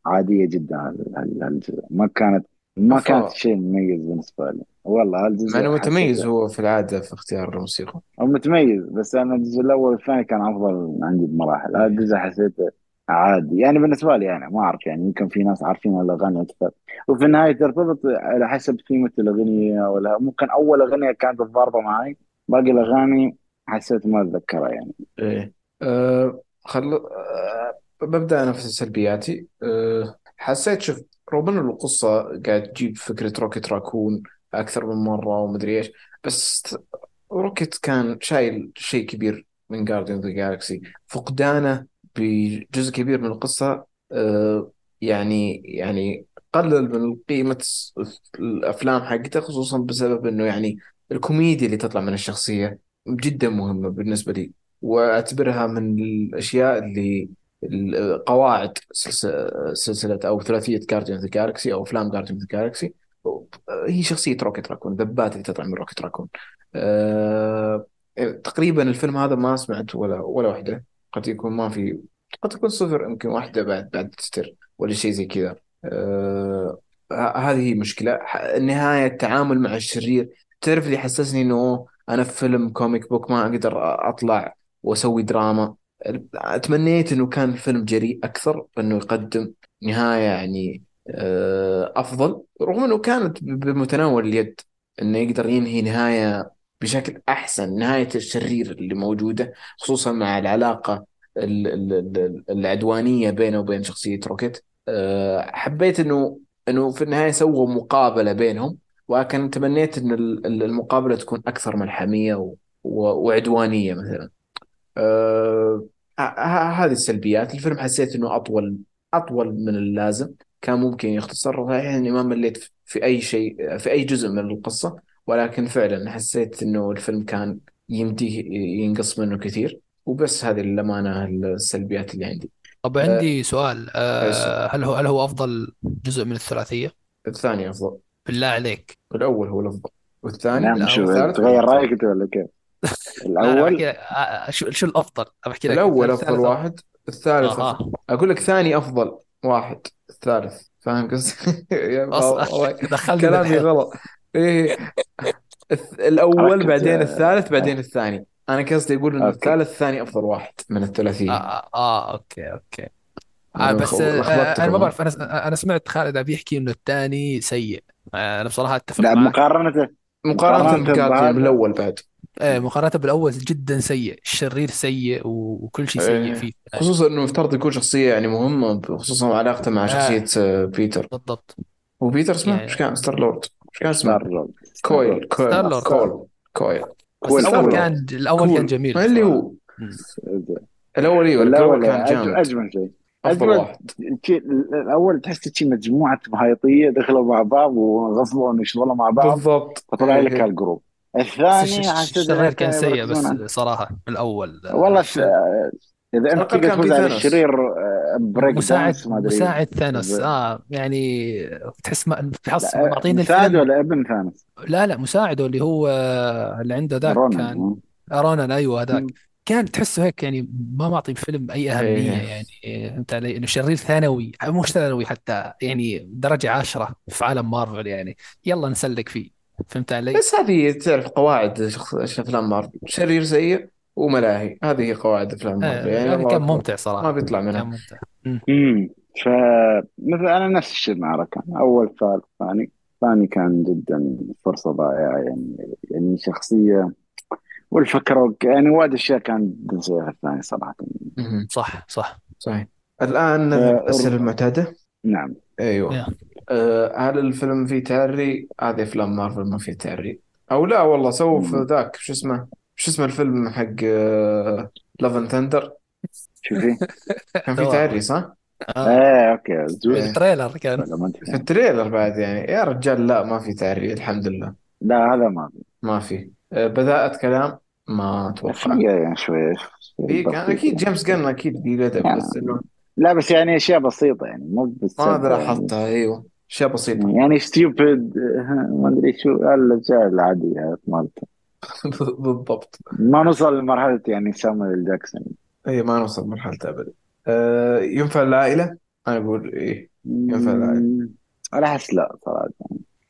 Speaker 2: عادية جدا. هال- هال- هالجزء ما كانت ما كانت
Speaker 1: أفا
Speaker 2: شيء مميز بالنسبة لي. والله
Speaker 1: إنه
Speaker 2: هالجزء
Speaker 1: متميز هو في العادة في اختيار الموسيقى.
Speaker 2: هو متميز بس أنا الجزء الأول والثاني كان أفضل عندي بمراحل. هذا. الجزء حسيته عادي. يعني بالنسبة لي يعني ما أعرف يعني يمكن في ناس عارفين الأغاني أكثر. وفي النهاية ترتبط على حسب ثيمة الأغنية ولا ممكن أول أغنية كانت ضاربة معي باقي الأغاني حسيت ما أتذكرها يعني.
Speaker 1: إيه. أه خل... أه ببدأ أنا في سلبياتي. أه حسيت شوف رغم إنه القصة قاعد تجيب فكرة روكيت راكون أكثر من مرة ومدري إيش بس روكيت كان شايل شيء كبير من Guardians the Galaxy فقدانه بجزء كبير من القصة أه يعني يعني قلل من قيمة الأفلام حقته خصوصا بسبب إنه يعني الكوميديا اللي تطلع من الشخصية جدا مهمة بالنسبة لي. وأعتبرها من الأشياء اللي قواعد سلسلة أو ثلاثية Guardians the Galaxy أو أفلام Guardians the Galaxy هي شخصية روكيت راكون الذبات اللي تطلع من روكيت راكون أه تقريبا الفيلم هذا ما سمعت ولا ولا واحدة. قد يكون ما في قد تكون صفر يمكن واحدة بعد بعد ستر ولا شيء زي كذا. أه هذه هي مشكلة. النهايه التعامل مع الشرير. تعرف اللي حسسني إنه أنا في فيلم comic book ما أقدر أطلع وأسوي دراما تمنيت إنه كان الفيلم جريء أكثر إنه يقدم نهاية يعني آه، أفضل رغم إنه كانت بمتناول اليد إنه يقدر ينهي نهاية بشكل أحسن نهاية الشرير اللي موجودة خصوصا مع العلاقة ال- ال- ال- العدوانية بينه وبين شخصية روكيت. آه، حبيت إنه إنه في النهاية سووا مقابلة بينهم ولكن تمنيت إن ال- المقابلة تكون أكثر ملحمية وعدوانية مثلا. آه هذه السلبيات. الفيلم حسيت إنه أطول أطول من اللازم. كان ممكن يختصر. يعني ما مليت في أي شيء في أي جزء من القصة ولكن فعلا حسيت إنه الفيلم كان يمديه ينقص منه كثير. وبس هذه الأمانة السلبيات اللي عندي.
Speaker 3: طب عندي سؤال.
Speaker 1: أيس-
Speaker 3: آه، هل هو هل هو أفضل جزء من الثلاثية؟
Speaker 1: الثاني أفضل.
Speaker 3: بالله عليك.
Speaker 1: الأول هو الأفضل. والثاني
Speaker 2: نعم
Speaker 3: لا
Speaker 2: شو تغير رأيك أنت ولا كيف؟
Speaker 3: الأول آه، شو شو الأفضل؟ أنا بحكي لك
Speaker 1: أفضل
Speaker 3: أفضل.
Speaker 1: واحد الثالث أفضل.
Speaker 3: أها
Speaker 1: أقول لك ثاني أفضل واحد الثالث. فاهم قصدي؟ كلامي غلط. إيه الث- الأول
Speaker 2: ركز
Speaker 1: بعدين
Speaker 2: آه،
Speaker 1: الثالث بعدين
Speaker 2: آه،
Speaker 1: الثاني. أنا قصدي أقول إن
Speaker 2: okay.
Speaker 1: الثالث الثاني أفضل واحد من
Speaker 3: آه,
Speaker 1: الثلاثية
Speaker 3: آه, آه okay okay. آه
Speaker 1: أنا
Speaker 3: بس آه أنا
Speaker 1: لخبطتكم
Speaker 3: ما؟ بعرف أنا أنا سمعت خالد عم بيحكي إنه الثاني سيء. آه أنا بصراحة أتفق
Speaker 2: لا
Speaker 3: معك.
Speaker 2: مقارنة
Speaker 1: مقارنة
Speaker 2: مقارنة
Speaker 1: ب Guardian
Speaker 2: بهذا
Speaker 1: بالأول بعد.
Speaker 3: آه مقارنة بالأول جدا سيء الشرير سيء وكل شيء سيء
Speaker 1: إيه.
Speaker 3: فيه.
Speaker 1: خصوصا إنه مفترض يكون شخصية يعني مهمة خصوصا علاقته مع شخصية
Speaker 3: آه
Speaker 1: آه، بيتر.
Speaker 3: بالضبط.
Speaker 1: هو بيتر اسمه؟
Speaker 3: يعني
Speaker 1: إيش كان؟ ستار لورد. إيش كان اسمه؟
Speaker 2: ستار لورد.
Speaker 1: كويل كويل
Speaker 3: ستار لورد.
Speaker 1: كول كويل.
Speaker 3: بس الأول كان الأول كان جميل
Speaker 1: ما اللي هو. الأول
Speaker 2: الأول
Speaker 1: الأول كان جامد.
Speaker 2: أجمل شيء. أجمل
Speaker 1: واحد.
Speaker 2: شيء الأول تحس شيء مجموعة مهايطيه دخلوا مع بعض وغصبوا إنه يشتغلوا مع بعض
Speaker 1: بالضبط.
Speaker 2: فطلع لك
Speaker 1: إيه.
Speaker 2: هال
Speaker 3: group. الش-
Speaker 2: الثاني
Speaker 3: الشرير كان سيء بس الأول. آه،
Speaker 2: والله.
Speaker 3: الفيلم
Speaker 2: إذا
Speaker 1: أنت
Speaker 2: تقدر تفوز على الشرير آه، بريك
Speaker 3: مساعد
Speaker 2: ما أدري.
Speaker 3: مساعد ثانوس. آه يعني تحس ما تحس
Speaker 2: لا
Speaker 3: معطيني
Speaker 2: مساعد
Speaker 3: الفيلم.
Speaker 2: ولا ابن ثانوس؟
Speaker 3: لا لا مساعده اللي هو اللي عنده ذاك كان. رونان أيوه هذاك. كان تحسه هيك يعني ما معطي الفيلم أي أهمية
Speaker 1: إيه
Speaker 3: يعني. فهمت علي إنه شرير ثانوي مش ثانوي حتى يعني درجة عشرة في عالم مارفل يعني. يلا نسلك فيه. فهمت علي؟
Speaker 1: بس هذه تعرف قواعد شخص أفلام مارفل. شرير سيء وملاهي. هذه هي قواعد مارفل
Speaker 3: آه
Speaker 1: يعني
Speaker 3: يعني كان
Speaker 1: أكبر
Speaker 3: ممتع
Speaker 1: ما
Speaker 3: صراحة
Speaker 1: بيطلع
Speaker 3: كان
Speaker 1: منها
Speaker 3: ممتع. مم.
Speaker 2: امم فمثلا أنا نفس الشيء مع ركان. أول ثالث ثاني الثاني كان جدا فرصة ضائعة. يعني يعني شخصية والفكرة يعني وايد جدا سيئة في الثاني صراحة.
Speaker 1: مهم.
Speaker 3: صح صح.
Speaker 1: صحيح. الآن نذهب للأسئلة المعتادة؟
Speaker 2: نعم.
Speaker 1: أيوه.
Speaker 3: يا.
Speaker 1: أه هل الفيلم فيه تعري؟ هذه أفلام مارفل ما فيه تعري أو لا والله سووا في. ذاك شو اسمه شو اسمه الفيلم حق Love and
Speaker 2: Thunder
Speaker 1: كان فيه
Speaker 3: سوا.
Speaker 1: تعري صح؟
Speaker 3: آه.
Speaker 2: إيه okay
Speaker 1: إيه.
Speaker 3: ال trailer
Speaker 2: كان ما
Speaker 1: في.
Speaker 2: ال
Speaker 1: trailer بعد يعني يا رجال لا ما في تعري الحمد لله
Speaker 2: لا هذا ما في
Speaker 1: ما في أه بذاءة كلام ما أتوقع
Speaker 2: في يعني شوية
Speaker 1: في كان
Speaker 2: يعني.
Speaker 1: جيمس جن أكيد في أدب
Speaker 2: يعني
Speaker 1: بس
Speaker 2: لا بس يعني أشياء بسيطة يعني مو
Speaker 1: ما
Speaker 2: بالسالفة
Speaker 1: أدري
Speaker 2: يعني
Speaker 1: لاحظتها أيوه أشياء بسيطة.
Speaker 2: يعني ستيوبد ما أدري شو الاشياء العادية مالته.
Speaker 1: بالضبط.
Speaker 2: ما نوصل لمرحلة يعني سامويل جاكسون.
Speaker 1: اي ما نوصل مرحلة ابدا. أه ينفع العائلة؟ أنا أقول إيه ينفع العائلة.
Speaker 2: مم، أنا أحس لا صراحة.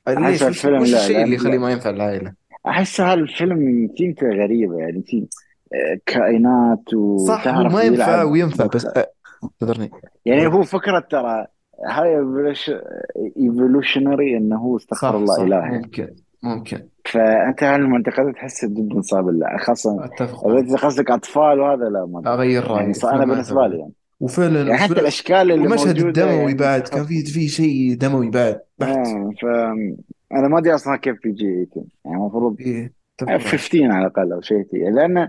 Speaker 1: ليش؟
Speaker 2: الفيلم
Speaker 1: وش
Speaker 2: لا
Speaker 1: الشيء اللي يخليه ما ينفع العائلة؟
Speaker 2: أحس هالفيلم تيمته غريبة يعني في آه، كائنات
Speaker 1: صح هو
Speaker 2: وتعرف
Speaker 1: ما ينفع وينفع بس أه اعذرني.
Speaker 2: يعني هو فكرة ترى هاي ايفولوشنري إنه هو استغفر
Speaker 1: صح
Speaker 2: الله
Speaker 1: صح.
Speaker 2: اله يعني
Speaker 1: ممكن ممكن.
Speaker 2: فأنت هالمعتقدات تحسه جدا صعب لا خاصة
Speaker 1: أتفق.
Speaker 2: إذا قصدك أطفال وهذا لا ما
Speaker 1: أغير
Speaker 2: يعني
Speaker 1: رايي
Speaker 2: ص-
Speaker 1: أنا
Speaker 2: بالنسبة لي يعني.
Speaker 1: وفعلا
Speaker 2: يعني حتى الأشكال اللي موجودة
Speaker 1: الدموي
Speaker 2: يعني.
Speaker 1: بعد كان في في شيء دموي بعد بحت.
Speaker 2: آه ف أنا ما أدري أصلا كيف PG 18 يعني المفروض
Speaker 1: إيه أتفق معك.
Speaker 2: 15 على الأقل أو شيء لأن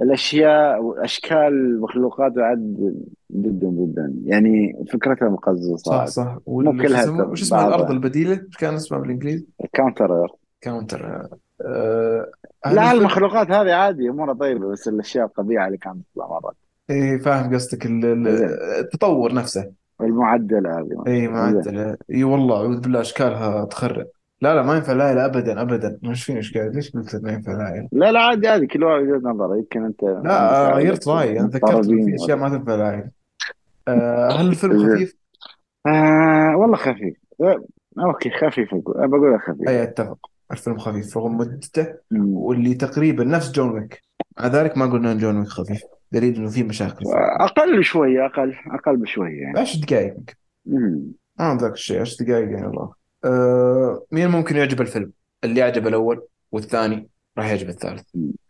Speaker 2: الأشياء وأشكال المخلوقات بعد جدا جدا. يعني فكرتها مقززة
Speaker 1: صح صح.
Speaker 2: مو كلها
Speaker 1: وش اسمه؟ الأرض
Speaker 2: بعضها
Speaker 1: البديلة؟ إيش كان اسمها بالإنجليزي؟
Speaker 2: Counter
Speaker 1: Counter أه
Speaker 2: لا المخلوقات هذه عادي أمورها طيبة بس الأشياء القبيحه اللي كانت تطلع مرات
Speaker 1: إيه فاهم قصدك. التطور نفسه.
Speaker 2: المعدلة هذه.
Speaker 1: اي
Speaker 2: زين
Speaker 1: معدل اي والله أعوذ بالله أشكالها تخرب. لا لا ما ينفع. العائلة ابدا ابدا. مش فيني إشكال. ليش قلت ما ينفع؟ العائلة
Speaker 2: لا لا عادي عادي. كل واحد وجهه نظرة. يمكن أنت
Speaker 1: لا غيرت رايي أنا ذكرت في
Speaker 2: أشياء
Speaker 1: ما تنفع العائلة أه هل الفيلم خفيف؟
Speaker 2: آه والله خفيف. آه، okay خفيف. أقول بقول خفيف.
Speaker 1: أي أتفق. الفيلم خفيف رغم مدته. واللي تقريبا نفس جون ويك. مع ذلك ما قلنا إن جون ويك خفيف. دليل إنه في مشاكل. في
Speaker 2: أقل شوية أقل أقل بشوية يعني.
Speaker 1: عشر دقائق يمكن
Speaker 2: مم.
Speaker 1: ما ذاك الشيء عشر دقائق يعني الله أه مين ممكن يعجب الفيلم؟ اللي اعجبه الأول والثاني راح يعجب الثالث.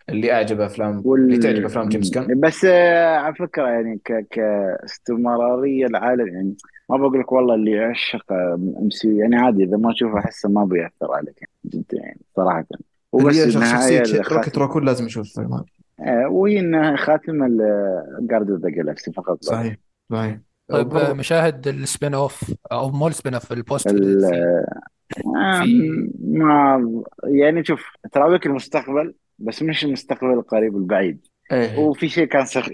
Speaker 1: اللي اعجبه افلام اللي تعجب أفلام جيمس
Speaker 2: وال
Speaker 1: جان
Speaker 2: بس آه، على فكرة يعني ك كاستمراريه العالم يعني ما بقول لك والله اللي يعشق ام سي يعني عادي إذا ما تشوفه أحسه ما بيأثر عليك يعني. جدا يعني صراحة. هو
Speaker 1: اللي
Speaker 2: بس
Speaker 1: يعشق
Speaker 2: النهاية
Speaker 1: شخصية روكيت
Speaker 2: الخاتمه
Speaker 1: راكون لازم يشوف الفيلم هذا.
Speaker 2: آه، وهي إنها خاتمة Guardians of the Galaxy فقط
Speaker 1: صحيح صحيح.
Speaker 3: طيب آه،
Speaker 1: برضو
Speaker 3: مشاهد ال spin-off أو مو ال spin-off ال post
Speaker 2: ال-
Speaker 3: credit scene
Speaker 2: آه،
Speaker 3: في
Speaker 2: ما يعني شوف تراويك المستقبل بس مش المستقبل القريب البعيد
Speaker 1: إيه
Speaker 2: وفي شيء كان سخ...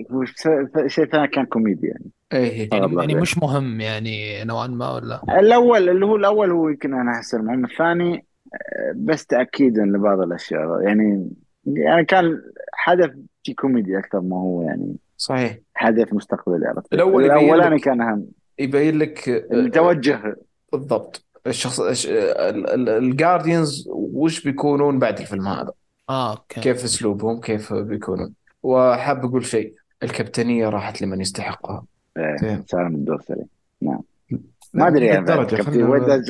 Speaker 2: شيء ثاني كان كوميدي يعني. إيه
Speaker 3: يعني
Speaker 2: لا
Speaker 3: يعني
Speaker 2: غير
Speaker 3: مش مهم يعني نوعا ما ولا؟
Speaker 2: الأول اللي هو الأول هو يمكن أنا احس المهم الثاني آه، بس تاكيدا لبعض الأشياء يعني يعني كان حدث في كوميدي أكثر ما هو يعني.
Speaker 1: صحيح.
Speaker 2: حدث مستقبلي عرفت؟ الأول
Speaker 1: الأولاني
Speaker 2: كان أهم.
Speaker 1: يبين لك
Speaker 2: التوجه
Speaker 1: بالضبط. الشخص ال Guardians وش بيكونون بعد الفيلم هذا؟
Speaker 3: آه okay.
Speaker 1: كيف أسلوبهم؟ كيف بيكونون؟ وحاب أقول شيء. الكابتنية راحت لمن يستحقها. زين.
Speaker 2: سالم الدوسري نعم.
Speaker 1: لا
Speaker 2: ما أدري يعني ودي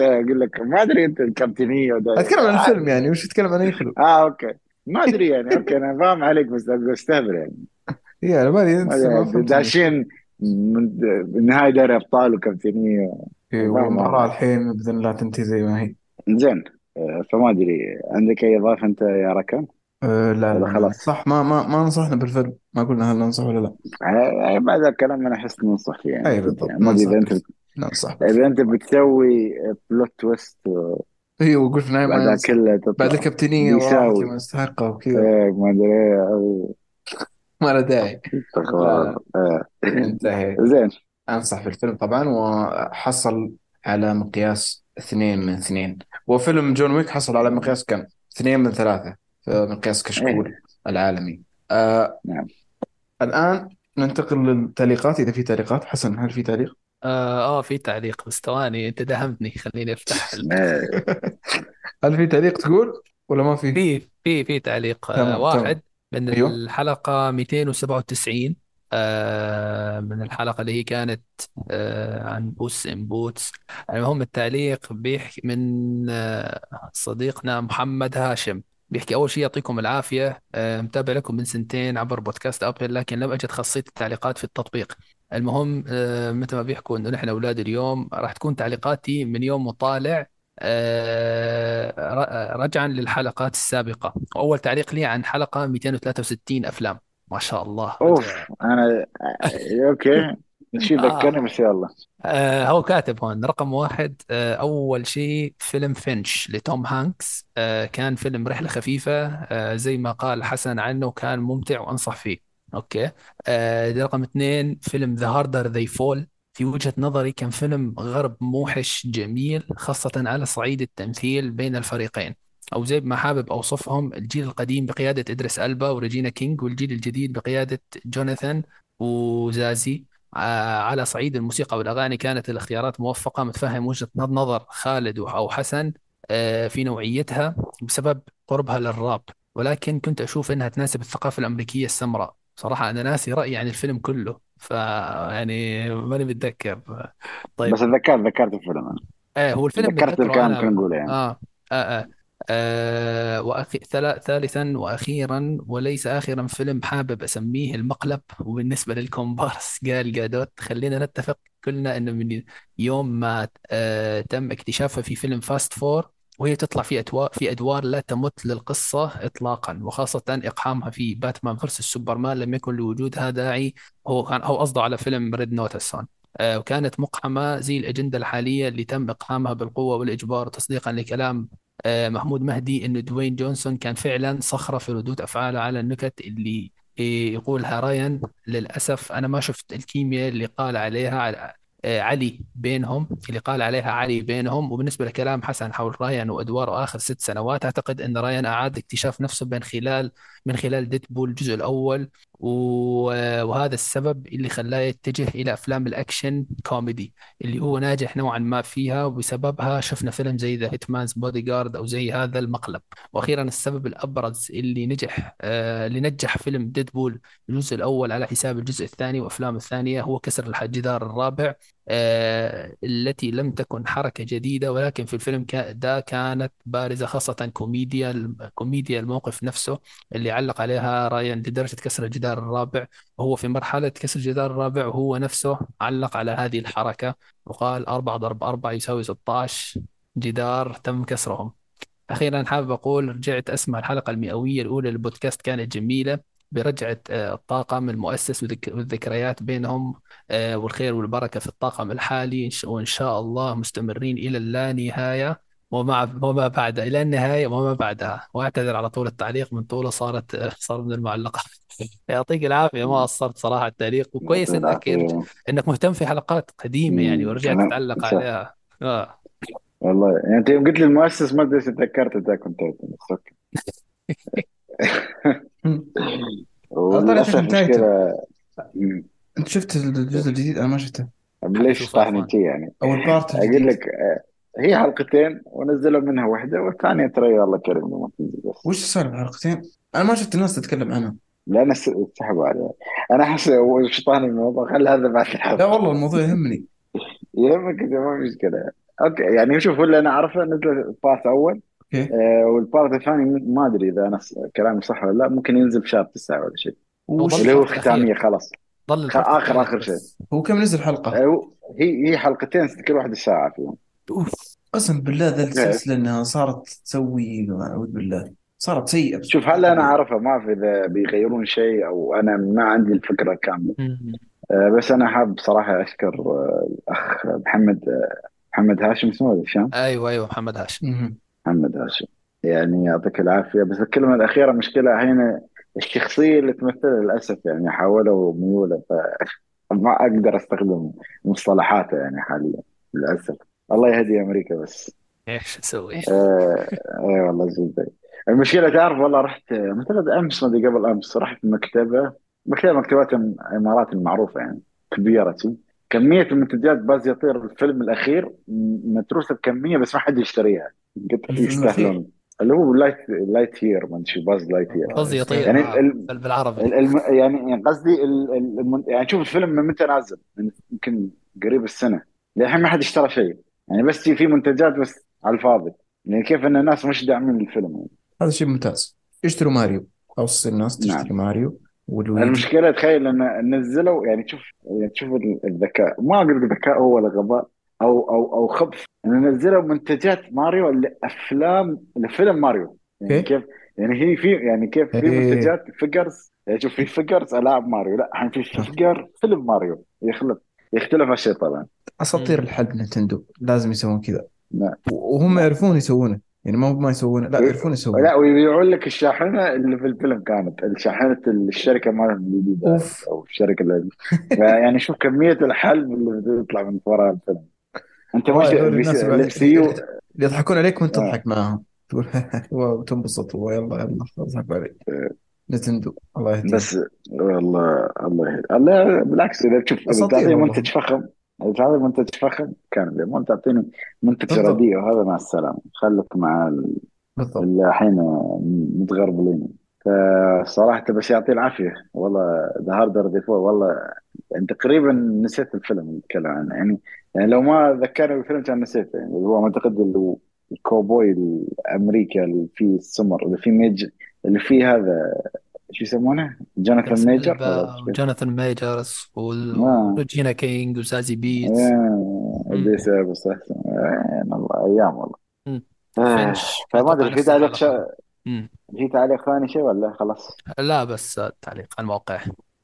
Speaker 2: أقول لك ما أدري أنت الكابتنية
Speaker 1: أتكلم عن
Speaker 2: آه,
Speaker 1: الفيلم يعني وش تتكلم عن أي فيلم؟
Speaker 2: آه okay. ما أدري يعني okay أنا فاهم عليك بس استهبل يعني.
Speaker 1: هي أنا مالي
Speaker 2: ما
Speaker 1: انت ما
Speaker 2: أدري،
Speaker 1: فهمت
Speaker 2: داشين من نهاية دوري أبطال وكابتنيه
Speaker 1: إيه،
Speaker 2: فاهم
Speaker 1: والمباراة الحين بإذن الله تنتهي زي ما هي.
Speaker 2: زين آه، فما أدري عندك أي اضافه أنت يا ركان؟
Speaker 1: أه لا لا
Speaker 2: خلاص؟
Speaker 1: صح ما ما ما نصحنا بالفيلم ما قلنا هل ننصح ولا لا.
Speaker 2: آه، بعد الكلام أنا أحس ننصح فيه يعني. أي
Speaker 1: بالضبط
Speaker 2: ما أدري إذا
Speaker 1: أنت ننصح. إذا
Speaker 2: أنت بتسوي plot twist
Speaker 1: اي وقلت في ينصح
Speaker 2: كلها
Speaker 1: بعد
Speaker 2: تطلع.
Speaker 1: الكابتنية وراحت
Speaker 2: بيساوي
Speaker 1: لمن يستحقها وكذا.
Speaker 2: آه، ما أدري إيه،
Speaker 1: ما له داعي.
Speaker 2: استغفر الله. آه.
Speaker 1: انتهيت
Speaker 2: زين.
Speaker 1: أنصح بالفيلم طبعا وحصل على مقياس اثنين من اثنين. وفيلم John Wick حصل على مقياس كم؟ اثنين من ثلاثة في مقياس كشكول
Speaker 2: إيه.
Speaker 1: العالمي. آه
Speaker 2: نعم.
Speaker 1: الآن ننتقل للتعليقات. إذا في تعليقات حسن هل في تعليق؟
Speaker 3: آه, آه في تعليق. بس ثواني أنت دهمتني. خليني أفتح.
Speaker 2: آه.
Speaker 1: هل في تعليق تقول ولا ما في؟
Speaker 3: في في في تعليق. آه
Speaker 1: تمام تمام.
Speaker 3: واحد. من
Speaker 1: أيوه.
Speaker 3: الحلقة 297 آه، من الحلقة اللي هي كانت آه، عن بوس إن بوتس. المهم التعليق بيحكي من آه، صديقنا محمد هاشم. بيحكي أول شيء يعطيكم العافية آه، متابع لكم من سنتين عبر بودكاست أبل لكن لم أجد خاصية التعليقات في التطبيق. المهم آه، مثل ما بيحكوا إنه نحن أولاد اليوم راح تكون تعليقاتي من يوم مطالع ر- رجعا للحلقات السابقة. وأول تعليق لي عن حلقة 263 أفلام. ما شاء الله
Speaker 2: أوف أنا آه، okay. شيء ذكرني
Speaker 3: آه.
Speaker 2: بس يلا.
Speaker 3: آه هو كاتب هون رقم واحد آه أول شيء فيلم Finch لتوم هانكس. آه كان فيلم رحلة خفيفة آه زي ما قال حسن عنه كان ممتع وأنصح فيه. okay. آه رقم اثنين فيلم The Harder They Fall في وجهة نظري كان فيلم غرب موحش جميل خاصة على صعيد التمثيل بين الفريقين. أو زي ما حابب أوصفهم الجيل القديم بقيادة إدريس ألبا وريجينا كينج والجيل الجديد بقيادة جوناثان وزازي. ع- على صعيد الموسيقى والأغاني كانت الاختيارات موفقة. متفهم وجهة نظر خالد أو حسن آه، في نوعيتها بسبب قربها للراب. ولكن كنت أشوف أنها تناسب الثقافة الأمريكية السمراء. صراحة أنا ناسي رأيي عن الفيلم كله. ف يعني ماني متذكر. طيب.
Speaker 2: بس ذكرت ذكرت الفيلم أنا.
Speaker 3: إيه هو الفيلم
Speaker 2: ذكرت الكلام
Speaker 3: انا
Speaker 2: كنا نقوله يعني
Speaker 3: آه آه آه, آه وأخي... ثلا... ثالثا وأخيرا وليس اخرا فيلم حابب أسميه المقلب. وبالنسبة للكومبارس غال جادوت خلينا نتفق كلنا إنه من يوم ما آه تم اكتشافها في فيلم Fast Four وهي تطلع في ادوار في أدوار لا تمت للقصة اطلاقا وخاصة إقحامها في Batman versus Superman لم يكن لوجودها داعي. هو كان هو قصده على فيلم Red Notice هون آه، وكانت مقحمة زي الأجندة الحالية اللي تم إقحامها بالقوة والإجبار تصديقا لكلام آه، محمود مهدي أن دوين جونسون كان فعلا صخرة في ردود أفعاله على النكت اللي آه، يقولها رايان. للأسف أنا ما شفت الكيمياء اللي قال عليها علي بينهم اللي قال عليها علي بينهم. وبالنسبة لكلام حسن حول رايان وأدواره آخر ست سنوات أعتقد أن رايان أعاد اكتشاف نفسه من خلال من خلال Deadpool الجزء الأول. وهذا السبب اللي خلاه يتجه إلى أفلام ال action comedy اللي هو ناجح نوعا ما فيها وبسببها شفنا فيلم زي The Hitman's Bodyguard أو زي هذا المقلب. وأخيرا السبب الأبرز اللي نجح آه اللي نجح فيلم Deadpool الجزء الأول على حساب الجزء الثاني وأفلام الثانية هو كسر الجدار الرابع. التي لم تكن حركة جديدة ولكن في الفيلم ده كانت بارزة خاصة كوميديا كوميديا الموقف نفسه اللي علق عليها رايان لدرجة كسر الجدار الرابع. وهو في مرحلة كسر الجدار الرابع وهو نفسه علق على هذه الحركة وقال أربعة ضرب أربعة يساوي 16 جدار تم كسرهم. أخيرا حابب أقول رجعت أسمع الحلقة المئوية الأولى للبودكاست كانت جميلة. برجعة آه، الطاقم المؤسس والذك- والذكريات بينهم آه، والخير والبركة في الطاقم الحالي وإن شاء الله مستمرين إلى اللانهاية ومع وما بعد إلى النهاية وما بعدها. وأعتذر على طول التعليق من طوله صارت آه، صار من المعلقات يعطيك العافية ما قصرت صراحة التعليق وكويس إنك إنك مهتم في حلقات قديمة يعني ورجعت تتعلق عليها. آه.
Speaker 2: والله يعني أنت يوم قلت لي المؤسس ما أدري تذكرت ذاك كنت
Speaker 1: أوكي
Speaker 2: وللأسف
Speaker 1: انتهيته
Speaker 2: مشكله أمم،
Speaker 1: أنت شفت الجزء الجديد؟ أنا ما شفته.
Speaker 2: ليش طاحني شي يعني.
Speaker 1: أو البارت أقول
Speaker 2: لك آه، هي حلقتين ونزلوا منها واحدة والثانية ترى الله كريم ما تنزل بس.
Speaker 1: وش صار بحلقتين؟ أنا ما شفت الناس تتكلم عنها.
Speaker 2: لأن س- سحبوا عليها. أنا أحس وش طاحني من الموضوع؟ خلي هذا بعد
Speaker 1: لا
Speaker 2: الحلقة
Speaker 1: والله الموضوع يهمني.
Speaker 2: يهمك ما في مشكلة. okay يعني شوف اللي أنا أعرفه نزل part أول.
Speaker 1: okay.
Speaker 2: آه وال part الثاني ما أدري إذا أنا كلامي صح ولا لا ممكن ينزل في شهر تسعة ولا شيء. اللي هو الختاميه خلاص.
Speaker 3: ال
Speaker 2: part
Speaker 3: آخر
Speaker 2: آخر شيء.
Speaker 1: هو كم نزل حلقة؟
Speaker 2: آه، هي هي حلقتين كل واحدة ساعة فيهم
Speaker 1: أوف. قسم بالله ذا
Speaker 2: إيه.
Speaker 1: السلسلة إنها صارت تسوي أعوذ بالله. صارت سيئة بس.
Speaker 2: شوف هل أنا أعرفها؟ ما في إذا بيغيرون شيء أو أنا ما عندي الفكرة
Speaker 3: كاملة.
Speaker 2: آه، بس أنا حاب صراحة أشكر الأخ محمد محمد هاشم اسمه ولا هشام؟
Speaker 3: أيوه أيوه محمد هاشم.
Speaker 2: محمد هاشم. يعني يعطيك العافية. بس الكلمة الأخيرة مشكلة هنا الشخصية اللي تمثلها للأسف يعني حولوا ميولة فما أقدر أستخدم مصطلحاته يعني حاليا للأسف. الله يهدي أمريكا بس.
Speaker 3: إيش أسوي؟
Speaker 2: آه اي والله جدا المشكلة تعرف والله رحت مثلا أمس ما قبل أمس رحت مكتبة مكتبة مكتبات الإمارات المعروفة يعني كبيرة. كمية المنتجات باز يطير الفيلم الأخير متروسة بكمية بس ما حد يشتريها. قلت
Speaker 1: الفيلم
Speaker 2: يستاهلون اللي هو Light Lightyear ما أدري Buzz Lightyear
Speaker 3: قصدي يطير
Speaker 2: يعني
Speaker 3: آه،
Speaker 2: ال-
Speaker 3: بالعربي.
Speaker 2: ال- الم... يعني يعني قصدي ال... ال- الم... يعني شوف الفيلم من متى نازل؟ من يمكن قريب السنة. للحين ما حد اشترى شيء. يعني بس في منتجات بس على الفاضي. يعني كيف إن الناس مش داعمين الفيلم يعني.
Speaker 1: هذا شيء ممتاز. اشتروا ماريو. أوصي الناس تشتري
Speaker 2: نعم
Speaker 1: ماريو. ولويجي
Speaker 2: المشكلة تخيل إن نزلوا يعني تشوف يعني تشوف ال- الذكاء. ما أقول ذكاء هو ولا غباء. أو أو أو خبث. ان نزلوا منتجات ماريو لافلام لفيلم ماريو. يعني
Speaker 1: أوكي.
Speaker 2: كيف؟ يعني هي في يعني كيف؟ في
Speaker 1: إيه.
Speaker 2: منتجات figures. يعني شوف في figures ألعاب ماريو. لا الحين في. figure فيلم ماريو. يخلف يختلف هالشيء طبعا.
Speaker 3: أساطير.
Speaker 1: الحلب نينتندو لازم يسوون كذا.
Speaker 2: نعم.
Speaker 1: وهم يعرفون يسوونه. يعني ما هو ما يسوونه. لا يعرفون يسوونه.
Speaker 2: لا ويبيعون لك الشاحنة اللي في الفيلم كانت. شاحنه الشركة مالهم الجديده أو الشركة اللي يعني شوف كمية الحلب اللي بتطلع من وراء الفيلم. أنت مش
Speaker 1: الناس
Speaker 2: الام
Speaker 1: اللي يضحكون عليك وأنت تضحك معاهم. تقول وتنبسط ويلا يلا اضحك عليك. نتندو الله يهديهم
Speaker 2: بس والله الله يهدي الله بالعكس إذا تشوف تعطيني منتج فخم إذا تعطيني منتج فخم كان ما تعطيني منتج رديء وهذا مع السلامة. خليك مع اللي الحين متغربلين. فصراحة بس يعطيه العافية. والله ذا هاردر دي فور والله تقريبا نسيت الفيلم اللي نتكلم عنه يعني يعني لو ما ذكرني بالفيلم كان نسيته يعني اللي هو اعتقد الكوبوي الامريكا اللي فيه السمر اللي فيه ميج اللي فيه هذا شو يسمونه؟ جوناثان ميجرز؟
Speaker 3: وجوناثان ميجرز
Speaker 2: ما
Speaker 3: وريجينا كينج وزازي بيتس.
Speaker 2: دي يا الله أيام والله. آه، فما أدري في تعليق شا... في تعليق ثاني شيء ولا خلاص؟
Speaker 3: لا بس تعليق على الموقع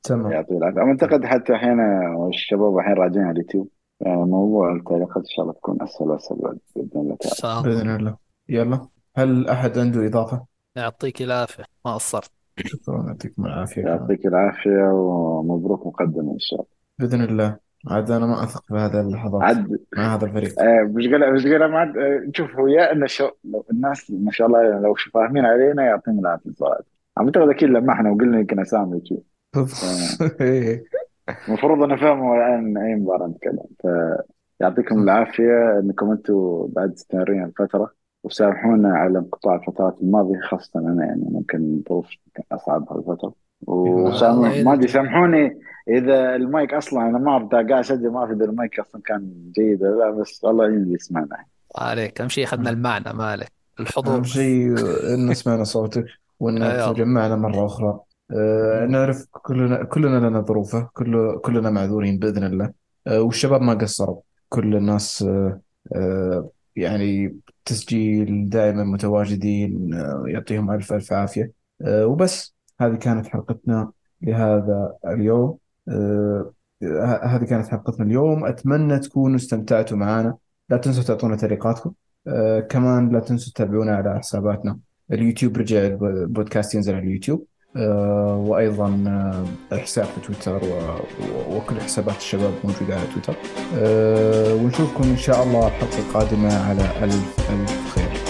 Speaker 1: تمام.
Speaker 2: يعطيه العافية. أعتقد حتى الحين الشباب الحين راجعين على اليوتيوب. يعني موضوع التعليقات إن شاء الله تكون أسهل وأسهل بعد بإذن الله تعالى
Speaker 3: شاء الله
Speaker 1: بإذن الله. يلا. هل أحد عنده إضافة؟
Speaker 3: يعطيك العافية. ما قصرت.
Speaker 1: شكرا. يعطيكم العافية.
Speaker 2: يعطيك العافية ومبروك مقدما إن شاء الله.
Speaker 1: بإذن الله. عاد أنا ما أثق بهذه اللحظات.
Speaker 2: عد
Speaker 1: مع هذا الفريق.
Speaker 2: آه، مش قال مش قال ما عاد. آه، شوف هو يا لو الناس ما شاء الله لو فاهمين علينا يعطيهم العافية. صراحة. أعتقد أكيد لمحنا وقلنا يمكن أسامي وشي.
Speaker 1: إيه.
Speaker 2: المفروض أنا فاهم الآن أي مباراة نتكلم. فيعطيكم العافية إنكم أنتم بعد مستمرين الفترة وسامحونا على انقطاع الفترات الماضية خاصة أنا يعني ممكن ظروف كانت أصعب هالفترة. وسامح
Speaker 3: الله
Speaker 2: ما. أدري سامحوني إذا المايك أصلا أنا ما قاعد أسجل ما إذا المايك أصلا كان جيد ولا لا بس الله يعين اللي يسمعنا
Speaker 3: عليك. أهم شيء أخذنا المعنى مالك الحضور.
Speaker 1: أهم
Speaker 3: بس
Speaker 1: شيء إن سمعنا صوتك
Speaker 3: أيوة.
Speaker 1: تجمعنا مرة أخرى. آه،. نعرف كلنا كلنا لنا ظروفه كل كلنا معذورين بإذن الله. آه، والشباب ما قصروا. كل الناس آه، آه، يعني تسجيل دائما متواجدين آه، يعطيهم ألف عافية. آه، وبس. هذه كانت حلقتنا لهذا اليوم. هذه كانت حلقتنا اليوم. أتمنى تكونوا استمتعتوا معنا. لا تنسوا تعطونا تعليقاتكم. كمان لا تنسوا تتابعونا على حساباتنا. اليوتيوب رجع البودكاست ينزل على اليوتيوب. آه، وأيضا آه، حساب في تويتر وكل حسابات الشباب موجودة على تويتر. آه، ونشوفكم إن شاء الله الحلقة القادمة على ألف ألف خير.